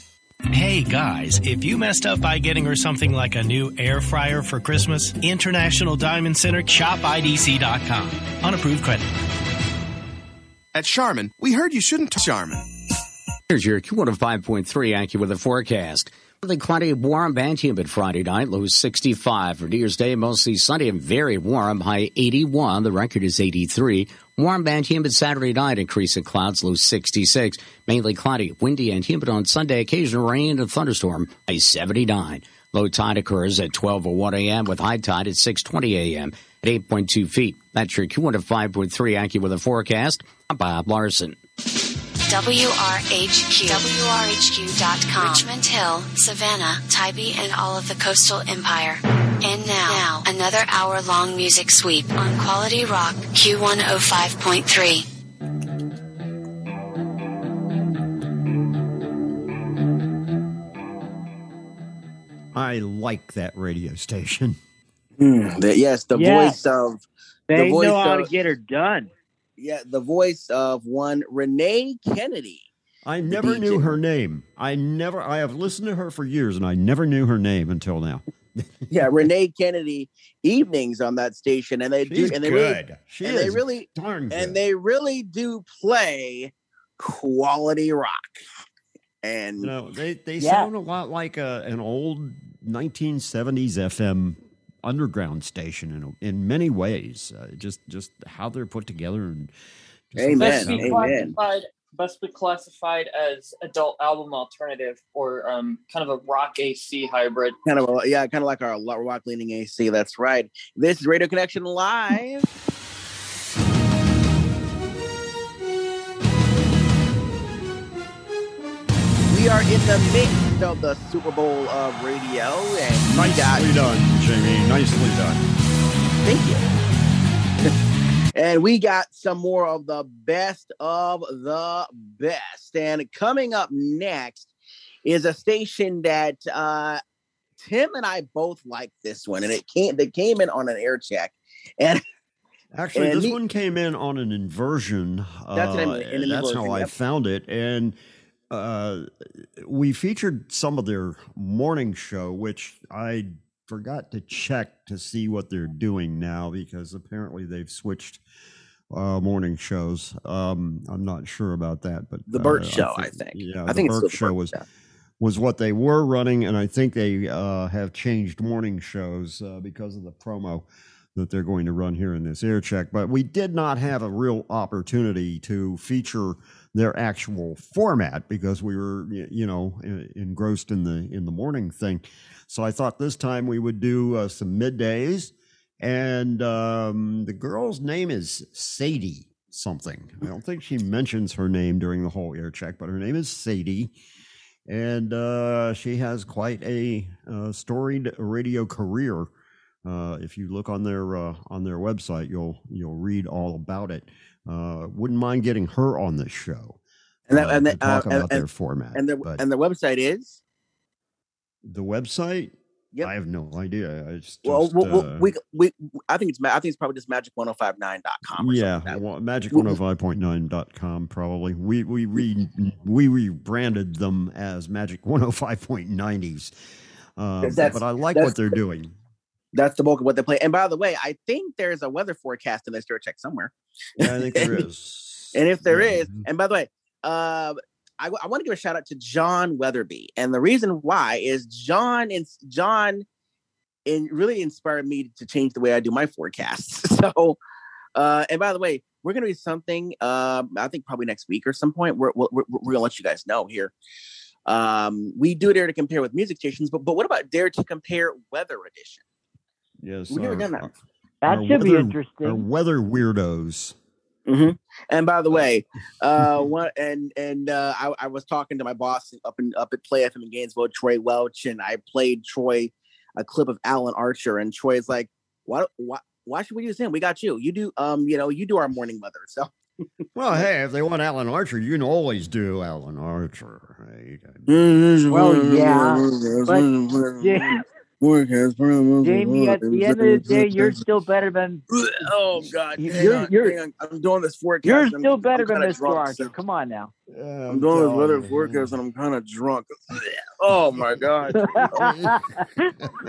Hey guys, if you messed up by getting her something like a new air fryer for Christmas, International Diamond Center, shopidc.com. Unapproved credit. At Charmin, we heard you shouldn't. Charmin. Here's your Q105.3 AccuWeather forecast. Partly cloudy, warm and humid Friday night, low 65. For New Year's Day, mostly sunny and very warm, high 81. The record is 83. Warm and humid Saturday night, increase in clouds, low 66. Mainly cloudy, windy and humid on Sunday, occasional rain and thunderstorm, high 79. Low tide occurs at 12.01 a.m. with high tide at 6.20 a.m. at 8.2 feet. That's your Q105.3 AccuWeather forecast. I'm Bob Larson. WRHQ, WRHQ.com, Richmond Hill, Savannah, Tybee, and all of the coastal empire. And now, now another hour long music sweep on Quality Rock Q105.3. I like that radio station. Mm, the- yes, the Yeah. voice of They the voice know how to get her done. Yeah, the voice of one Renee Kennedy. I never knew her name. I never. I have listened to her for years, and I never knew her name until now. Yeah, Renee Kennedy evenings on that station, and they She's do, and they good. really, She and they is really, darn good. and they really do play quality rock. And You know, they they Yeah. sound a lot like a, an old 1970s FM underground station in in many ways. Uh, just just how they're put together and just Best sound- be classified. Best be classified as adult album alternative or um, kind of a rock AC hybrid. kind of a, yeah, kind of like our rock leaning AC. That's right. This is Radio Connection live. We are in the midst of the Super Bowl of radio, and Nicely done, Jamie. Nicely done. Thank you. and we got some more of the best of the best. And coming up next is a station that uh, Tim and I both like this one, and it came they came in on an air check, and Actually, and this me- one came in on an inversion. That's what I uh, mean, an that's inversion, how I found it, and uh, we featured some of their morning show, which I forgot to check to see what they're doing now because apparently they've switched uh, morning shows. Um, I'm not sure about that, but The Bert uh, Show, I thi- think. Yeah, I the think Bert show Bert was Show. was what they were running, and I think they uh, have changed morning shows uh, because of the promo that they're going to run here in this air check. But we did not have a real opportunity to feature their actual format because we were, you know, engrossed in the in the morning thing. So I thought this time we would do uh, some middays, and um, the girl's name is Sadie something. I don't think she mentions her name during the whole air check, but her name is Sadie and uh, she has quite a uh, storied radio career. Uh, if you look on their uh, on their website, you'll you'll read all about it. Uh, wouldn't mind getting her on the show and that, uh, and, that, talk uh, about and, their format. and the, and their website is the website, Yep. I have no idea. It's well, just, we, uh, we, we, I think it's I think it's probably just magic1059.com. Or yeah, something like that. well, magic105.9.com probably. We we re, we rebranded them as Magic 105.90s. Um, but I like what they're doing. That's the bulk of what they play. And by the way, I think there's a weather forecast in this dirt check somewhere. Yeah, I think there is. And if there is, and by the way, uh, I, want to give a shout out to John Weatherby, and the reason why is John and John, in really inspired me to change the way I do my forecasts. So, uh, and by the way, we're going to do something. Uh, I think probably next week or some point. We're we're, we're, we're going to let you guys know here. Um, we do dare to compare with music stations, but but what about dare to compare weather edition? Yes, We've never done that. That our should be interesting. Our weather weirdos. hmm And by the way, uh, one and and uh, I, I was talking to my boss up in up at Play FM in Gainesville, Troy Welch, and I played Troy a clip of Alan Archer, and Troy's like, "Why why why should we use him? We got you. You do um you know you do our morning weather." So Well, hey, if they want Alan Archer, you can always do Alan Archer. Right? Well, yeah, but Ja- Jamie, at the end of the day, you're still better than oh god, hang You're- on, you're- hang on. I'm doing this forecast. you're I'm- still better I'm than kinda Mr. drunk, Archer. so- Come on now. I'm doing this weather forecast and I'm kind of drunk. Oh my god.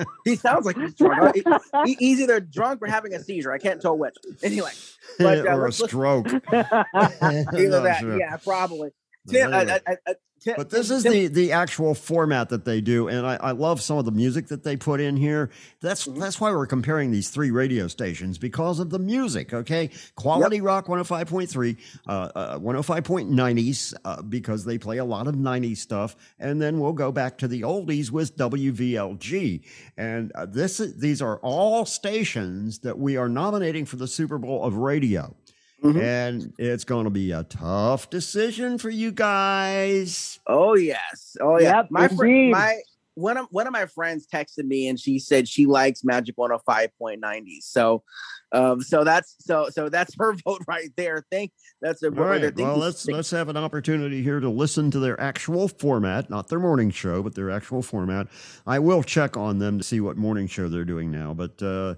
he sounds like he's drunk. He- he- he's either drunk or having a seizure. I can't tell which. Anyway, but, uh, or a let's- let's- stroke. either Not that, sure. yeah, probably. Tim, Anyway. uh, uh, uh, but this is the the actual format that they do, and I, I love some of the music that they put in here. That's Mm-hmm. that's why we're comparing these three radio stations because of the music. Okay, Quality Rock one hundred five point three, uh, uh, one hundred five point nineties uh, because they play a lot of nineties stuff, and then we'll go back to the oldies with WVLG. And uh, this these are all stations that we are nominating for the Super Bowl of radio. And it's going to be a tough decision for you guys. Oh yes. Oh yeah. Yep, my friend, my one of one of my friends texted me and she said she likes Magic 105.90. So um so that's so so that's her vote right there. Thank that's a All right there. right. Thank Well, let's let's have an opportunity here to listen to their actual format, not their morning show, but their actual format. I will check on them to see what morning show they're doing now. But uh,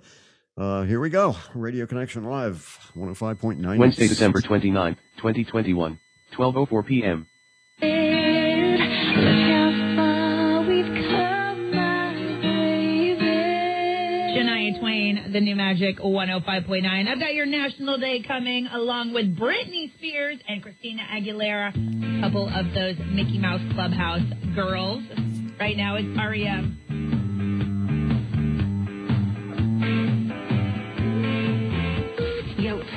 uh, here we go. Radio Connection Live, 105.9. Wednesday, December 29th, 2021, 12.04 p.m. Shania Twain, the new Magic 105.9. I've got your National Day coming along with Britney Spears and Christina Aguilera, a couple of those Mickey Mouse Clubhouse girls. Right now it's REM.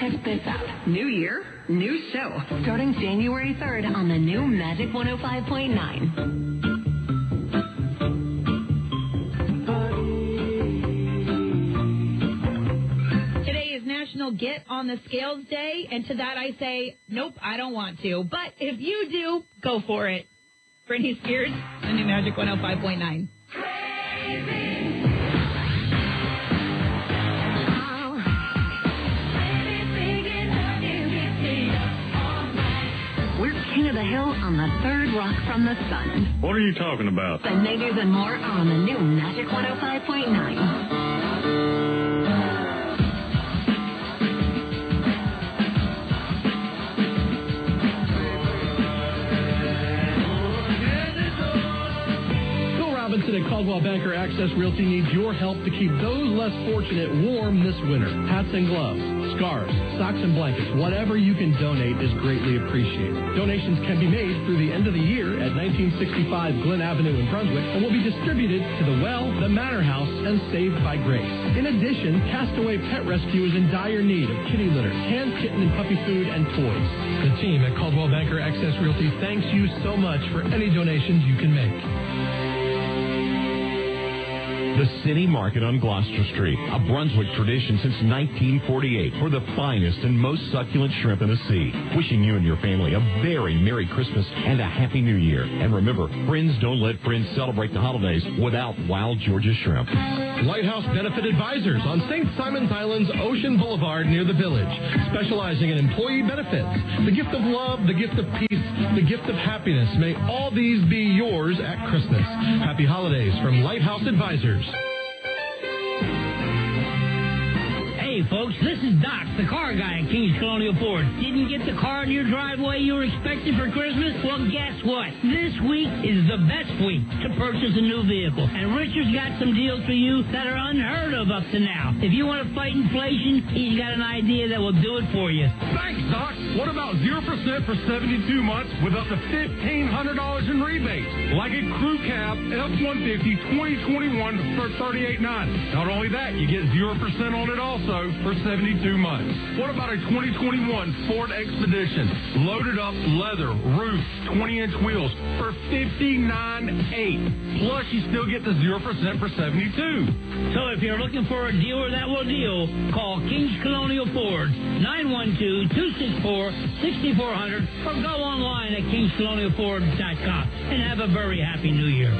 Check this out. New year, new show. Starting January 3rd on the new Magic 105.9. Today is National Get on the Scales Day, and to that I say, nope, I don't want to. But if you do, go for it. Britney Spears, the new Magic 105.9. We're King of the Hill on the third rock from the sun. What are you talking about? The Natives and more are on the new Magic 105.9. Robinson at Coldwell Banker Access Realty needs your help to keep those less fortunate warm this winter. Hats and gloves, scarves, socks and blankets, whatever you can donate is greatly appreciated. Donations can be made through the end of the year at 1965 Glynn Avenue in Brunswick and will be distributed to the Well, the Manor House, and Saved by Grace. In addition, Castaway Pet Rescue is in dire need of kitty litter, canned kitten and puppy food, and toys. The team at Coldwell Banker Access Realty thanks you so much for any donations you can make. The City Market on Gloucester Street, a Brunswick tradition since 1948 for the finest and most succulent shrimp in the sea. Wishing you and your family a very Merry Christmas and a Happy New Year. And remember, friends don't let friends celebrate the holidays without Wild Georgia shrimp. Lighthouse Benefit Advisors on St. Simons Island's Ocean Boulevard near the village, specializing in employee benefits. The gift of love, the gift of peace, the gift of happiness. May all these be yours at Christmas. Happy holidays from Lighthouse Advisors. News. Hey folks, this is Doc, the car guy at King's Colonial Ford. Didn't get the car in your driveway you were expecting for Christmas? Well, guess what? This week is the best week to purchase a new vehicle. And Richard's got some deals for you that are unheard of up to now. If you want to fight inflation, he's got an idea that will do it for you. Thanks, Doc. What about 0% for 72 months with up to $1,500 in rebates? Like a Crew Cab F-150 2021 for $38.9. Not only that, you get 0% on it also for 72 months. What about a 2021 Ford Expedition? Loaded up leather, roof, 20-inch wheels for $59.8. Plus, you still get the 0% for 72. So if you're looking for a dealer that will deal, call King's Colonial Ford 912-264-6400 or go online at kingscolonialford.com and have a very happy new year.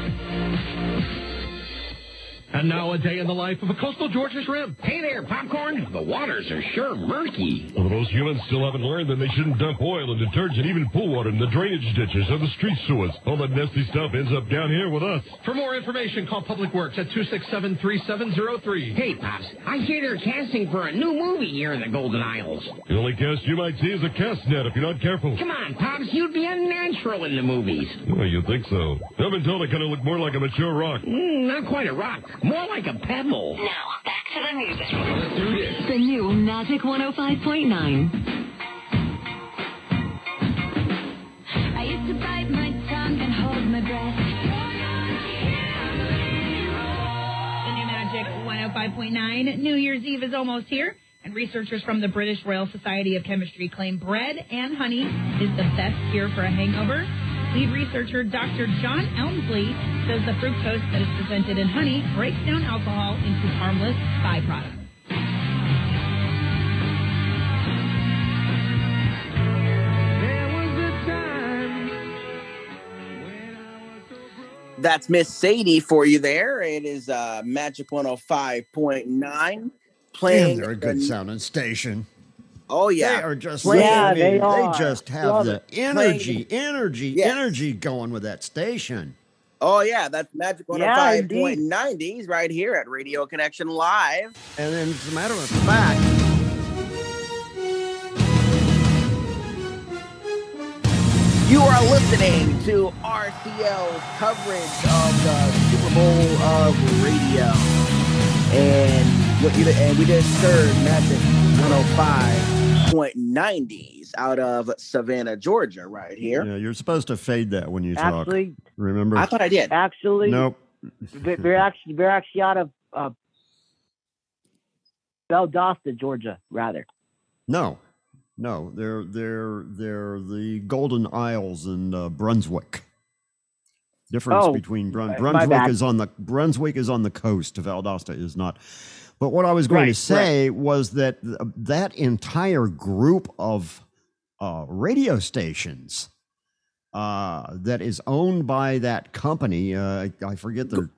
And now a day in the life of a coastal Georgia shrimp. Hey there, popcorn. The waters are sure murky. Well, those humans still haven't learned that they shouldn't dump oil and detergent, even pool water, in the drainage ditches or the street sewers. All that nasty stuff ends up down here with us. For more information, call Public Works at 267-3703. Hey, Pops, I hear they're casting for a new movie here in the Golden Isles. The only cast you might see is a cast net if you're not careful. Come on, Pops, you'd be unnatural in the movies. Well, you think so. I've been told I kind of look more like a mature rock. Mm, not quite a rock, more like a pebble. Now, back to the music. Let's do this. The new Magic 105.9. The new Magic 105.9 New Year's Eve is almost here, and researchers from the British Royal Society of Chemistry claim bread and honey is the best cure for a hangover. Lead researcher Dr. John Emsley says the fructose that is presented in honey breaks down alcohol into harmless byproducts. That's Miss Sadie for you there. It is uh, Magic 105.9 playing. Damn, they're a good the- sounding station. Oh, yeah. They are just Playing- I mean, they, just have Love the it. energy, Playing- energy, Yes. energy going with that station. Oh, yeah. That's Magic Yeah, 105.90s right here at Radio Connection Live. And then, as a matter of fact, You are listening to RCL's coverage of the Super Bowl of radio. And what you and we just heard Magic 105.90s out of Savannah, Georgia, right here. yeah, you're supposed to fade that when you talk. Actually, Remember? I thought I did. Actually, Nope. they- they're actually they're actually out of uh, Valdosta, Georgia, rather. No, no, they're they're they're the Golden Isles in uh, Brunswick. Difference Oh, between Brun- my- my Brunswick is on the Brunswick is on the coast. Valdosta is not. But what I was going Right, to say was that th- that entire group of uh, radio stations uh, that is owned by that company. Uh, I, forget the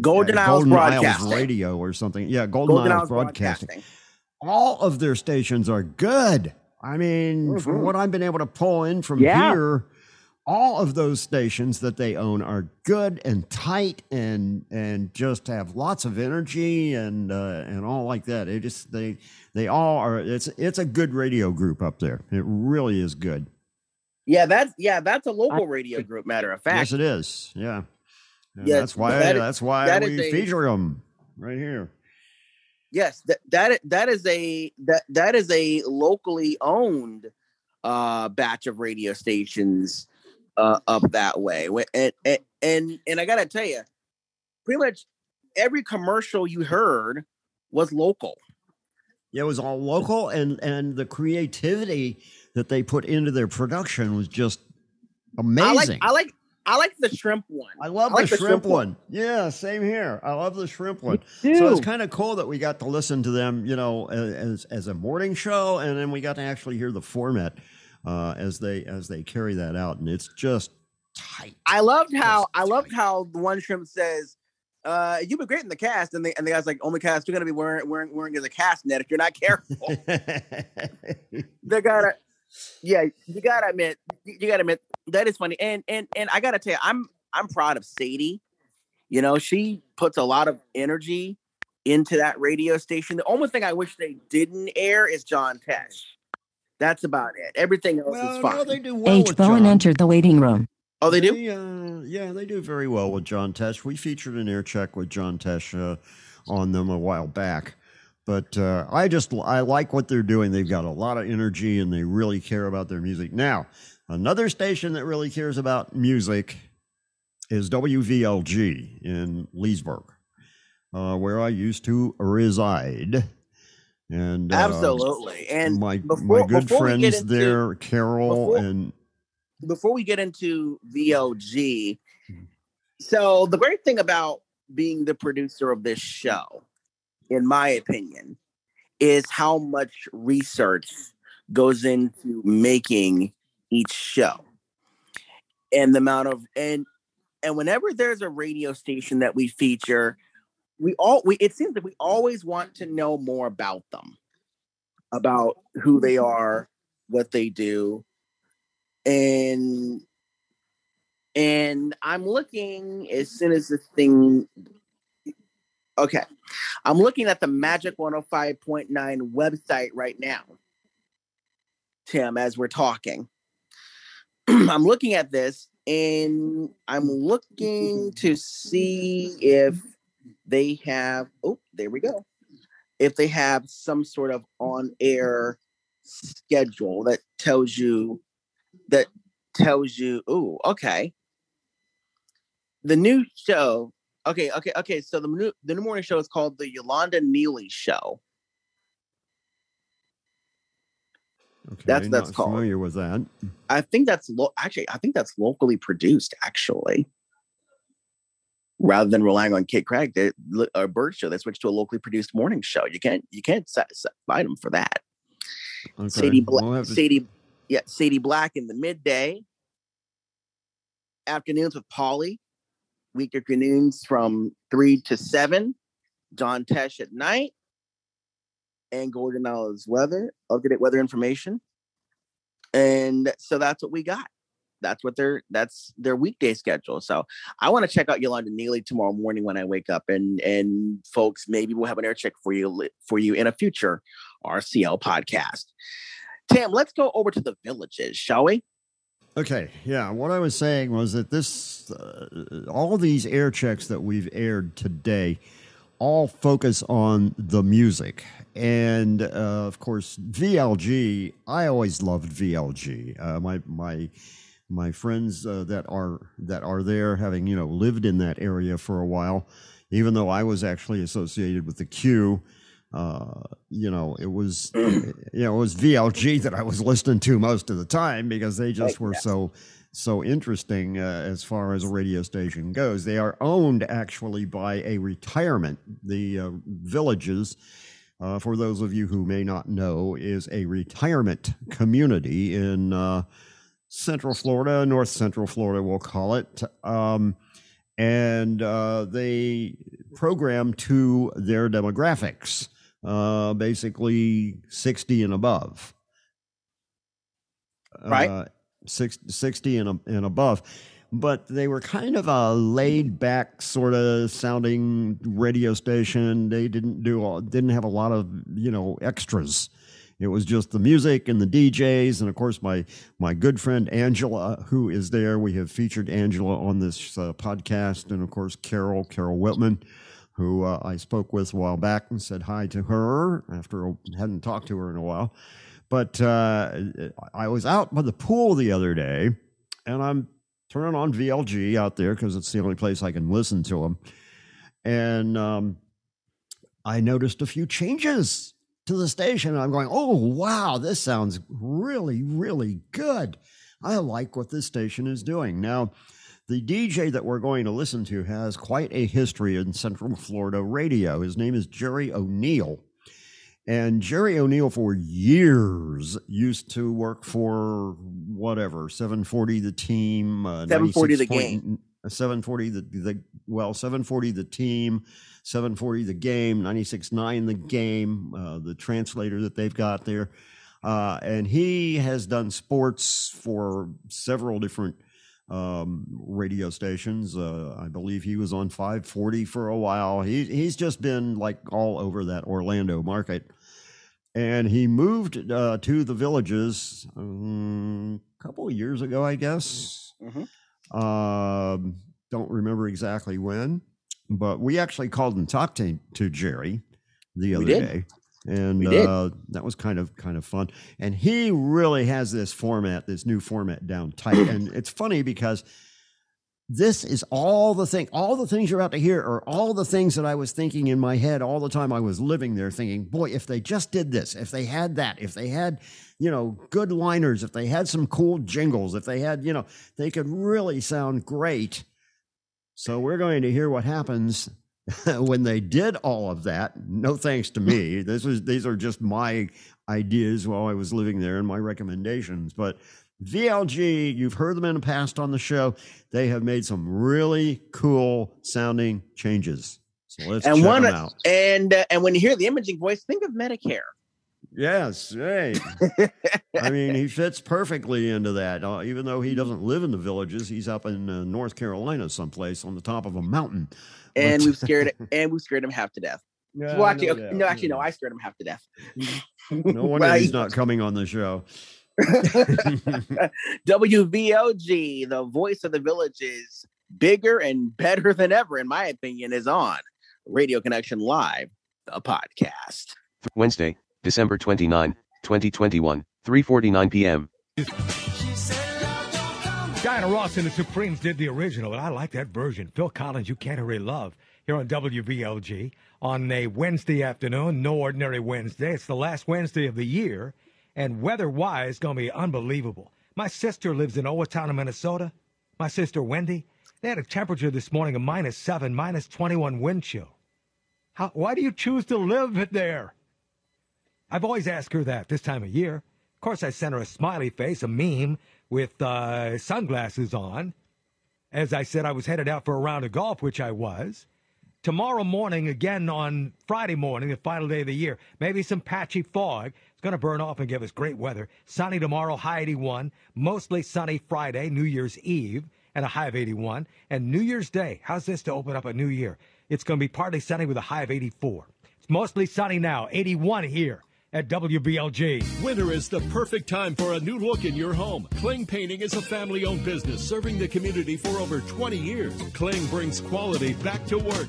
Golden uh, Isles Golden Isles Broadcasting. Radio or something. Yeah, Golden, Golden Isles, Isles Broadcasting. Broadcasting. All of their stations are good. I mean, from Mhm. what I've been able to pull in from Yeah. here, all of those stations that they own are good and tight and and just have lots of energy and uh, and all like that. It just they they all are. It's it's a good radio group up there. It really is good. Yeah, that's yeah, that's a local radio group. Matter of fact, Yes, it is. Yeah. And Yes, that's why that is- that's why that we a- feature them right here. yes, that that that is a that that is a locally owned uh batch of radio stations uh up that way. And and and, and I gotta tell you, pretty much every commercial you heard was local. Yeah, it was all local, and and the creativity that they put into their production was just amazing. I like I like I like the shrimp one. I love like the, shrimp, one. Yeah, same here. I love the shrimp one. So it's kind of cool that we got to listen to them, you know, as as a morning show, and then we got to actually hear the format uh, as they as they carry that out, and it's just tight. I loved how I loved how the one shrimp says, uh, you've been great in the cast, and the and the guy's like, only cast you're gonna be wearing wearing wearing is a cast net if you're not careful. they gotta yeah, you gotta admit you you gotta admit that is funny. And and and I gotta tell you, I'm I'm proud of Sadie. You know, she puts a lot of energy into that radio station. The only thing I wish they didn't air is John Tesh. That's about it. Everything else is fine. no, they do well H. with Bowen John. entered the waiting room. Oh, they do. uh, yeah, they do very well with John Tesh. We featured an air check with John Tesh uh, on them a while back. But uh, I just I like what they're doing. They've got a lot of energy and they really care about their music. Now, another station that really cares about music is WVLG in Leesburg, uh, where I used to reside. And uh, Absolutely. And my before- my good before we get friends into- there, Carol before- and before we get into VLG, so the great thing about being the producer of this show, in my opinion, is how much research goes into making each show. And the amount of and and whenever there's a radio station that we feature, we all we it seems that we always want to know more about them, about who they mm-hmm. are, what they do, and and I'm looking as soon as the thing. Okay, I'm looking at the Magic 105.9 website right now, Tim, as we're talking. I'm looking at this and I'm looking to see if they have. Oh, there we go. If they have some sort of on air schedule that tells you that tells you, oh, okay. The new show Okay, okay, okay. So the new the new morning show is called the Yolanda Neely Show. Okay, That's- that's not called. familiar with that. I think that's lo- actually I think that's locally produced actually. Rather than relying on Kate Craig, they a bird show, they switched to a locally produced morning show. You can't you can't fight them for that. Okay, Sadie Black, we'll to- Sadie, yeah, Sadie Black in the midday. Afternoons with Polly. Week afternoons from three to seven. John Tesh at night. And Gordon Allen's weather, updated weather information. And so that's what we got. That's what their that's their weekday schedule. So I want to check out Yolanda Neely tomorrow morning when I wake up, and and folks, maybe we'll have an air check for you for you in a future RCL podcast. Tam, let's go over to the villages, shall we? Okay, yeah. What I was saying was that this, uh, all of these air checks that we've aired today, all focus on the music, and uh, of course VLG. I always loved VLG. Uh, my my my friends uh, that are that are there, having you know lived in that area for a while, even though I was actually associated with the Q. Uh, you know, it was you know it was VLG that I was listening to most of the time because they just were so so interesting uh, as far as a radio station goes. They are owned actually by a retirement. The uh, villages, uh, for those of you who may not know, is a retirement community in uh, Central Florida, North Central Florida, we'll call it. Um, and uh, they program to their demographics, uh, basically 60 and above. Right. Uh, six, 60 and, and above. But they were kind of a laid back sort of sounding radio station. They didn't do all, didn't have a lot of you know extras. It was just the music and the DJs, and of course my my good friend Angela, who is there. We have featured Angela on this uh, podcast, and of course Carol Carol Whitman, who uh, I spoke with a while back and said hi to her after I hadn't talked to her in a while. But uh, I was out by the pool the other day, and I'm turning on VLG out there because it's the only place I can listen to them, and um, I noticed a few changes to the station. I'm going, oh, wow, this sounds really, really good. I like what this station is doing. Now, the DJ that we're going to listen to has quite a history in Central Florida radio. His name is Jerry O'Neill. And Jerry O'Neill, for years, used to work for whatever, 740 the team, uh, 740 the game. 740 the, the well 740 the team 740 the game 96.9 the game uh, the translator that they've got there. Uh, and he has done sports for several different um, radio stations. Uh, i believe he was on 540 for a while. He, he's just been like all over that orlando market. And he moved uh, to the villages um, a couple of years ago i guess. Mhm. um, don't remember exactly when, but we actually called and talked to, to Jerry the other day, and uh, that was kind of kind of fun. And he really has this format, this new format down tight. and it's funny because this is all the thing, all the things you're about to hear are all the things that I was thinking in my head all the time I was living there, thinking, boy, if they just did this, if they had that, if they had, you know, good liners, if they had some cool jingles, if they had, you know, they could really sound great. So we're going to hear what happens when they did all of that. No thanks to me. This was these are just my ideas while I was living there and my recommendations. But VLG, you've heard them in the past on the show. They have made some really cool sounding changes. So let's and check one them out. and uh, and when you hear the imaging voice, think of Medicare. Yes, hey. I mean, he fits perfectly into that. Uh, even though he doesn't live in the villages, he's up in uh, North Carolina, someplace on the top of a mountain. And we've scared and we've scared him half to death. Yeah, well, actually, okay, no, actually, no. I scared him half to death. No wonder Right. he's not coming on the show. WVLG, the voice of the villages, bigger and better than ever, in my opinion, is on Radio Connection Live, the podcast. Wednesday, December 29, 2021, 3:49 p.m. Diana Ross and the Supremes did the original, and I like that version. Phil Collins, You Can't Hurry Love, here on WVLG on a Wednesday afternoon, no ordinary Wednesday. It's the last Wednesday of the year, and weather-wise, going to be unbelievable. My sister lives in Owatonna, Minnesota. My sister Wendy, they had a temperature this morning of minus seven, minus 21 wind chill. How, why do you choose to live there? I've always asked her that this time of year. Of course, I sent her a smiley face, a meme with uh, sunglasses on. As I said, I was headed out for a round of golf, which I was. Tomorrow morning, again on Friday morning, the final day of the year, maybe some patchy fog. It's going to burn off and give us great weather. Sunny tomorrow, high 81. Mostly sunny Friday, New Year's Eve, and a high of 81. And New Year's Day, how's this to open up a new year? It's going to be partly sunny with a high of 84. It's mostly sunny now, 81 here at WVLG. Winter is the perfect time for a new look in your home. Kling Painting is a family owned business serving the community for over 20 years. Kling brings quality back to work.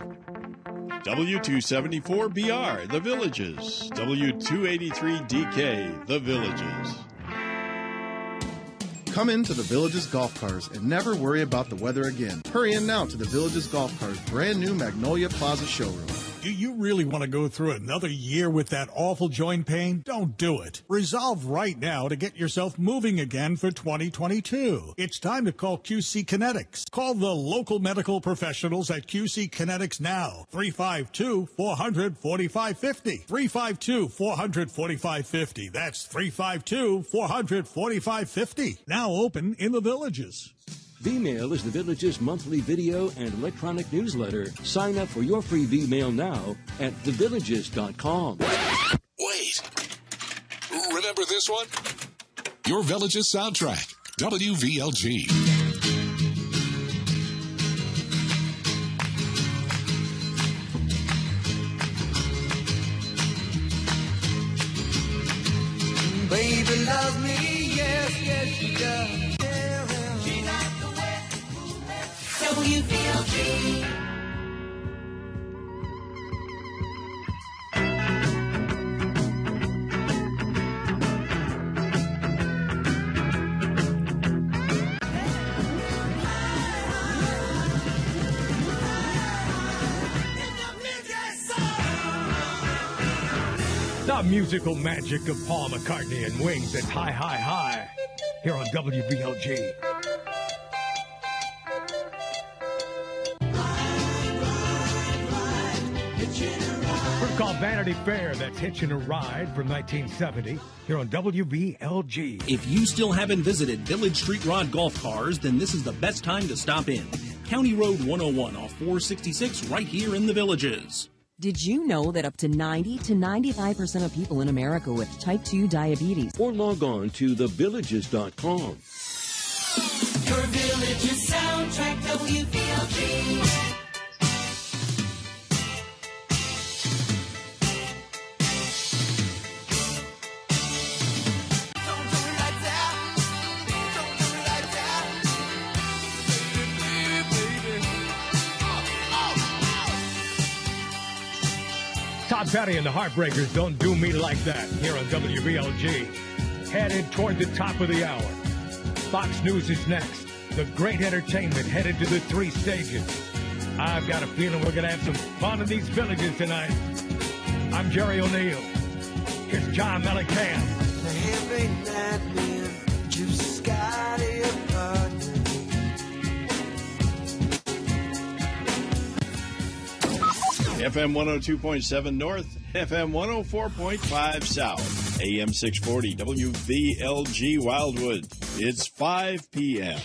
W274BR, The Villages. W283DK, The Villages. Come into the Villages Golf Cars and never worry about the weather again. Hurry in now to the Villages Golf Cars brand new Magnolia Plaza showroom. Do you really want to go through another year with that awful joint pain? Don't do it. Resolve right now to get yourself moving again for 2022. It's time to call QC Kinetics. Call the local medical professionals at QC Kinetics now. 352 400 4550. 352 400 4550. That's 352 400 4550. Now open in the villages. V-Mail is the Village's monthly video and electronic newsletter. Sign up for your free V-Mail now at thevillages.com. Wait. Remember this one? Your Village's soundtrack. WVLG. Baby loves me, yes, yes she does. The musical magic of Paul McCartney and Wings at Hi, Hi, Hi here on WVLG. Called Vanity Fare. That's Hitching a Ride from 1970 here on WVLG. If you still haven't visited Village Street Rod Golf Cars, then this is the best time to stop in. County Road 101 off 466 right here in the Villages. Did you know that up to 90 to 95% of people in America with type 2 diabetes Or log on to thevillages.com. Your Village's soundtrack. WVLG. Tom Petty and the Heartbreakers don't do me like that here on WVLG. Headed toward the top of the hour. Fox News is next. The great entertainment headed to the three stages. I've got a feeling we're going to have some fun in these villages tonight. I'm Jerry O'Neill. Here's John Mellencamp. FM 102.7 North, FM 104.5 South, AM 640 WVLG Wildwood. It's 5 p.m.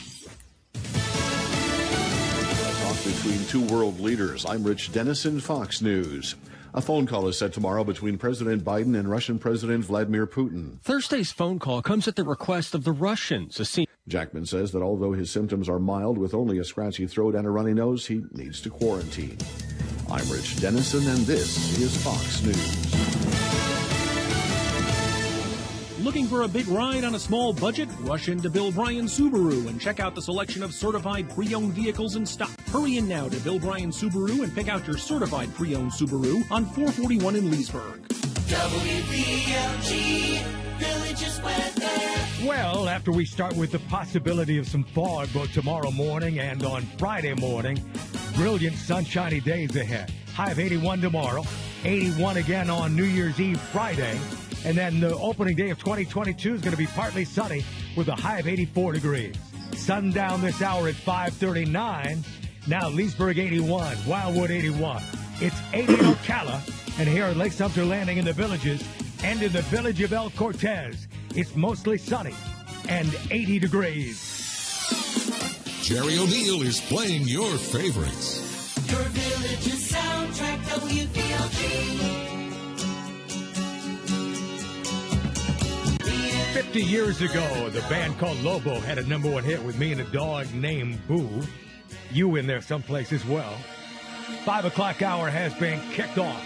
Talk between two world leaders. I'm Rich Dennison, Fox News. A phone call is set tomorrow between President Biden and Russian President Vladimir Putin. Thursday's phone call comes at the request of the Russians. A scene Jackman says that although his symptoms are mild with only a scratchy throat and a runny nose, he needs to quarantine. I'm Rich Dennison, and this is Fox News. Looking for a big ride on a small budget? Rush into Bill Bryan Subaru and check out the selection of certified pre-owned vehicles in stock. Hurry in now to Bill Bryan Subaru and pick out your certified pre-owned Subaru on 441 in Leesburg. WVLG. Villages weather. Well, after we start with the possibility of some fog both tomorrow morning and on Friday morning, brilliant sunshiny days ahead. High of 81 tomorrow, 81 again on New Year's Eve Friday, and then the opening day of 2022 is going to be partly sunny with a high of 84 degrees. Sundown this hour at 5:39. Now Leesburg 81, Wildwood 81. It's 80 in Ocala, and here at Lake Sumter Landing in the villages and in the village of El Cortez, it's mostly sunny and 80 degrees. Jerry O'Neill is playing your favorites. Your Villages soundtrack, WVLG. 50 years ago, the band called Lobo had a number one hit with me and a dog named Boo. You in there someplace as well. Five o'clock hour has been kicked off.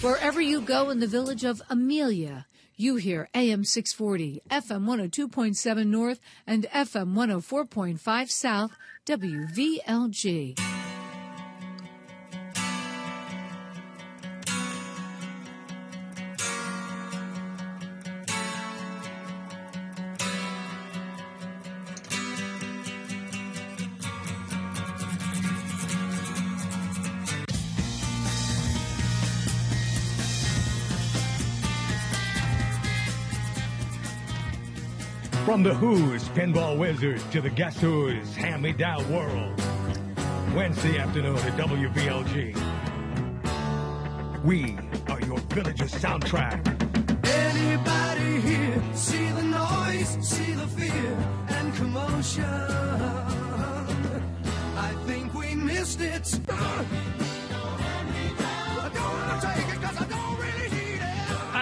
Wherever you go in the village of Amelia, you hear AM 640, FM 102.7 North, and FM 104.5 South, WVLG. From the Who's, Pinball Wizards, to the Guess Who's, Hand Me Down World. Wednesday afternoon at WVLG. We are your village's soundtrack. Anybody here see the noise, see the fear and commotion? I think we missed it.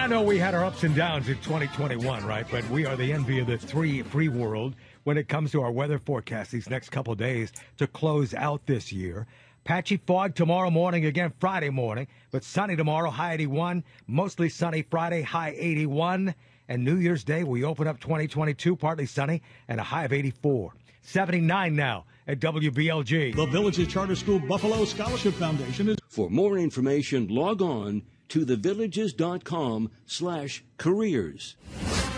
Know we had our ups and downs in 2021, right? But we are the envy of the three free world when it comes to our weather forecast these next couple days to close out this year. Patchy fog tomorrow morning, again Friday morning, but sunny tomorrow, high 81. Mostly sunny Friday, high 81. And New Year's Day, we open up 2022, partly sunny, and a high of 84. 79 now at WVLG. The Villages Charter School Buffalo Scholarship Foundation is. For more information, log on to thevillages.com slash careers.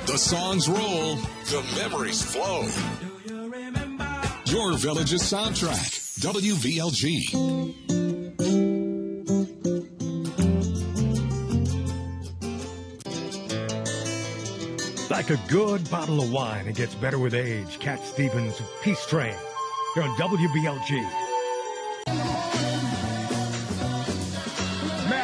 The songs roll, the memories flow. Your Villages soundtrack, WVLG. Like a good bottle of wine, it gets better with age. Cat Stevens, Peace Train. Here on WVLG.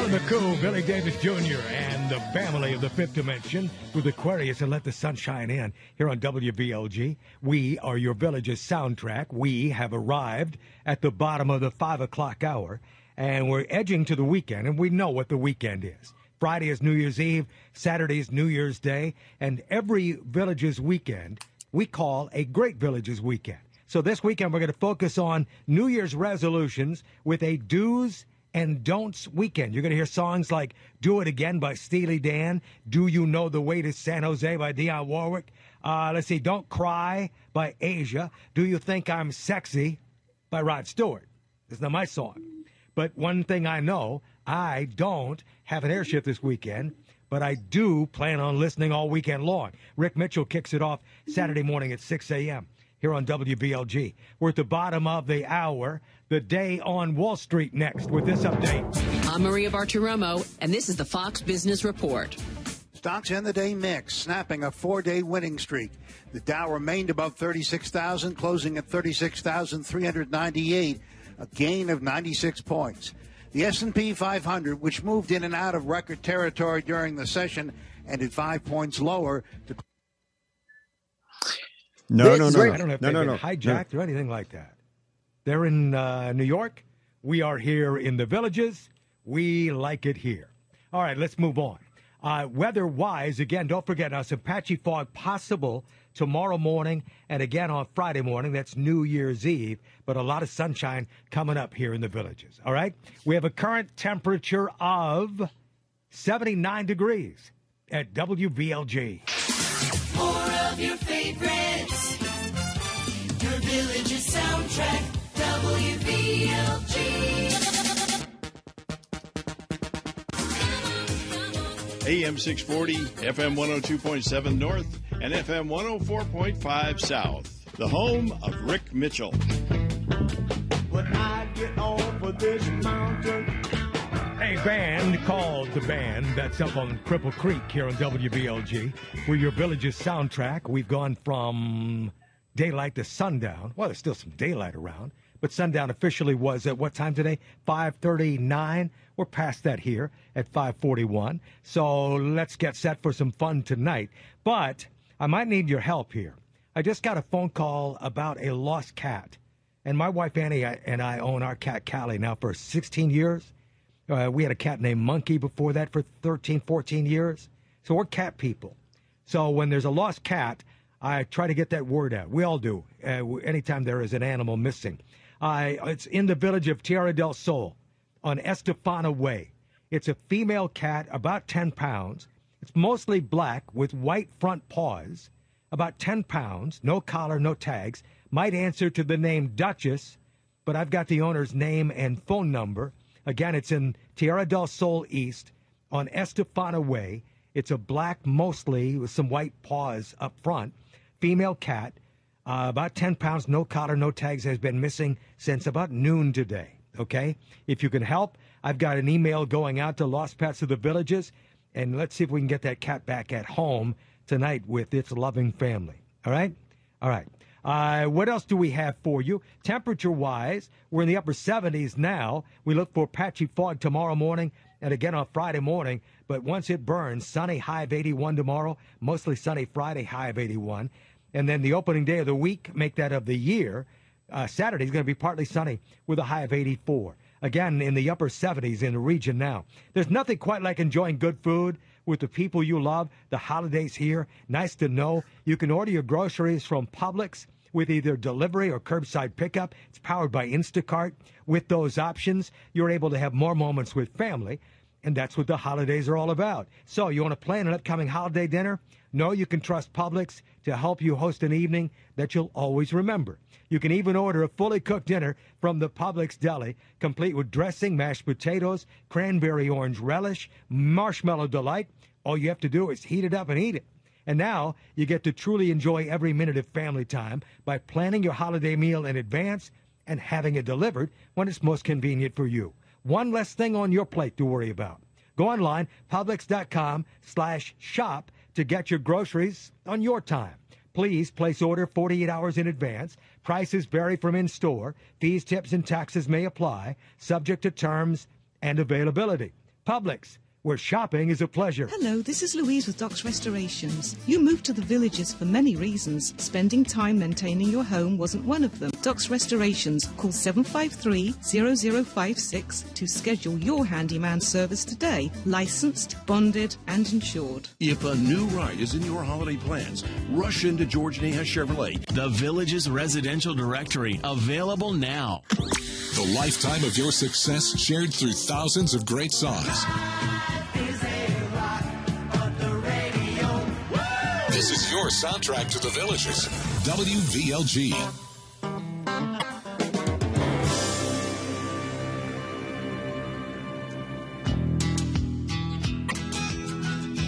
Marilyn McCoo, Billy Davis Jr., and the family of the fifth dimension with Aquarius and Let the Sunshine In here on WVLG. We are your village's soundtrack. We have arrived at the bottom of the five o'clock hour, and we're edging to the weekend, and we know what the weekend is. Friday is New Year's Eve, Saturday is New Year's Day, and every village's weekend we call a great village's weekend. So this weekend we're going to focus on New Year's resolutions with a do's and don'ts weekend. You're going to hear songs like Do It Again by Steely Dan, Do You Know the Way to San Jose by Dionne Warwick, uh, let's see, Don't Cry by Asia, Do You Think I'm Sexy by Rod Stewart. It's not my song. But one thing I know, I don't have an airship this weekend, but I do plan on listening all weekend long. Rick Mitchell kicks it off Saturday morning at 6 a.m. here on WVLG. We're at the bottom of the hour. The day on Wall Street next with this update. I'm Maria Bartiromo, and this is the Fox Business Report. Stocks end the day mixed, snapping a four day winning streak. The Dow remained above 36,000, closing at 36,398, a gain of 96 points. The S&P 500, which moved in and out of record territory during the session, ended five points lower to No, no, no, I don't know if no, they've no, been no. hijacked or anything like that. They're in uh, New York. We are here in the villages. We like it here. All right, let's move on. Uh, weather-wise, again, don't forget now some patchy fog possible tomorrow morning and again on Friday morning. That's New Year's Eve, but a lot of sunshine coming up here in the villages. All right, we have a current temperature of 79 degrees at WVLG. More of your favorites. Your Villages soundtrack, WVLG. AM 640, FM 102.7 North, and FM 104.5 South. The home of Rick Mitchell. When I get over this mountain. A band called The Band that's up on Cripple Creek here on WVLG. We're your village's soundtrack. We've gone from daylight to sundown. Well, there's still some daylight around, but sundown officially was at what time today? 5:39. We're past that here at 5:41. So let's get set for some fun tonight. But I might need your help here. I just got a phone call about a lost cat. And my wife Annie and I own our cat Callie now for 16 years. Uh, we had a cat named Monkey before that for 13, 14 years. So we're cat people. So when there's a lost cat, I try to get that word out. We all do. Uh, anytime there is an animal missing, I it's in the village of Tierra del Sol on Estefana Way. It's a female cat, about 10 pounds. It's mostly black with white front paws, about 10 pounds, no collar, no tags. Might answer to the name Duchess, but I've got the owner's name and phone number. Again, it's in Tierra del Sol East on Estefana Way. It's a black, mostly with some white paws up front, female cat, uh, about 10 pounds, no collar, no tags, has been missing since about noon today. Okay? If you can help, I've got an email going out to Lost Pets of the Villages, and let's see if we can get that cat back at home tonight with its loving family. All right? All right. Uh, what else do we have for you? Temperature wise, we're in the upper 70s now. We look for patchy fog tomorrow morning and again on Friday morning. But once it burns, sunny high of 81 tomorrow, mostly sunny Friday high of 81. And then the opening day of the week, make that of the year. Uh, Saturday is going to be partly sunny with a high of 84. Again, in the upper 70s in the region now. There's nothing quite like enjoying good food with the people you love. The holidays here. Nice to know you can order your groceries from Publix with either delivery or curbside pickup. It's powered by Instacart. With those options, you're able to have more moments with family, and that's what the holidays are all about. So, you want to plan an upcoming holiday dinner? No, you can trust Publix to help you host an evening that you'll always remember. You can even order a fully cooked dinner from the Publix deli, complete with dressing, mashed potatoes, cranberry orange relish, marshmallow delight. All you have to do is heat it up and eat it. And now you get to truly enjoy every minute of family time by planning your holiday meal in advance and having it delivered when it's most convenient for you. One less thing on your plate to worry about. Go online, Publix.com slash shop to get your groceries on your time. Please place order 48 hours in advance. Prices vary from in store. Fees, tips, and taxes may apply, subject to terms and availability. Publix where shopping is a pleasure. Hello, this is Louise with Docks Restorations. You moved to the villages for many reasons. Spending time maintaining your home wasn't one of them. Docks Restorations. Call 753-0056 to schedule your handyman service today. Licensed, bonded, and insured. If a new ride is in your holiday plans, rush into George Nahas Chevrolet. The Villages Residential Directory, available now. The lifetime of your success shared through thousands of great songs. This is your soundtrack to the villages. WVLG.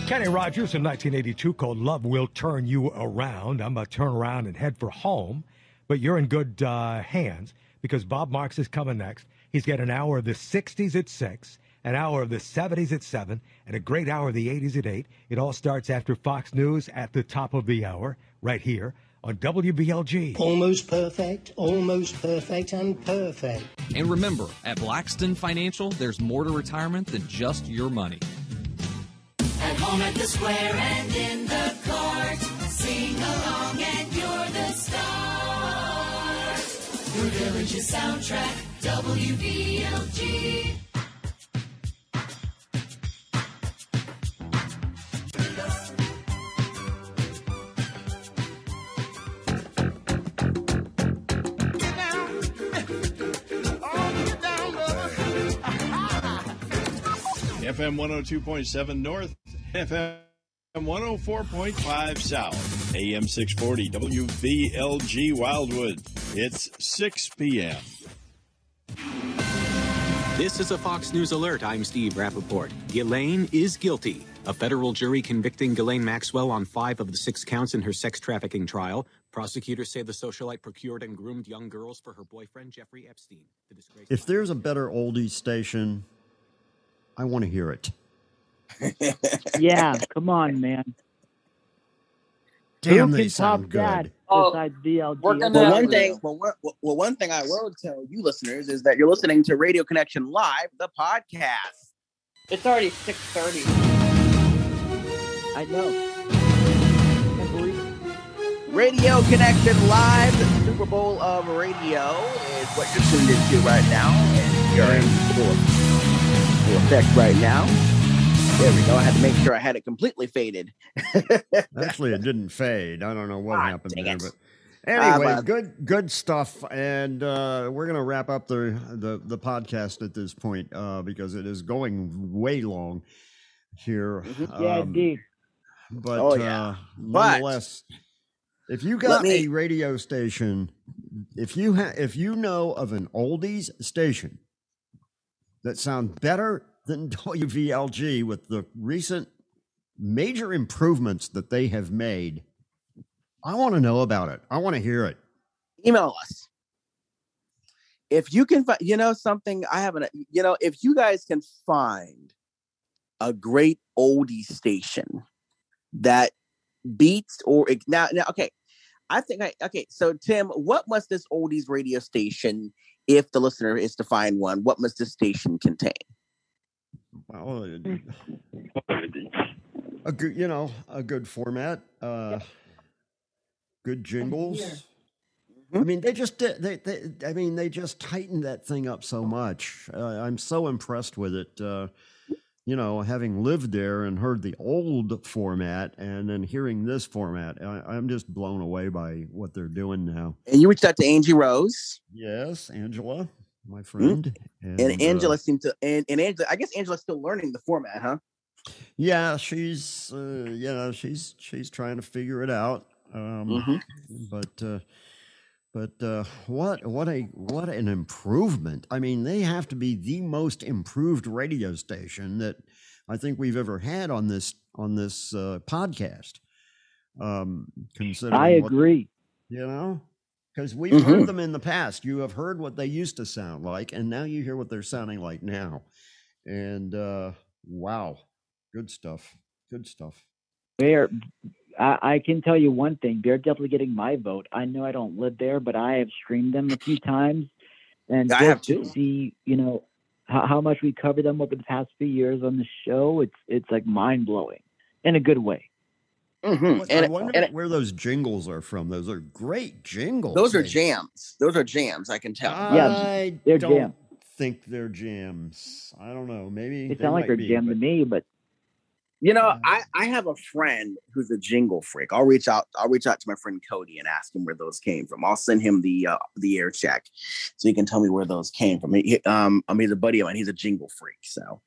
Kenny Rogers in 1982 called Love Will Turn You Around. I'm going to turn around and head for home, but you're in good uh, hands because Bob Marks is coming next. He's got an hour of the 60s at 6, an hour of the 70s at 7, and a great hour of the 80s at 8. It all starts after Fox News at the top of the hour, right here on WVLG. Almost perfect, almost perfect, and perfect. And remember, at Blackstone Financial, there's more to retirement than just your money. At home at the square and in the court. Sing along and you're the star. Your village's soundtrack, WVLG. FM 102.7 North, FM 104.5 South, AM 640 WVLG Wildwood. It's 6 p.m. This is a Fox News alert. I'm Steve Rappaport. Ghislaine is guilty. A federal jury convicting Ghislaine Maxwell on five of the six counts in her sex trafficking trial. Prosecutors say the socialite procured and groomed young girls for her boyfriend, Jeffrey Epstein. The disgrace- If there's a better oldies station, I want to hear it. yeah, come on, man. Damn, Who they can sound top good. that Oh, besides VLG? Well, one thing, well, well, one thing I will tell you listeners is that you're listening to Radio Connection Live, the podcast. It's already six thirty. I know. Radio Connection Live, the Super Bowl of radio is what you're tuned into right now, and you're in full, full effect right now. There we go. I had to make sure I had it completely faded. Actually, it didn't fade. I don't know what happened there, it. but Ah, anyway, well. good good stuff. And uh, we're gonna wrap up the the, the podcast at this point uh, because it is going way long here. Yeah, Um, indeed. But Oh, yeah. uh, But- nonetheless, if you got me- a radio station, if you ha- if you know of an oldies station that sound better than WVLG with the recent major improvements that they have made, I want to know about it. I want to hear it. email us if you can find you know something i haven't you know if you guys can find a great oldie station that beats or now now okay i think i okay so tim what must this oldies radio station if the listener is to find one what must this station contain Well, a good, you know, a good format, uh, good jingles. I mean, they just did. They, they, I mean, they just tightened that thing up so much. Uh, I'm so impressed with it. Uh, you know, having lived there and heard the old format, and then hearing this format, I, I'm just blown away by what they're doing now. and you reached out to angie rose Yes, Angela, my friend, and, uh, angela seemed to and, and angela i guess angela's still learning the format huh Yeah, she's uh, you know she's she's trying to figure it out. Um, Mhm. But uh, but uh, what what a what an improvement! I mean, they have to be the most improved radio station that I think we've ever had on this on this uh, podcast. Um, considering I what- agree. you know, because we've Mhm. heard them in the past. You have heard what they used to sound like, and now you hear what they're sounding like now. And uh, wow, good stuff. Good stuff. They're, I, I can tell you one thing. They're definitely getting my vote. I know I don't live there, but I have streamed them a few times, and I have to see, you know, how, how much we cover them over the past few years on the show. It's it's like mind blowing in a good way. Mhm. What- I And- wonder and- where those jingles are from. Those are great jingles. those are jams those are jams i can tell I they're don't jam. think they're jams. I don't know. Maybe They they sound like might they're be, jam to me, but You know, I, I have a friend who's a jingle freak. I'll reach out. I'll reach out to my friend Cody and ask him where those came from. I'll send him the uh, the air check so he can tell me where those came from. He, um, I mean, he's a buddy of mine. He's a jingle freak. So,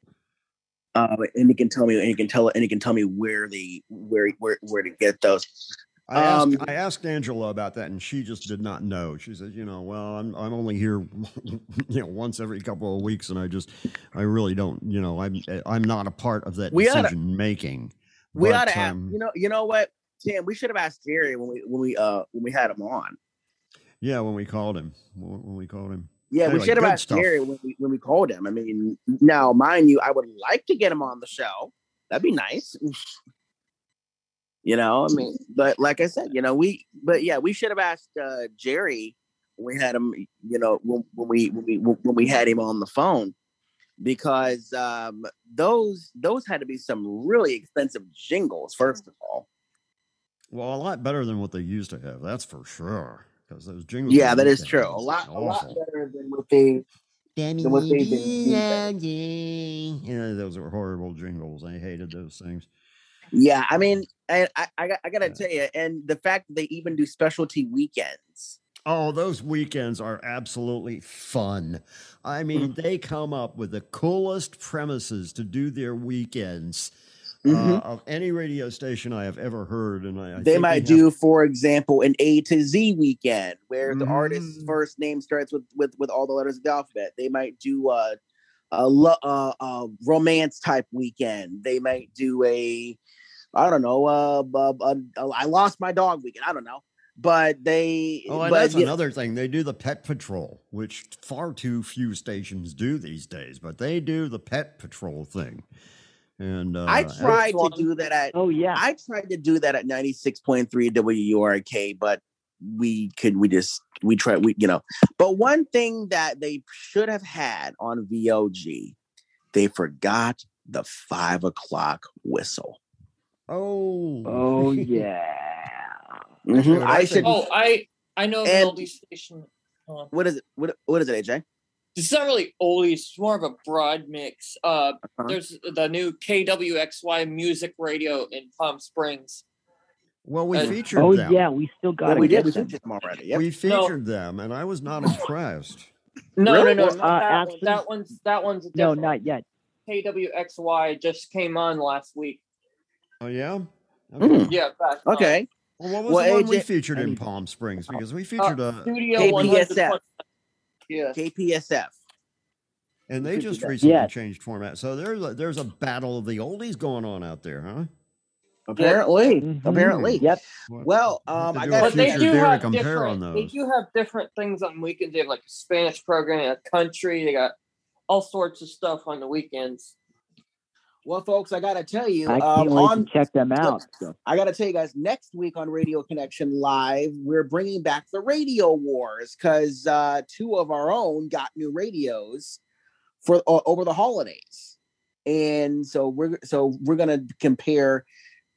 uh, and he can tell me, and he can tell, and he can tell me where the where where where to get those. I asked, Um, I asked Angela about that, and she just did not know. She said, "You know, well, I'm I'm only here, you know, once every couple of weeks, and I just, I really don't, you know, I'm I'm not a part of that We oughta- decision making." We But, ought to ask. um, You know, you know what, Tim? We should have asked Jerry when we when we uh when we had him on. Yeah, when we called him, when we called him. Yeah, we should have asked stuff. Jerry when we when we called him. I mean, now mind you, I would like to get him on the show. That'd be nice. You know, I mean, but like I said, you know, we but yeah, we should have asked uh Jerry when we had him, you know, when, when we when we when we had him on the phone because um those those had to be some really expensive jingles first of all. Well, a lot better than what they used to have. That's for sure. Because those jingles. Yeah, they that used is to have true. A was lot a lot better than what they than what they've been Yeah, yeah, those were horrible jingles. I hated those things. Yeah, I mean, and I, I, got- I gotta tell you, and the fact that they even do specialty weekends. Oh, those weekends are absolutely fun. I mean, Mm-hmm. they come up with the coolest premises to do their weekends Mhm. uh, of any radio station I have ever heard. And I, I they might have- do, for example, an A to Z weekend where the Mm-hmm. artist's first name starts with with with all the letters of the alphabet. They might do a, lo- uh, a romance type weekend. They might do a, I don't know, uh, uh, uh, I lost my dog weekend. I don't know, but they. Oh, and but, that's yeah, another thing. They do the pet patrol, which far too few stations do these days, but they do the pet patrol thing. And uh, I tried to do that at. Oh yeah, I tried to do that at ninety six point three WURK, but we could we just we tried we you know. But one thing that they should have had on VLG, they forgot the five o'clock whistle. Oh, oh yeah. Mhm, I should. Oh, I I know the And- oldie station. Hold on. What is it? What what is it, AJ? It's not really oldies. It's more of a broad mix. Uh, Uh-huh. there's the new KWXY music radio in Palm Springs. Well, we Uh, featured Oh them. yeah, we still got Yeah, to we did. We them. featured them already. Yep. We No. featured them, and I was not impressed. No, Really? no, no, Well, not uh, that actually- one. That one's that one's a No, not yet. KWXY just came on last week. Oh yeah. Mm. Yeah, back on. Okay. Well, what was Well, the one we AJ featured in Palm Springs? Because we Uh, featured a, Studio KPSF. 100. Yeah. and they just recently Yes. changed format. So there's a, there's a battle of the oldies going on out there, huh? Apparently, Mhm. apparently. Yep. Well, um, I do a got But they do have compare different. on They do have different things on weekends. They have like a Spanish program, a country. They got all sorts of stuff on the weekends. Well, folks, I gotta tell you, I um, can't wait on to check them out. So. I got to tell you guys, next week on Radio Connection Live, we're bringing back the radio wars because uh, two of our own got new radios for uh, over the holidays, and so we're so we're gonna compare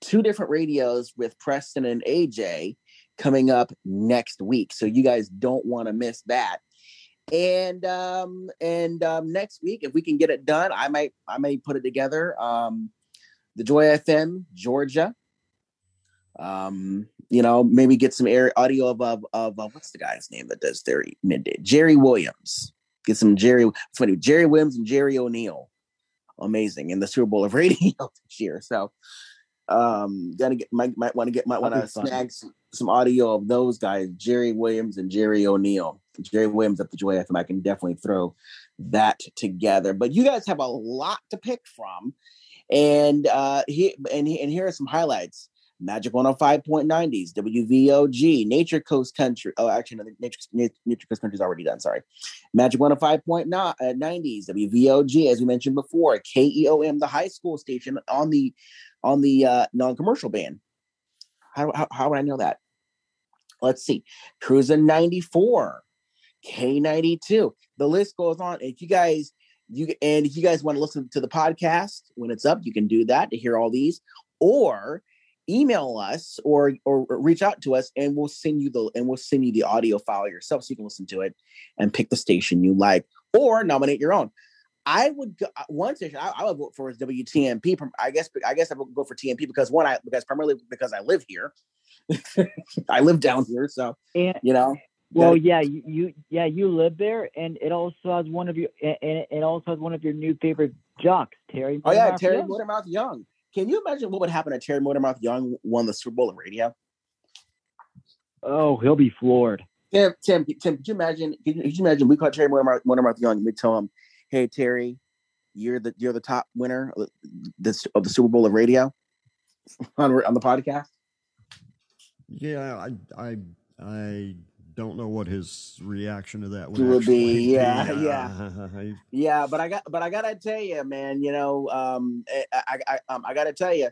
two different radios with Preston and AJ coming up next week. So you guys don't want to miss that. And um and um next week, if we can get it done, I might I may put it together. Um the Joy FM, Georgia. Um, you know, maybe get some air audio of of, of uh, what's the guy's name that does their midday? Jerry Williams. Get some Jerry. Funny, Jerry Williams and Jerry O'Neill. Amazing in the Super Bowl of radio this year. So, um, gotta get might might want to get might want to snag some, some audio of those guys, Jerry Williams and Jerry O'Neill. Jerry Williams at the Joy FM. I can definitely throw that together. But you guys have a lot to pick from, and uh, he and and here are some highlights. Magic 105.90s, WVOG, Nature Coast Country. Oh, actually, no, Nature, Nature Coast Country is already done. Sorry. Magic 105.90s, WVOG, as we mentioned before, KEOM, the high school station on the on the uh, non-commercial band. How, how, how would I know that? Let's see. Cruising 94, K92. The list goes on. If you guys you and if you guys want to listen to the podcast when it's up, you can do that to hear all these, or email us or or reach out to us and we'll send you the and we'll send you the audio file yourself so you can listen to it and pick the station you like or nominate your own. I would go, uh, one station I, I would vote for is WTMP. I guess I guess I would go for TMP because one I because primarily because I live here. I live down here, so And you know. well, gotta- yeah, you, you yeah you live there, and it also has one of your and it- also has one of your new favorite jocks, Terry. Oh yeah, Terry Young. Motormouth Young. Can you imagine what would happen if Terry Motormouth Young won the Super Bowl of radio? Oh, he'll be floored. Tim, Tim, Tim, could you imagine? Could you, could you imagine? We call Terry Motormouth, Motormouth Young. and We tell him, "Hey, Terry, you're the you're the top winner of the, this of the Super Bowl of radio on on the podcast." Yeah, I I I don't know what his reaction to that would, It would actually be, yeah, Uh, yeah. Yeah, but I got, but I gotta tell you, man. You know, um, I, I, I, um, I gotta tell you,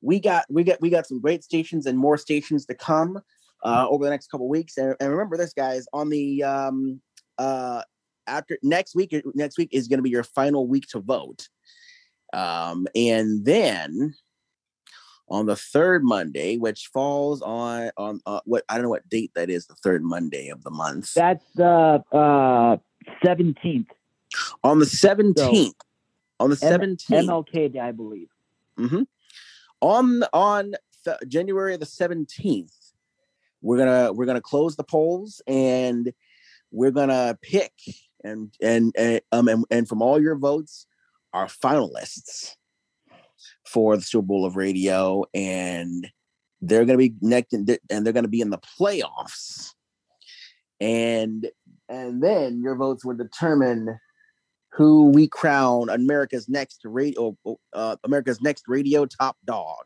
we got, we got, we got some great stations and more stations to come uh, over the next couple weeks. And, and remember this, guys, on the um, uh, after next week, next week is going to be your final week to vote, um, and then on the third Monday, which falls on on uh, what I don't know what date that is, the third Monday of the month. That's the uh seventeenth. on the 17th on the 17th MLK Day, I believe. Mm-hmm. on on th- january the 17th we're gonna we're gonna close the polls and we're gonna pick and and and, um, and, and from all your votes our finalists for the super bowl of radio and they're gonna be connected and they're gonna be in the playoffs. And and then your votes will determine who we crown America's next radio, uh, America's next radio top dog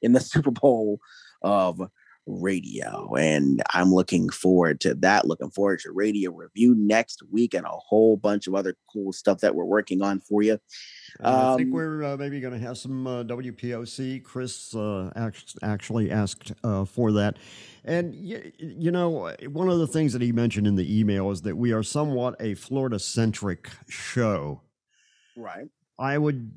in the Super Bowl of radio. And I'm looking forward to that. Looking forward to radio review next week and a whole bunch of other cool stuff that we're working on for you. Uh, I think Um, we're uh, maybe going to have some uh, WPOC. Chris uh, act- actually asked uh, for that. And, y- you know, one of the things that he mentioned in the email is that we are somewhat a Florida centric show. Right. I would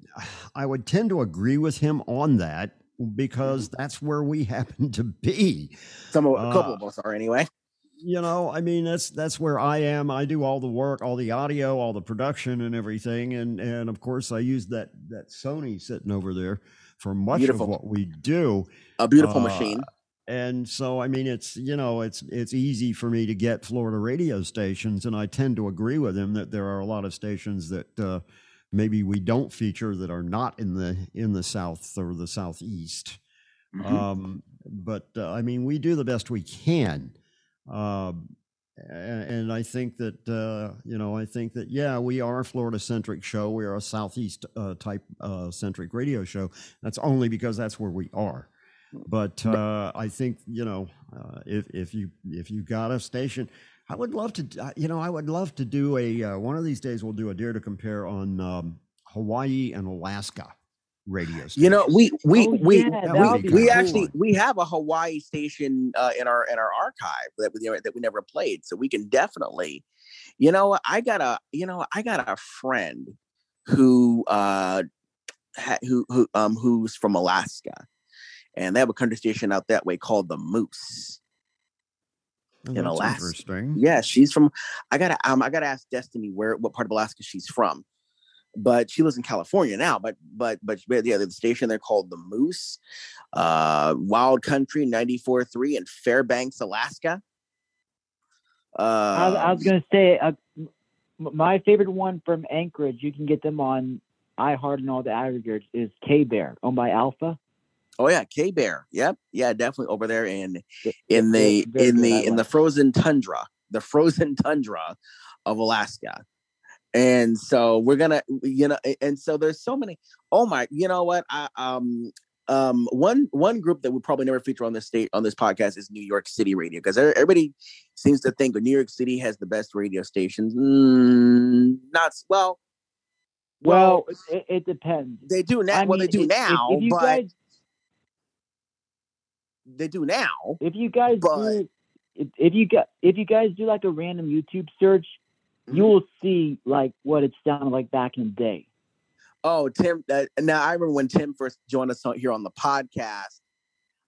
I would tend to agree with him on that because that's where we happen to be. Some of, a couple Uh, of us are anyway. you know i mean that's that's where i am i do all the work all the audio all the production and everything and and of course i use that that sony sitting over there for much Beautiful. of what we do A beautiful Uh, machine. and so i mean it's you know it's it's easy for me to get florida radio stations and i tend to agree with him that there are a lot of stations that uh maybe we don't feature that are not in the in the south or the southeast Mhm. um, but uh, I mean, we do the best we can. Um, a- and I think that, uh, you know, I think that, yeah, we are a Florida centric show. We are a Southeast uh, type uh, centric radio show. That's only because that's where we are. But uh, I think, you know, uh, if, if you, if you got a station, I would love to, uh, you know, I would love to do a, uh, one of these days we'll do a dare to compare on um, Hawaii and Alaska radio stations. You know, we we Oh, we yeah, we, we cool. actually we have a Hawaii station uh, in our in our archive that we that we never played, so we can definitely. You know, I got a you know I got a friend who uh ha, who who um who's from Alaska, and they have a country station out that way called the Moose Oh, in Alaska. interesting. Yeah, she's from. I gotta um I gotta ask Destiny where what part of Alaska she's from, but she lives in California now. But but but but, yeah, the station they're called the Moose, uh, Wild Country ninety four three in Fairbanks, Alaska. Uh, I, was- I was going to say, uh, my favorite one from Anchorage, you can get them on iHeart and all the aggregators, is K Bear, owned by Alpha. Oh yeah, K Bear. Yep, yeah, definitely over there in in the in the in the frozen tundra, the frozen tundra of Alaska. And so we're gonna, you know, and so there's so many. Oh my, you know what? I um um one one group that we probably never feature on this state on this podcast is New York City Radio because everybody seems to think New York City has the best radio stations. Mm, not s- well. Well, it, it depends. They do now. I well, they do if- if- now, if you but guys- they do now. If you guys but- do, if, if you got if you guys do like a random YouTube search, Mm-hmm. you will see like what it sounded like back in the day. Oh, Tim. Uh, now I remember when Tim first joined us here on the podcast.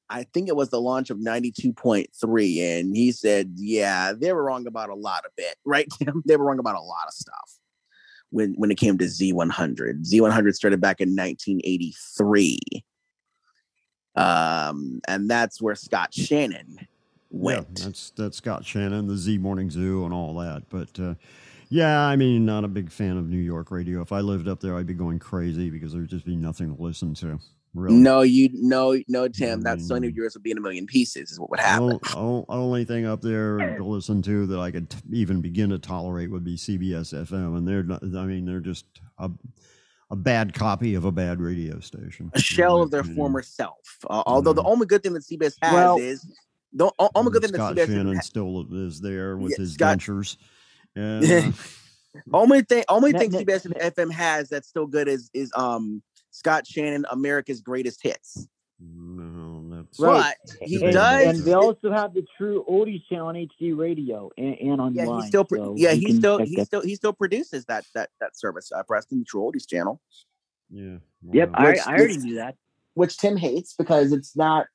I think it was the launch of 92.3, and he said, Yeah, they were wrong about a lot of it, right, Tim? They were wrong about a lot of stuff when when it came to Z100. Z100 started back in 1983. Um, and that's where Scott Shannon went. Yeah, that's that's Scott Shannon, the Z Morning Zoo, and all that. But uh, yeah, I mean, not a big fan of New York radio. If I lived up there, I'd be going crazy because there'd just be nothing to listen to. Really. No, you no no Tim. That Sony of yours would be in a million pieces. Is what would happen. O- o- only thing up there to listen to that I could t- even begin to tolerate would be CBS FM, and they're not. I mean, they're just a, a bad copy of a bad radio station. a shell of their former self. Uh, although the only good thing that CBS has Well- is the only good thing that Scott CBS Shannon ha- still is there with Yeah, his Scott- ventures. And, uh, only thing only thing CBS and FM has that's still good is is um Scott Shannon America's Greatest Hits. no, that's But he and, does. and they also have the True Oldies channel on HD Radio and, and online. yeah, he still pro- so yeah he still he still he still produces that that that service uh, Preston the True Oldies channel. Yeah. Yep, I, Which- I already which- knew that. which Tim hates because it's not.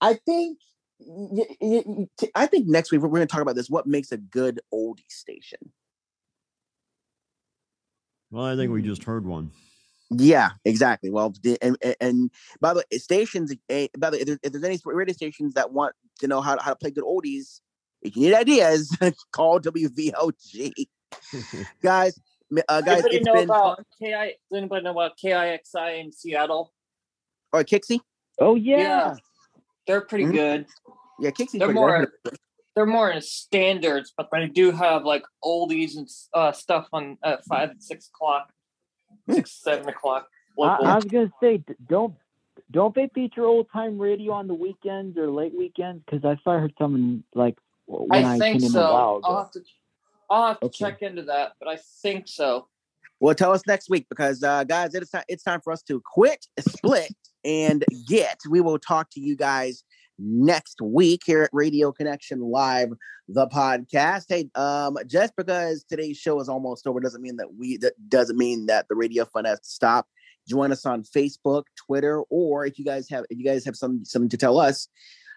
I think. I think next week we're going to talk about this. What makes a good oldie station? Well, I think we just heard one. Yeah, exactly. Well, the- and and, and by the way, stations. eh, By the way, if there's, if there's any radio stations that want to know how to, how to play good oldies, if you need ideas, call WVLG, guys. m- Uh, guys, anybody it's know been about fun. KI? Does anybody know about KIXI in Seattle? Or Kixie. Oh yeah. they're pretty Mhm. good. Yeah, Kixie's They're pretty more. good. they're more in standards, but they do have like oldies and uh, stuff on at five and six o'clock, six seven o'clock. I, local. I was gonna say, don't don't they feature old time radio on the weekends or late weekends? Because I thought I heard someone like when I, I think tuned in a while so. ago. I'll have to I'll have to Okay. check into that, but I think so. Well, tell us next week because, uh, guys, it's time, it's time for us to quit, split, and get. We will talk to you guys next week here at Radio Connection Live, the podcast. Hey, um, just because today's show is almost over doesn't mean that we that doesn't mean that the radio fun has to stop. Join us on Facebook, Twitter, or if you guys have if you guys have some something to tell us,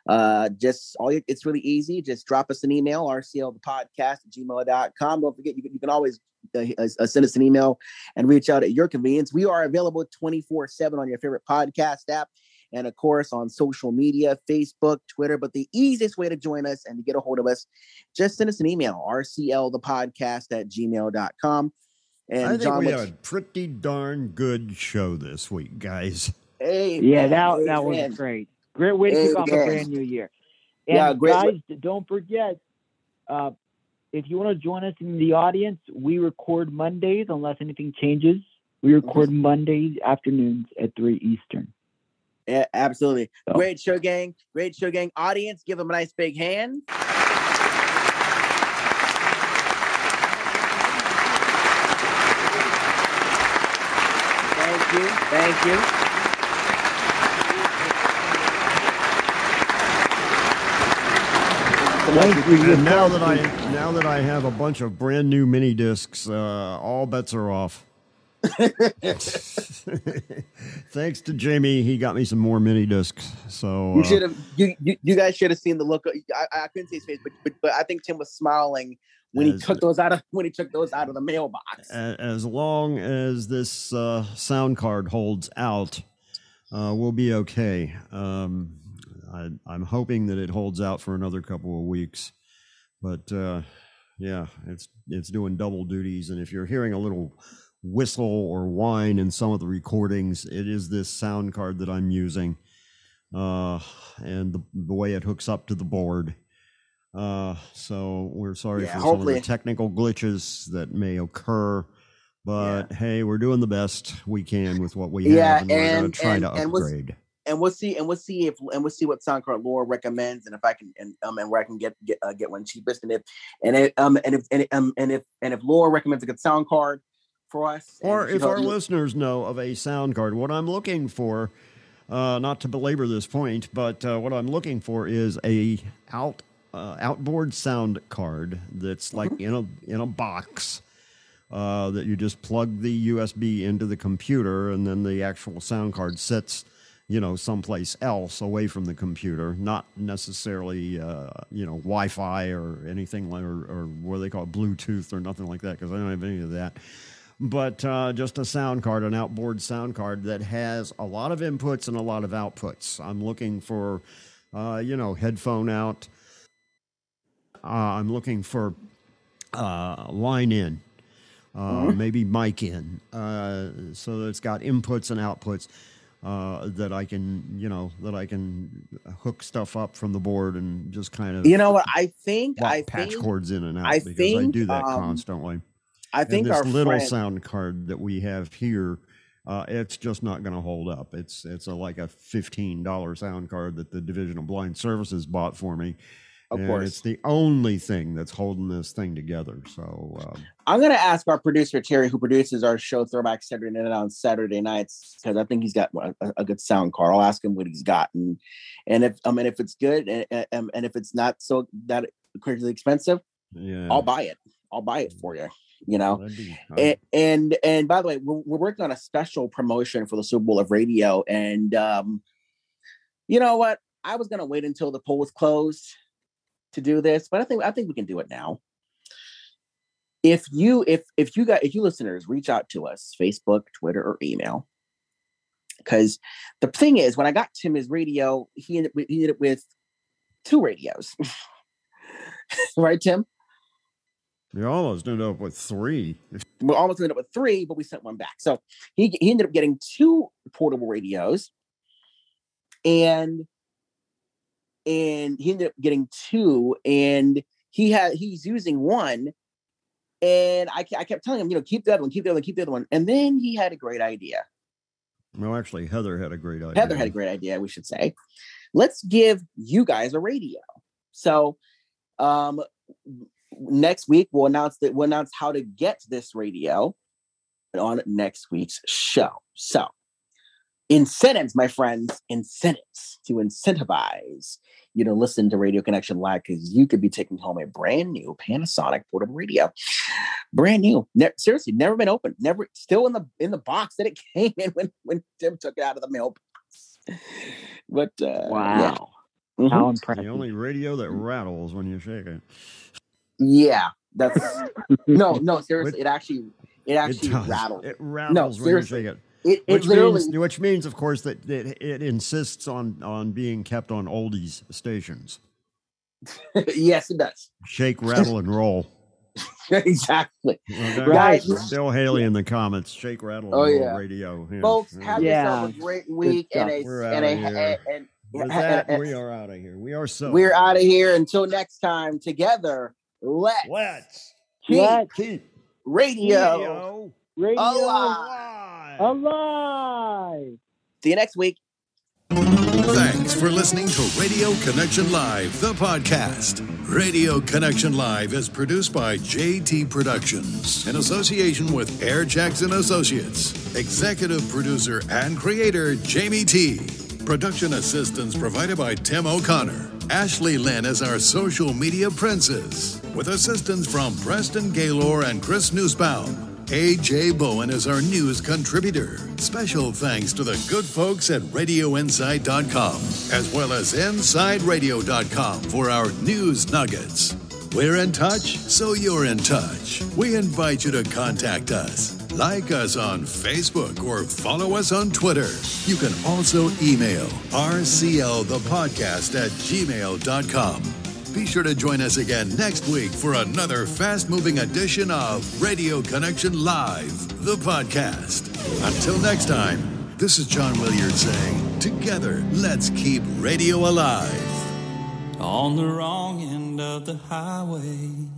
uh, just all you, it's really easy. Just drop us an email, rcl at gmail.com. Don't forget, you can, you can always uh, uh, send us an email and reach out at your convenience. We are available 24 7 on your favorite podcast app and, of course, on social media Facebook, Twitter. But the easiest way to join us and to get a hold of us, just send us an email, rclthepodcast the podcast at gmail.com. And I think John, we what's- had a pretty darn good show this week, guys. Hey, Yeah, man, that hey, that was great. Great way to kick off a brand new year. And Yeah, great guys, way- don't forget, uh, if you want to join us in the audience, we record Mondays unless anything changes. We record Mondays afternoons at three Eastern. Yeah, absolutely. So- Great show, gang. Great show, gang. Audience, give them a nice big hand. Thank you. Thank you. And now that I now that I have a bunch of brand new mini discs, uh, all bets are off. Thanks to Jamie, he got me some more mini discs. So You uh, should have. You, you you guys should have seen the look. Of, I, I couldn't see his face, but, but but I think Tim was smiling when he took those out of when he took those out of the mailbox. as long as this uh, sound card holds out, uh, we'll be okay. Um, I, I'm hoping that it holds out for another couple of weeks, but uh, yeah, it's it's doing double duties. And if you're hearing a little whistle or whine in some of the recordings, it is this sound card that I'm using, uh, and the, the way it hooks up to the board. Uh, so we're sorry Yeah, for some of the technical glitches that may occur. But hey, we're doing the best we can with what we Yeah, have, and, we're going and- to try and- to and what's- upgrade. and we'll see and we'll see if and we'll see what sound card Laura recommends and if I can and um and where I can get get uh, get one cheapest and if and if um and if and um and if and if Laura recommends a good sound card for us Or if our listeners know of a sound card, what I'm looking for, uh, not to belabor this point, but uh, what I'm looking for is a out uh, outboard sound card that's like Mm-hmm. in a in a box. Uh, that you just plug the USB into the computer, and then the actual sound card sits, you know, someplace else away from the computer, not necessarily, uh, you know, Wi-Fi or anything like, or, or what do they call it, Bluetooth or nothing like that, because I don't have any of that but uh, just a sound card, an outboard sound card that has a lot of inputs and a lot of outputs. I'm looking for, uh, you know, headphone out. Uh, I'm looking for uh, line in, uh, Mhm. maybe mic in, uh, so that it's got inputs and outputs. Uh, that I can, you know, that I can hook stuff up from the board and just kind of, you know what I think I patch think cords in and out I because I do that um, constantly. I And think this our little friend- sound card that we have here, uh, it's just not going to hold up. It's it's a, like a fifteen dollar sound card that the Division of Blind Services bought for me. Of and course. it's the only thing that's holding this thing together. So um, I'm gonna ask our producer Terry, who produces our show Throwback Saturday Night on Saturday nights, because I think he's got a, a good sound card. I'll ask him what he's got, and and if I mean if it's good, and, and, and if it's not so that crazy expensive, yeah, I'll buy it. I'll buy it for you. You know, and, and and by the way, we're, we're working on a special promotion for the Super Bowl of Radio, and um, you know what? I was gonna wait until the polls closed to do this, but I think I think we can do it now. If you if if you got if you listeners reach out to us, Facebook, Twitter, or email, because the thing is, when I got Tim his radio, he ended he ended up with two radios, right, Tim? You almost ended up with three. we almost ended up with three, but we sent one back. So he he ended up getting two portable radios, and and he ended up getting two, and he had he's using one, and I, I kept telling him, you know, keep the other one, keep the other one, keep the other one, and then he had a great idea. No, actually, Heather had a great idea. Heather had a great idea, we should say. Let's give you guys a radio. So um next week we'll announce that we'll announce how to get this radio on next week's show. So incentives, my friends, incentives to incentivize you to listen to Radio Connection Live because you could be taking home a brand new Panasonic portable radio. Brand new. Ne- seriously, never been opened. Never still in the in the box that it came in when when Tim took it out of the mailbox. But uh yeah. Mhm. The only radio that rattles when you shake it. Yeah, that's no, no. Seriously, it actually, it actually does. rattles. It no, rattles when seriously, shake it. It, it which literally. means, which means, of course, that it, it insists on on being kept on oldies stations. yes, it does. Shake, rattle, and roll. exactly. Okay? Right. Bill Haley in the comments. Shake, rattle, and Oh, roll yeah. radio. Yeah. Folks, Yeah. have yourself a great week and a We're and a and, and- that, and- we are out of here. We are so. we're out of here until next time. Together, let's let's keep, Let's radio, Radio alive. alive. See you next week. Thanks for listening to Radio Connection Live, the podcast. Radio Connection Live is produced by JT Productions in association with Air Jackson Associates. Executive producer and creator Jamie T. Production assistance provided by Tim O'Connor. Ashley Lynn is our social media princess, with assistance from Preston Gaylor and Chris Newsbaum. AJ Bowen is our news contributor. Special thanks to the good folks at RadioInsight.com, as well as InsideRadio.com for our news nuggets. We're in touch, so you're in touch. We invite you to contact us. Like us on Facebook or follow us on Twitter. You can also email rclthepodcast at gmail.com. Be sure to join us again next week for another fast moving edition of Radio Connection Live, the podcast. Until next time, this is John Williard saying, Together, let's keep radio alive. on the wrong end of the highway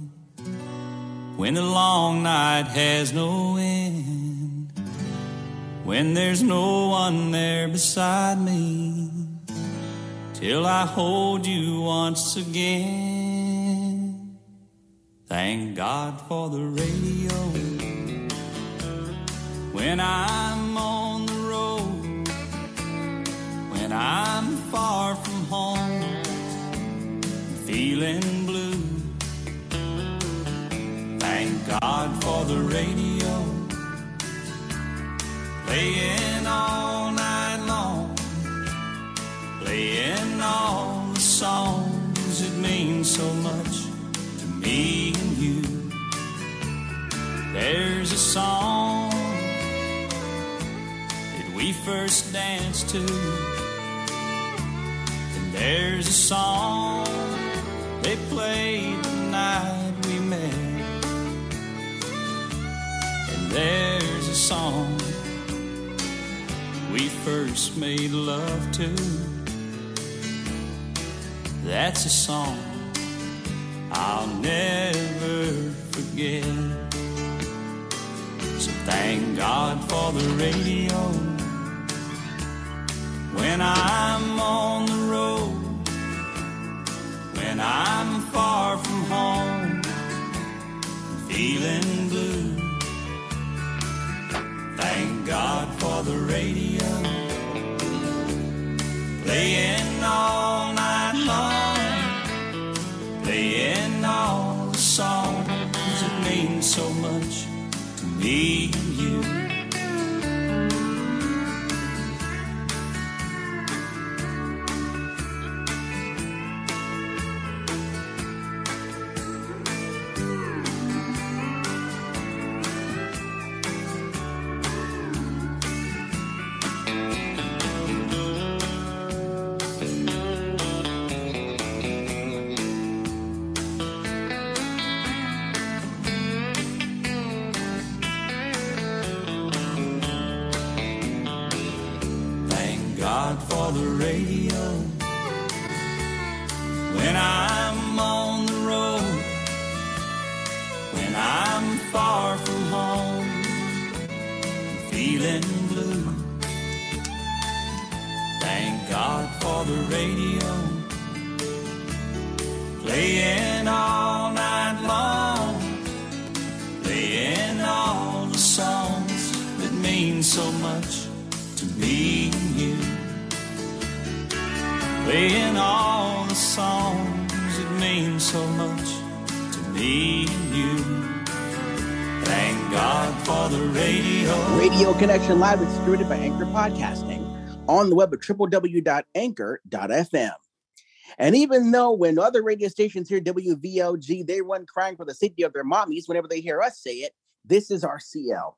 when the long night has no end when there's no one there beside me till I hold you once again thank God for the radio when I'm on the road when I'm far from home feeling blue. Thank God for the radio, playing all night long, playing all the songs that mean so much to me and you. There's a song that we first danced to, and there's a song they played the night we met. There's a song we first made love to. That's a song I'll never forget. So thank God for the radio. When I'm on the road when I'm far from home, feeling blue. Thank God for the radio, playing all night long, playing all the songs that mean so much to me and you. Is distributed by Anchor Podcasting on the web at www.anchor.fm. And even though when other radio stations hear WVLG, they run crying for the safety of their mommies whenever they hear us say it, this is our CL.